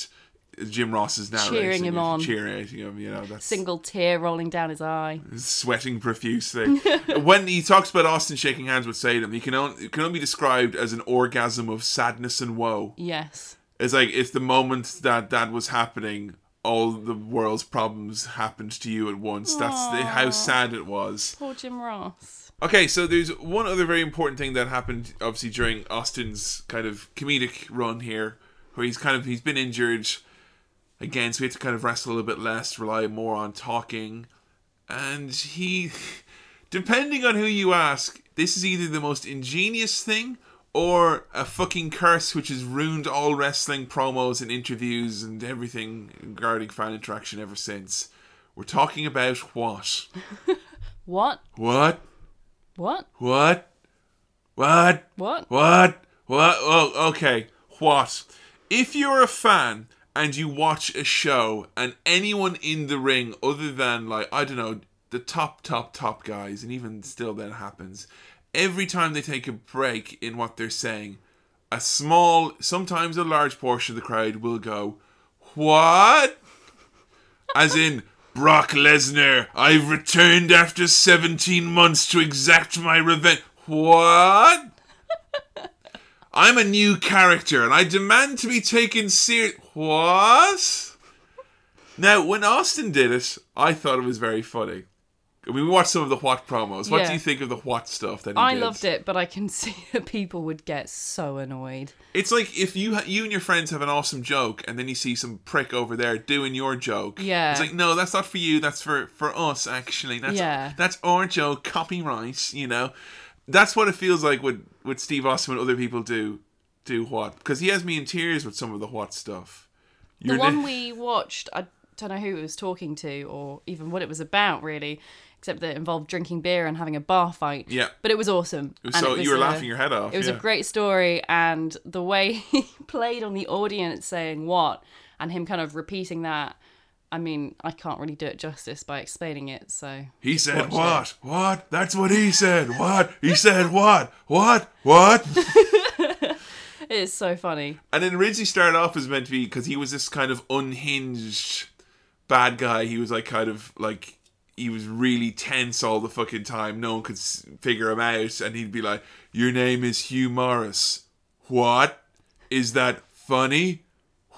Jim Ross is narrating Cheering him on. cheering him. You know, that's Single tear rolling down his eye. sweating profusely. [LAUGHS] when he talks about Austin shaking hands with Satan, he can only it can only be described as an orgasm of sadness and woe. Yes. It's like if the moment that that was happening, all the world's problems happened to you at once. That's the, how sad it was. Poor Jim Ross. Okay, so there's one other very important thing that happened, obviously during Austin's kind of comedic run here, where he's kind of he's been injured again, so he had to kind of wrestle a little bit less, rely more on talking, and he, [LAUGHS] depending on who you ask, this is either the most ingenious thing or a fucking curse which has ruined all wrestling promos and interviews and everything regarding fan interaction ever since. We're talking about what? [LAUGHS] What? What? What? What? What? What? What? What? Oh, okay. What? If you're a fan and you watch a show and anyone in the ring other than like I don't know the top top top guys and even still that happens every time they take a break in what they're saying a small sometimes a large portion of the crowd will go what as in Brock Lesnar, I've returned after 17 months to exact my revenge. What? [LAUGHS] I'm a new character and I demand to be taken serious. What? Now, when Austin did it, I thought it was very funny. I mean, we watched some of the What promos. What Yeah. do you think of the What stuff that I did? loved it, but I can [LAUGHS] see that people would get so annoyed. It's like if you you and your friends have an awesome joke, and then you see some prick over there doing your joke. Yeah. it's like no, that's not for you. That's for for us. Actually, that's Yeah. that's our joke. Copyright. You know, that's what it feels like with with Steve Austin and other people do do what because he has me in tears with some of the what stuff. The one ne- we watched, I don't know who it was talking to or even what it was about, really, except that it involved drinking beer and having a bar fight. Yeah. But it was awesome. was And so it was you were a- laughing your head off. It was yeah. a great story, and the way [LAUGHS] he played on the audience saying what, and him kind of repeating that. I mean, I can't really do it justice by explaining it. So He said what? What? That's what he said. What? He said what? What? What? [LAUGHS] it is so funny. And it originally started off as meant to be because he was this kind of unhinged bad guy. He was like kind of like he was really tense all the fucking time. No one could figure him out, and he'd be like, "Your name is Hugh Morris. What is that funny?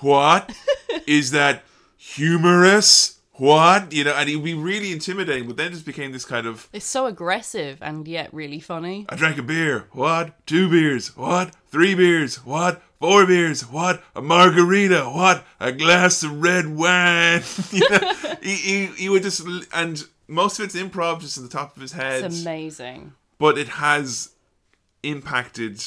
What [LAUGHS] is that humorous? What you know?" And he'd be really intimidating, but then just became this kind of It's so aggressive and yet really funny. I drank a beer. What? Two beers. What? Three beers. What? Four beers. What? A margarita. What? A glass of red wine. [LAUGHS] you know, [LAUGHS] he, he, he would just, and most of it's improv just in the top of his head. It's amazing. but it has impacted,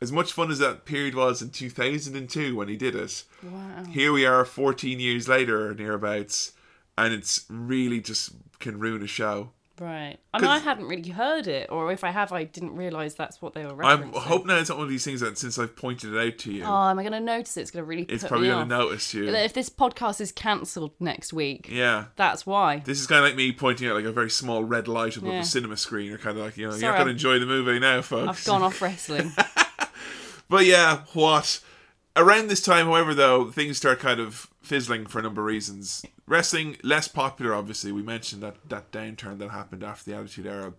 as much fun as that period was in 2002 when he did it. Wow. Here we are 14 years later, or nearabouts, and it's really just can ruin a show. Right. I mean, I hadn't really heard it, or if I have, I didn't realise that's what they were I referencing. hope now it's not one of these things that since I've pointed it out to you, Oh, am I going to notice it? It's going to really it's probably going to notice you. If this podcast is cancelled next week, Yeah. that's why. This is kind of like me pointing out like a very small red light above Yeah. the cinema screen. You're kind of like, you know, you're not going to enjoy the movie now, folks. I've gone off wrestling. [LAUGHS] But yeah, what? Around this time, however, though, things start kind of fizzling for a number of reasons. Wrestling less popular, obviously. We mentioned that that downturn that happened after the Attitude Era,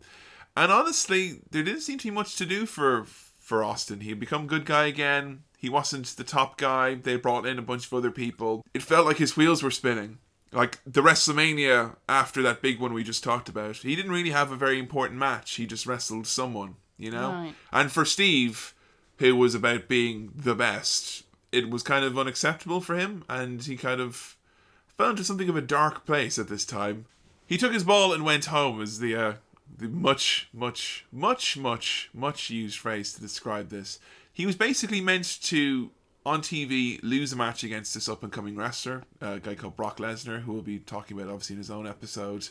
and honestly, there didn't seem to be much to do for for Austin. He had become good guy again. He wasn't the top guy. They brought in a bunch of other people. It felt like his wheels were spinning. Like the WrestleMania after that big one we just talked about, he didn't really have a very important match. He just wrestled someone, you know. Right. And for Steve, who was about being the best, it was kind of unacceptable for him, and he kind of fell into something of a dark place at this time. He took his ball and went home, is the uh, the much, much, much, much, much used phrase to describe this. He was basically meant to on TV lose a match against this up and coming wrestler, a guy called Brock Lesnar, who we'll be talking about obviously in his own episode.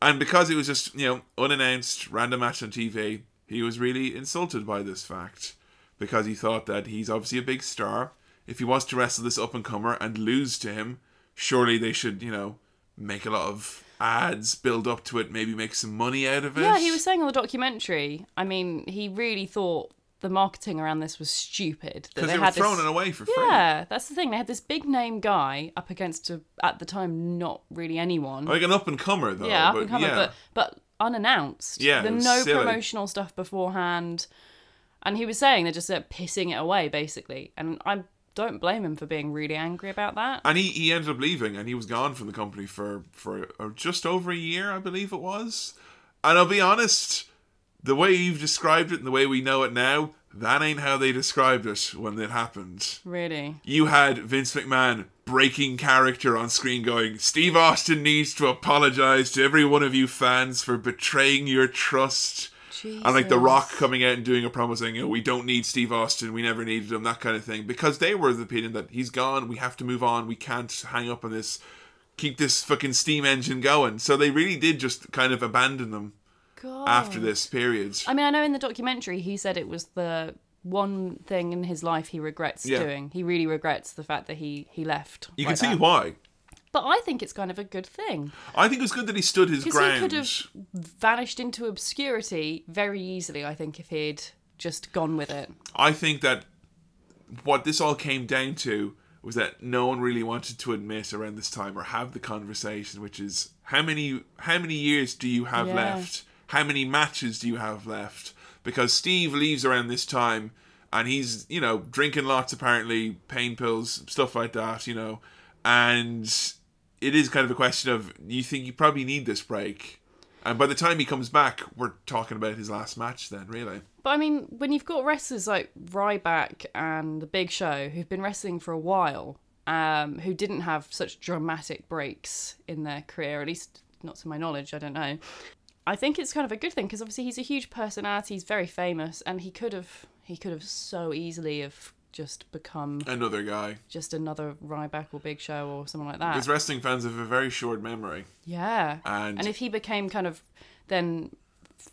And because it was just, you know, unannounced, random match on TV, he was really insulted by this fact. Because he thought that he's obviously a big star. If he wants to wrestle this up and comer and lose to him, surely they should, you know, make a lot of ads, build up to it, maybe make some money out of it. yeah, he was saying on the documentary. I mean, he really thought the marketing around this was stupid. Because they, they were had throwing this, it away for free. Yeah, that's the thing. They had this big name guy up against a, at the time not really anyone. Like an up and comer, though. yeah, up but and coming, yeah. but but unannounced. Yeah, the no silly. promotional stuff beforehand. And he was saying they're just uh, pissing it away, basically. And I don't blame him for being really angry about that. And he, he ended up leaving and he was gone from the company for, for uh, just over a year, I believe it was. And I'll be honest, the way you've described it and the way we know it now, that ain't how they described it when it happened. Really. You had Vince McMahon breaking character on screen going, Steve Austin needs to apologize to every one of you fans for betraying your trust. And like The Rock coming out and doing a promo saying, oh, we don't need Steve Austin, we never needed him, that kind of thing. Because they were of the opinion that he's gone, we have to move on, we can't hang up on this, keep this fucking steam engine going. So they really did just kind of abandon them God. after this period. I mean, I know in the documentary he said it was the one thing in his life he regrets Yeah. doing. He really regrets the fact that he he left. You like can see that. why. But I think it's kind of a good thing I think it was good that he stood his ground. he could have vanished into obscurity very easily. I think if he'd just gone with it. I think that what this all came down to was that no one really wanted to admit around this time or have the conversation, which is how many how many years do you have Yeah. left? How many matches do you have left? Because Steve leaves around this time and he's, you know, drinking lots apparently, pain pills, stuff like that, you know. And it is kind of a question of you think you probably need this break. And by the time he comes back, we're talking about his last match then, really. But I mean, when you've got wrestlers like Ryback and The Big Show who've been wrestling for a while, um, who didn't have such dramatic breaks in their career, at least not to my knowledge, I don't know. I think it's kind of a good thing because obviously he's a huge personality, he's very famous, and he could have he could have so easily have just become Another guy. just another Ryback or Big Show or someone like that. Because wrestling fans have a very short memory. Yeah. And- and if he became kind of then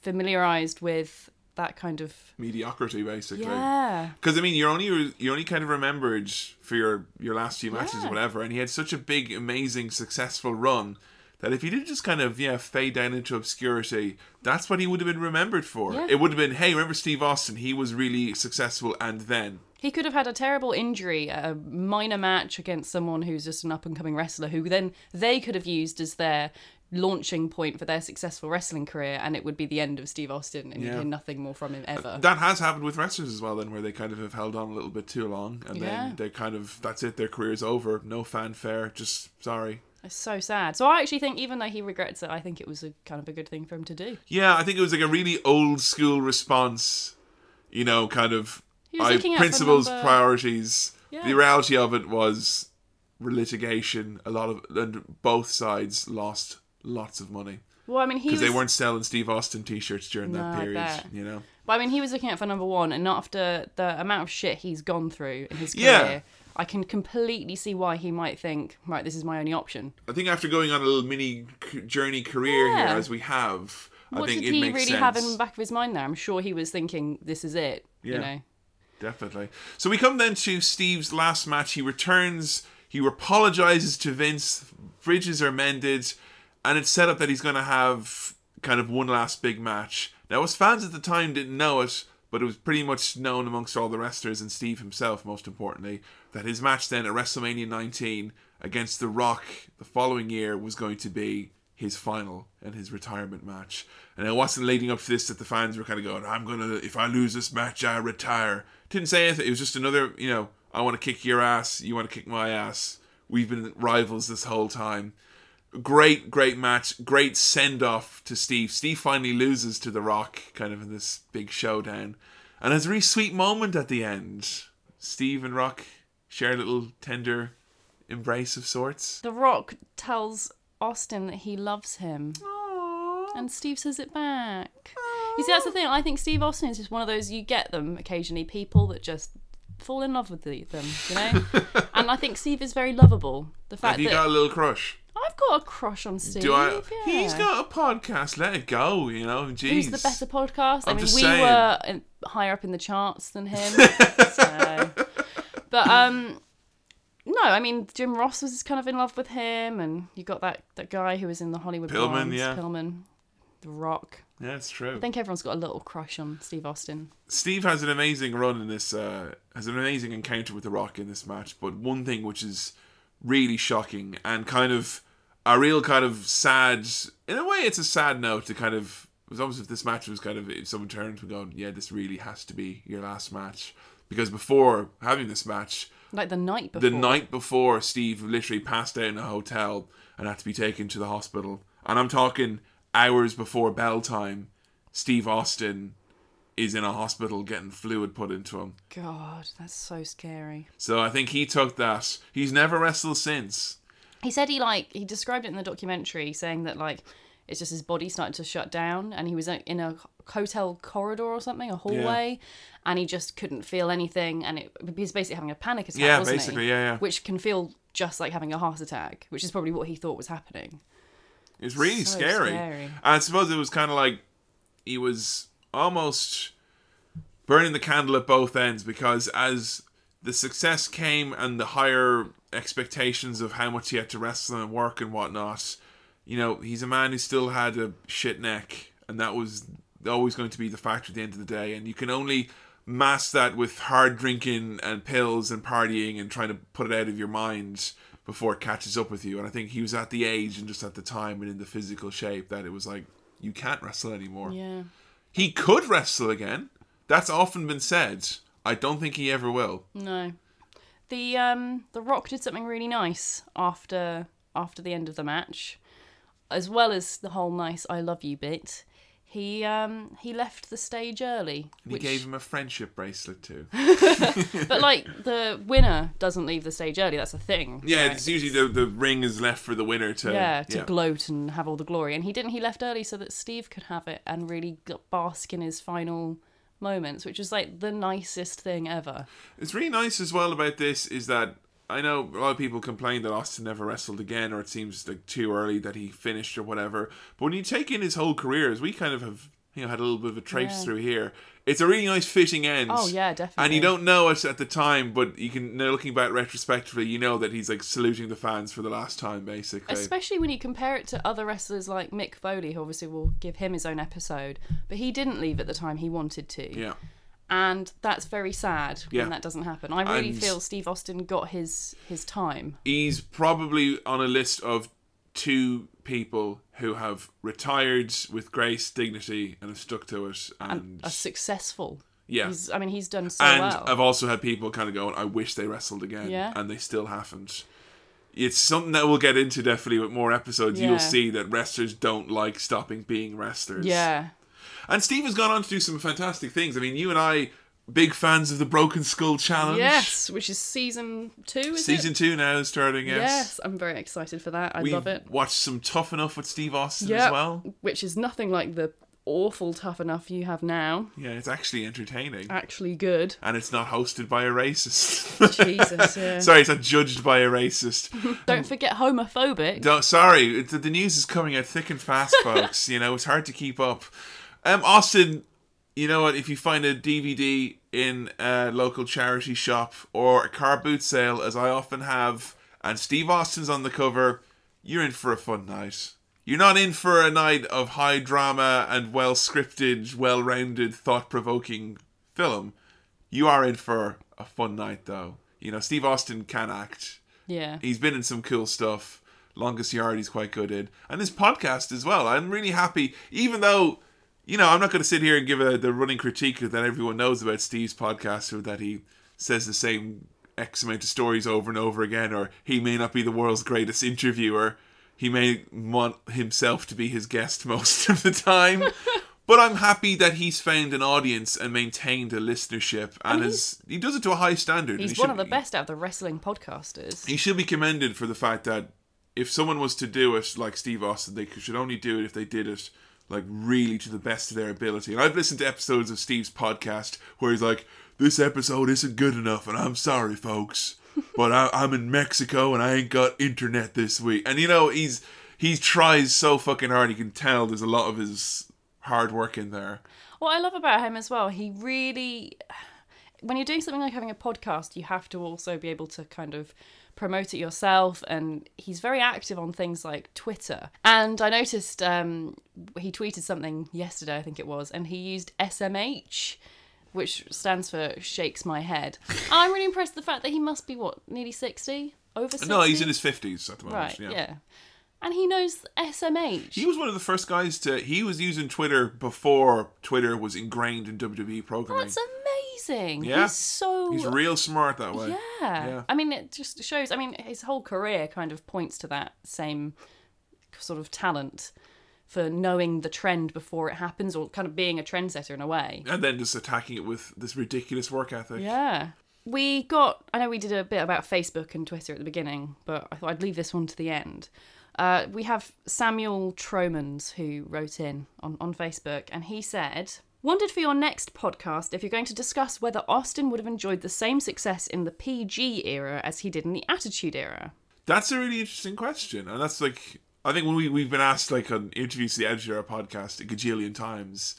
familiarized with that kind of Mediocrity, basically. yeah. Because I mean, you're only you're only kind of remembered for your your last few matches Yeah. or whatever, and he had such a big, amazing, successful run that if he did just kind of yeah fade down into obscurity, that's what he would have been remembered for. Yeah. It would have been, hey, remember Steve Austin? He was really successful, and then He could have had a terrible injury, a minor match against someone who's just an up and coming wrestler who then they could have used as their launching point for their successful wrestling career and it would be the end of Steve Austin and Yeah. you'd hear nothing more from him ever. that has happened with wrestlers as well. Then where they kind of have held on a little bit too long, and Yeah. then they kind of that's it. Their career's over. No fanfare. Just sorry. It's so sad. So I actually think even though he regrets it, I think it was a kind of a good thing for him to do. Yeah, I think it was like a really old school response. You know, kind of I, looking out for principles, priorities. Yeah. The reality of it was litigation. A lot of and both sides lost lots of money Well, I mean, because was they weren't selling Steve Austin T-shirts during No, that period. You know, But I mean, he was looking out for number one, and after the amount of shit he's gone through in his Yeah. career, I can completely see why he might think, right, this is my only option. I think after going on a little mini journey career Yeah. here as we have, I What think did it he makes really sense. have in the back of his mind there? I'm sure he was thinking, this is it. Yeah. You know. Definitely. So we come then to Steve's last match. He returns. He apologizes to Vince. Bridges are mended, and it's set up that he's going to have kind of one last big match. Now, as fans at the time didn't know it, but it was pretty much known amongst all the wrestlers and Steve himself, most importantly, that his match then at WrestleMania 19 against The Rock the following year was going to be his final and his retirement match. And it wasn't leading up to this that the fans were kind of going, I'm going to, if I lose this match, I retire. Didn't say anything. It was just another, you know, I want to kick your ass, you want to kick my ass. We've been rivals this whole time. Great, great match. Great send off to Steve. Steve finally loses to The Rock, kind of in this big showdown. And there's a really sweet moment at the end. Steve and Rock share a little tender embrace of sorts. The Rock tells Austin that he loves him. Aww. And Steve says it back. You see, that's the thing. I think Steve Austin is just one of those, you get them occasionally, people that just fall in love with the, them, you know? [LAUGHS] and I think Steve is very lovable. The fact Have you that got a little crush? I've got a crush on Steve. Do I? yeah. He's got a podcast. Let it go. You know, jeez. Who's the better podcast? I I'm mean, just we saying. were higher up in the charts than him. [LAUGHS] so. But um, no, I mean Jim Ross was kind of in love with him, and you got that that guy who was in the Hollywood Pillman, Blondes, yeah. Pillman, The Rock. Yeah, it's true. I think everyone's got a little crush on Steve Austin. Steve has an amazing run in this. Uh, has an amazing encounter with the Rock in this match. But one thing which is really shocking and kind of a real kind of sad. In a way, it's a sad note to kind of. It was almost if this match was kind of if someone turned and going, yeah, this really has to be your last match because before having this match, Like the night before. the night before Steve literally passed out in a hotel and had to be taken to the hospital. And I'm talking hours before bell time, Steve Austin is in a hospital getting fluid put into him. God, that's so scary. So I think he took that. He's never wrestled since. He said he like he described it in the documentary, saying that like it's just his body started to shut down, and he was in a hotel corridor or something, a hallway, and he just couldn't feel anything, and it, he was basically having a panic attack. Yeah, wasn't basically, he? yeah, yeah. Which can feel just like having a heart attack, which is probably what he thought was happening. It's really So scary. scary. I suppose it was kind of like he was almost burning the candle at both ends because as the success came and the higher expectations of how much he had to wrestle and work and whatnot, you know, he's a man who still had a shit neck, and that was always going to be the factor at the end of the day. And you can only mask that with hard drinking and pills and partying and trying to put it out of your mind before it catches up with you. And I think he was at the age and just at the time and in the physical shape that it was like, you can't wrestle anymore. Yeah. He could wrestle again. That's often been said. I don't think he ever will. No. The um the Rock did something really nice after after the end of the match. As well as the whole nice I love you bit. He um he left the stage early. And he gave him a friendship bracelet too. [LAUGHS] [LAUGHS] but like the winner doesn't leave the stage early, that's a thing. Yeah, right? it's usually the, the ring is left for the winner to. yeah, to gloat and have all the glory. And he didn't. He left early so that Steve could have it and really bask in his final moments, which is like the nicest thing ever. It's really nice as well about this is that I know a lot of people complain that Austin never wrestled again, or it seems like too early that he finished or whatever. But when you take in his whole career, as we kind of have, you know, had a little bit of a traipse Yeah. through here, it's a really nice fitting end. Oh yeah, definitely. And you don't know it at the time, but you can now looking back retrospectively, you know that he's like saluting the fans for the last time, basically. Especially when you compare it to other wrestlers like Mick Foley, who obviously will give him his own episode, but he didn't leave at the time he wanted to. yeah. And that's very sad Yeah. when that doesn't happen. I really And- feel Steve Austin got his his time. he's probably on a list of two people who have retired with grace, dignity, and have stuck to it. And, A successful. yeah, He's, I mean, he's done so and well. I've also had people kind of going, "I wish they wrestled again," Yeah. and they still haven't. It's something that we'll get into definitely with more episodes. Yeah. You'll see that wrestlers don't like stopping being wrestlers. yeah. And Steve has gone on to do some fantastic things. I mean, you and I, big fans of the Broken Skull Challenge. Yes, which is season two, is Season it? two now is starting. Yes. Yes, I'm very excited for that. I We've love it. watched some Tough Enough with Steve Austin Yeah, as well. which is nothing like the awful tough enough you have now. Yeah, it's actually entertaining. Actually good. and it's not hosted by a racist. Jesus, [LAUGHS] yeah. Sorry, it's not judged by a racist. [LAUGHS] Don't forget homophobic. Don't, sorry, the, the news is coming out thick and fast, [LAUGHS] folks. you know, it's hard to keep up. Um, Austin, you know what? If you find a DVD in a local charity shop or a car boot sale, as I often have, and Steve Austin's on the cover, you're in for a fun night. You're not in for a night of high drama and well scripted, well rounded, thought provoking film. You are in for a fun night, though. You know, Steve Austin can act. Yeah. He's been in some cool stuff. Longest Yard, he's quite good in. And his podcast as well. I'm really happy, even though, you know, I'm not going to sit here and give a, the running critique that everyone knows about Steve's podcast or that he says the same X amount of stories over and over again, or he may not be the world's greatest interviewer. He may want himself to be his guest [LAUGHS] most of the time. [LAUGHS] But I'm happy that he's found an audience and maintained a listenership, and mean, is he does it to a high standard. He's He one should of the best out of the wrestling podcasters. he should be commended for the fact that if someone was to do it like Steve Austin, they should only do it if they did it like really to the best of their ability. And I've listened to episodes of Steve's podcast where he's like, "This episode isn't good enough, and I'm sorry, folks, but I, I'm in Mexico and I ain't got internet this week." And you know, he's he tries so fucking hard. You can tell there's a lot of his hard work in there. What I love about him as well, he really, when you're doing something like having a podcast, you have to also be able to kind of promote it yourself. And he's very active on things like Twitter. And I noticed um, he tweeted something yesterday, I think it was, and he used SMH. Which stands for shakes my head. I'm really impressed with the fact that he must be what nearly sixty, over sixty. No, he's in his fifties at the moment. right, yeah. yeah. and he knows SMH. He was one of the first guys to. He was using Twitter before Twitter was ingrained in WWE programming. That's amazing. Yeah. He's so He's real smart that way. Yeah. Yeah. I mean, it just shows. I mean, his whole career kind of points to that same sort of talent for knowing the trend before it happens or kind of being a trendsetter in a way. And then just attacking it with this ridiculous work ethic. Yeah. We got, I know we did a bit about Facebook and Twitter at the beginning, but I thought I'd leave this one to the end. Uh, we have Samuel Tromans who wrote in on, on Facebook and he said, Wondered for your next podcast if you're going to discuss whether Austin would have enjoyed the same success in the PG era as he did in the Attitude era. That's a really interesting question. And that's like, I think when we, we've been asked like on interviews to the Attitude Era podcast a gajillion times,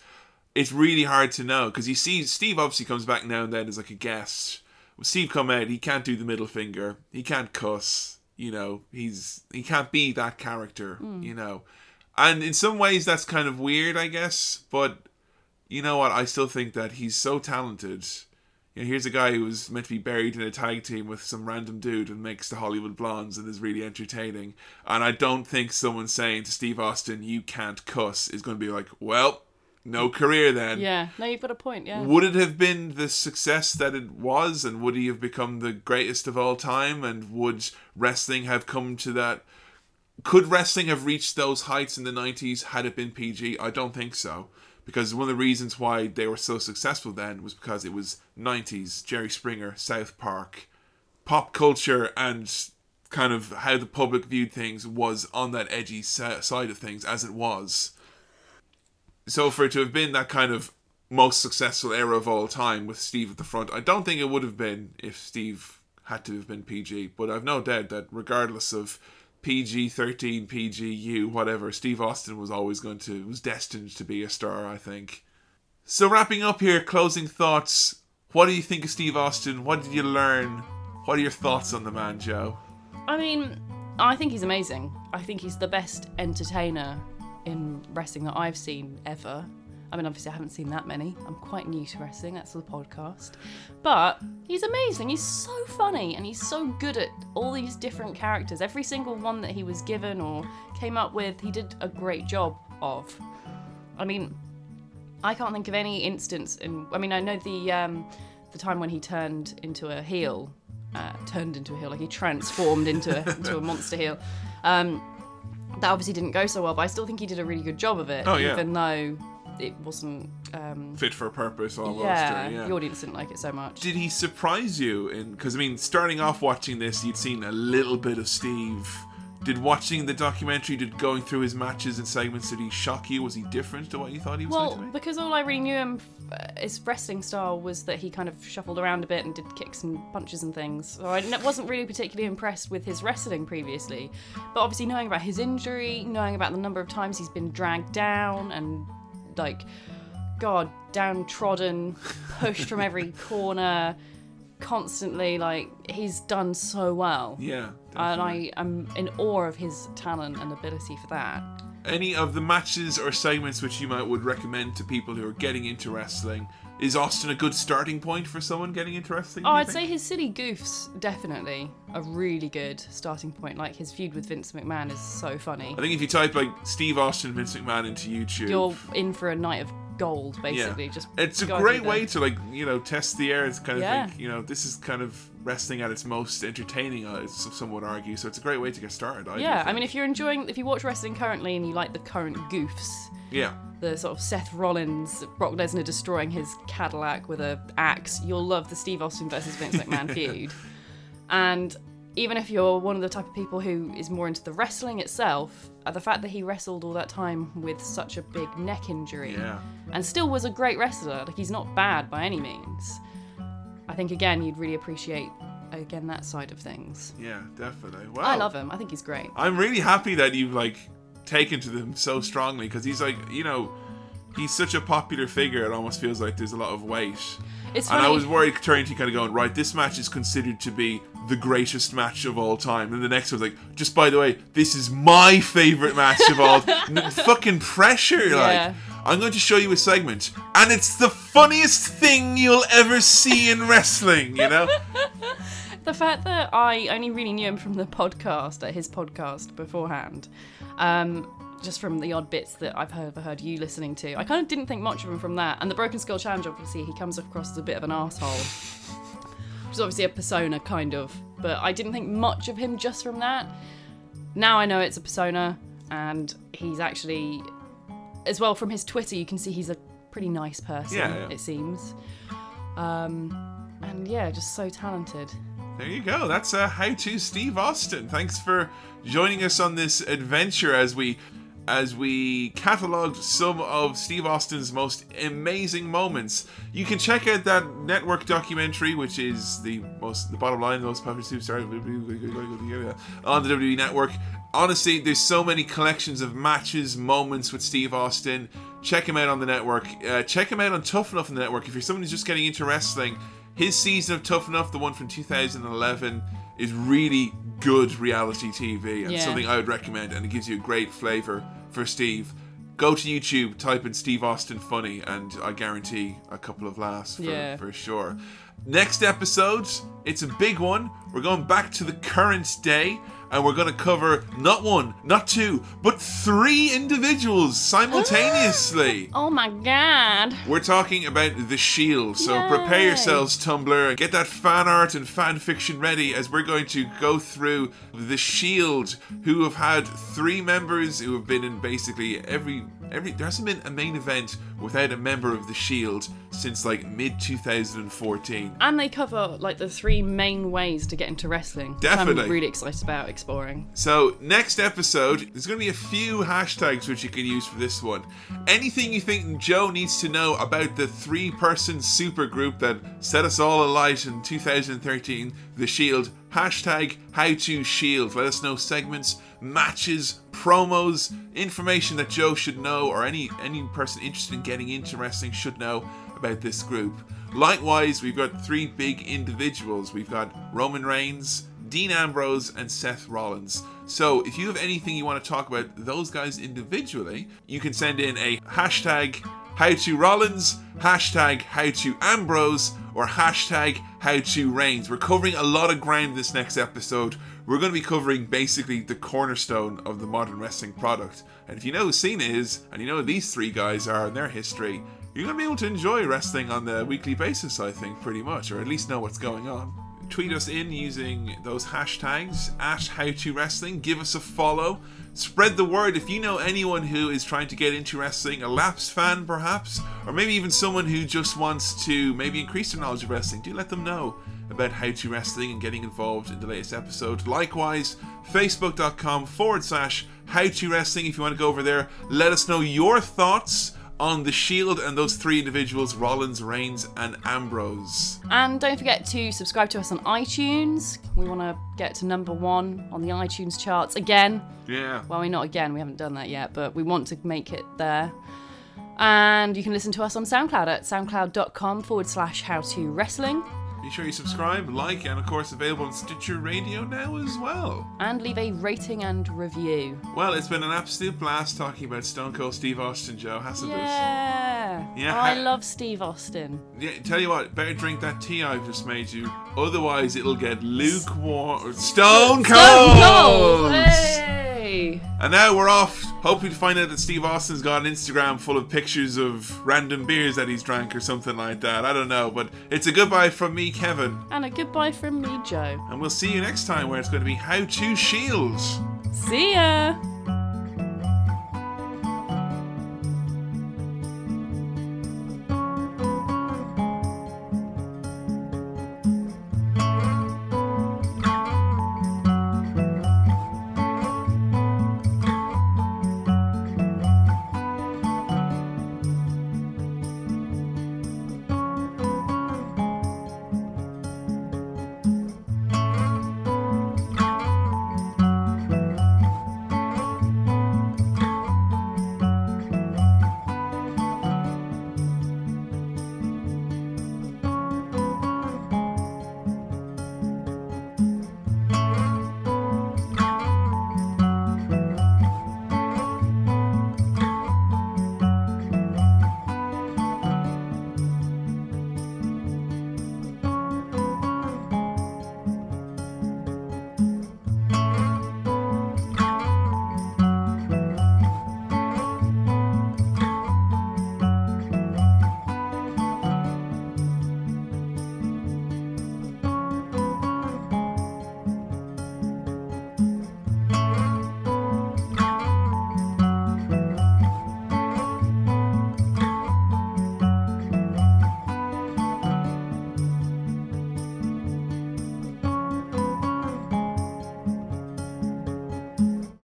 it's really hard to know because you see, Steve obviously comes back now and then as like a guest. When Steve come out, he can't do the middle finger, he can't cuss, you know, he's he can't be that character, hmm. you know. And in some ways that's kind of weird, I guess, but you know what? I still think that he's so talented. You know, here's a guy who was meant to be buried in a tag team with some random dude and makes the Hollywood Blondes and is really entertaining. And I don't think someone saying to Steve Austin, "You can't cuss," is going to be like, "Well, no career then." Yeah, no, you've got a point, yeah. Would it have been the success that it was, and would he have become the greatest of all time? And would wrestling have come to that? Could wrestling have reached those heights in the 90s had it been PG? I don't think so. Because one of the reasons why they were so successful then was because it was 90s, Jerry Springer, South Park, pop culture, and kind of how the public viewed things was on that edgy side of things as it was. So for it to have been that kind of most successful era of all time with Steve at the front, I don't think it would have been if Steve had to have been PG. But I've no doubt that regardless of PG thirteen, PGU, whatever, Steve Austin was always going to was destined to be a star. I think. So wrapping up here, closing thoughts. What do you think of Steve Austin? What did you learn? What are your thoughts on the man, Joe? I mean, I think he's amazing. I think he's the best entertainer in wrestling that I've seen ever. I mean, obviously, I haven't seen that many. I'm quite new to wrestling, that's the podcast. But he's amazing. He's so funny and he's so good at all these different characters. Every single one that he was given or came up with, he did a great job of. I mean, I can't think of any instance in. I mean, I know the um, the time when he turned into a heel, uh, turned into a heel, like he transformed into a, into a [LAUGHS] monster heel. Um, that obviously didn't go so well, but I still think he did a really good job of it, Oh, yeah. even though it wasn't. Um, Fit for purpose, almost. yeah, or- yeah. the audience didn't like it so much. Did he surprise you? In because I mean, starting off watching this, you'd seen a little bit of Steve did watching the documentary, did going through his matches and segments, did he shock you? Was he different to what you thought he was Well, going to be? because all I really knew him, uh, his wrestling style was that he kind of shuffled around a bit and did kicks and punches and things. So I wasn't really particularly impressed with his wrestling previously. But obviously, knowing about his injury, knowing about the number of times he's been dragged down and, like, God, downtrodden, pushed from every [LAUGHS] corner, constantly, like, he's done so well. Yeah. And definitely. I am in awe of his talent and ability for that. Any of the matches or segments which you might would recommend to people who are getting into wrestling? Is Austin a good starting point for someone getting into wrestling? Oh, I'd think? say his silly goofs definitely a really good starting point. Like his feud with Vince McMahon is so funny. I think if you type like Steve Austin Vince McMahon into YouTube, You're in for a night of gold, basically. Just it's a great way to like you know test the air. It's kind of Yeah. think you know this is kind of wrestling at its most entertaining. Uh, some would argue. So it's a great way to get started. I Yeah, I mean, if you're enjoying, if you watch wrestling currently and you like the current goofs, yeah, the sort of Seth Rollins, Brock Lesnar destroying his Cadillac with a axe, you'll love the Steve Austin versus Vince McMahon [LAUGHS] feud. And even if you're one of the type of people who is more into the wrestling itself, uh, the fact that he wrestled all that time with such a big neck injury yeah, and still was a great wrestler, like he's not bad by any means. I think again you'd really appreciate again that side of things. yeah, definitely. Wow, I love him. I think he's great. I'm really happy that you've like taken to them so strongly because he's like you know he's such a popular figure. It almost feels like there's a lot of weight. It's And funny. I was worried turning to kind of going, right, this match is considered to be the greatest match of all time. And the next one's like, just by the way, this is my favorite match of all [LAUGHS] N- Fucking pressure. Yeah. Like, I'm going to show you a segment, and it's the funniest thing you'll ever see in wrestling, you know? [LAUGHS] the fact that I only really knew him from the podcast, at his podcast beforehand, um, just from the odd bits that I've heard, heard you listening to. I kind of didn't think much of him from that. And the Broken Skull Challenge, obviously, he comes across as a bit of an asshole, which is obviously a persona, kind of. But I didn't think much of him just from that. Now I know it's a persona, and he's actually, as well from his Twitter, you can see he's a pretty nice person. Yeah, yeah. It seems. Um, and yeah, just so talented. There you go. That's uh, How to Steve Austin. Thanks for joining us on this adventure as we as we catalogued some of Steve Austin's most amazing moments. You can check out that network documentary, which is the most the bottom line, the most popular [LAUGHS] superstar on the WWE network. Honestly, there's so many collections of matches, moments with Steve Austin. Check him out on the network. Uh, check him out on Tough Enough on the network. If you're someone who's just getting into wrestling, his season of Tough Enough, the one from 2011, is really good reality TV and Yeah. something I would recommend, and it gives you a great flavor for Steve. Go to YouTube, type in Steve Austin funny, and I guarantee a couple of laughs for, Yeah. for sure. Next episode, it's a big one. We're going back to the current day, and we're going to cover not one, not two, but three individuals simultaneously. [GASPS] Oh my god. We're talking about The Shield, so prepare yourselves, Tumblr, and get that fan art and fan fiction ready as we're going to go through The Shield, who have had three members who have been in basically every every. There hasn't been a main event without a member of The Shield since like mid 2014. And they cover like the three main ways to get into wrestling. Definitely. I'm really excited about exploring. So, next episode, there's going to be a few hashtags which you can use for this one. Anything you think Joe needs to know about the three person supergroup that set us all alight in 2013, The Shield, hashtag how to shield. Let us know segments, matches, promos, information that Joe should know or any, any person interested in getting into wrestling should know about this group. Likewise, we've got three big individuals. We've got Roman Reigns, Dean Ambrose, and Seth Rollins. So, if you have anything you want to talk about those guys individually, you can send in a hashtag how to Rollins, hashtag how to Ambrose, or hashtag how to Reigns. We're covering a lot of ground this next episode. We're going to be covering basically the cornerstone of the modern wrestling product. And if you know who Cena is, and you know who these three guys are and their history, you're going to be able to enjoy wrestling on the weekly basis, I think, pretty much, or at least know what's going on. Tweet us in using those hashtags at How to Wrestling. Give us a follow. Spread the word if you know anyone who is trying to get into wrestling, a lapsed fan perhaps, or maybe even someone who just wants to maybe increase their knowledge of wrestling. Do let them know. About How to Wrestling and getting involved in the latest episode. Likewise, facebook.com forward slash How to Wrestling. If you want to go over there, let us know your thoughts on The Shield and those three individuals Rollins, Reigns, and Ambrose. And don't forget to subscribe to us on iTunes. We want to get to number one on the iTunes charts again. Yeah. Well, we're not again, we haven't done that yet, but we want to make it there. And you can listen to us on SoundCloud at soundcloud.com forward slash how to wrestling. Be sure you subscribe, like, and of course available on Stitcher Radio now as well. And leave a rating and review. Well, it's been an absolute blast talking about Stone Cold Steve Austin, Joe, hasn't it? Yeah. Yeah, Oh, I love Steve Austin. Yeah, tell you what, better drink that tea I've just made you. Otherwise, it'll get lukewarm. Stone Cold! Stone Cold! Hey! And now we're off, hoping to find out that Steve Austin's got an Instagram full of pictures of random beers that he's drank or something like that. I don't know, but it's a goodbye from me, Kevin. And a goodbye from me, Joe. And we'll see you next time where it's going to be How to Shields. See ya!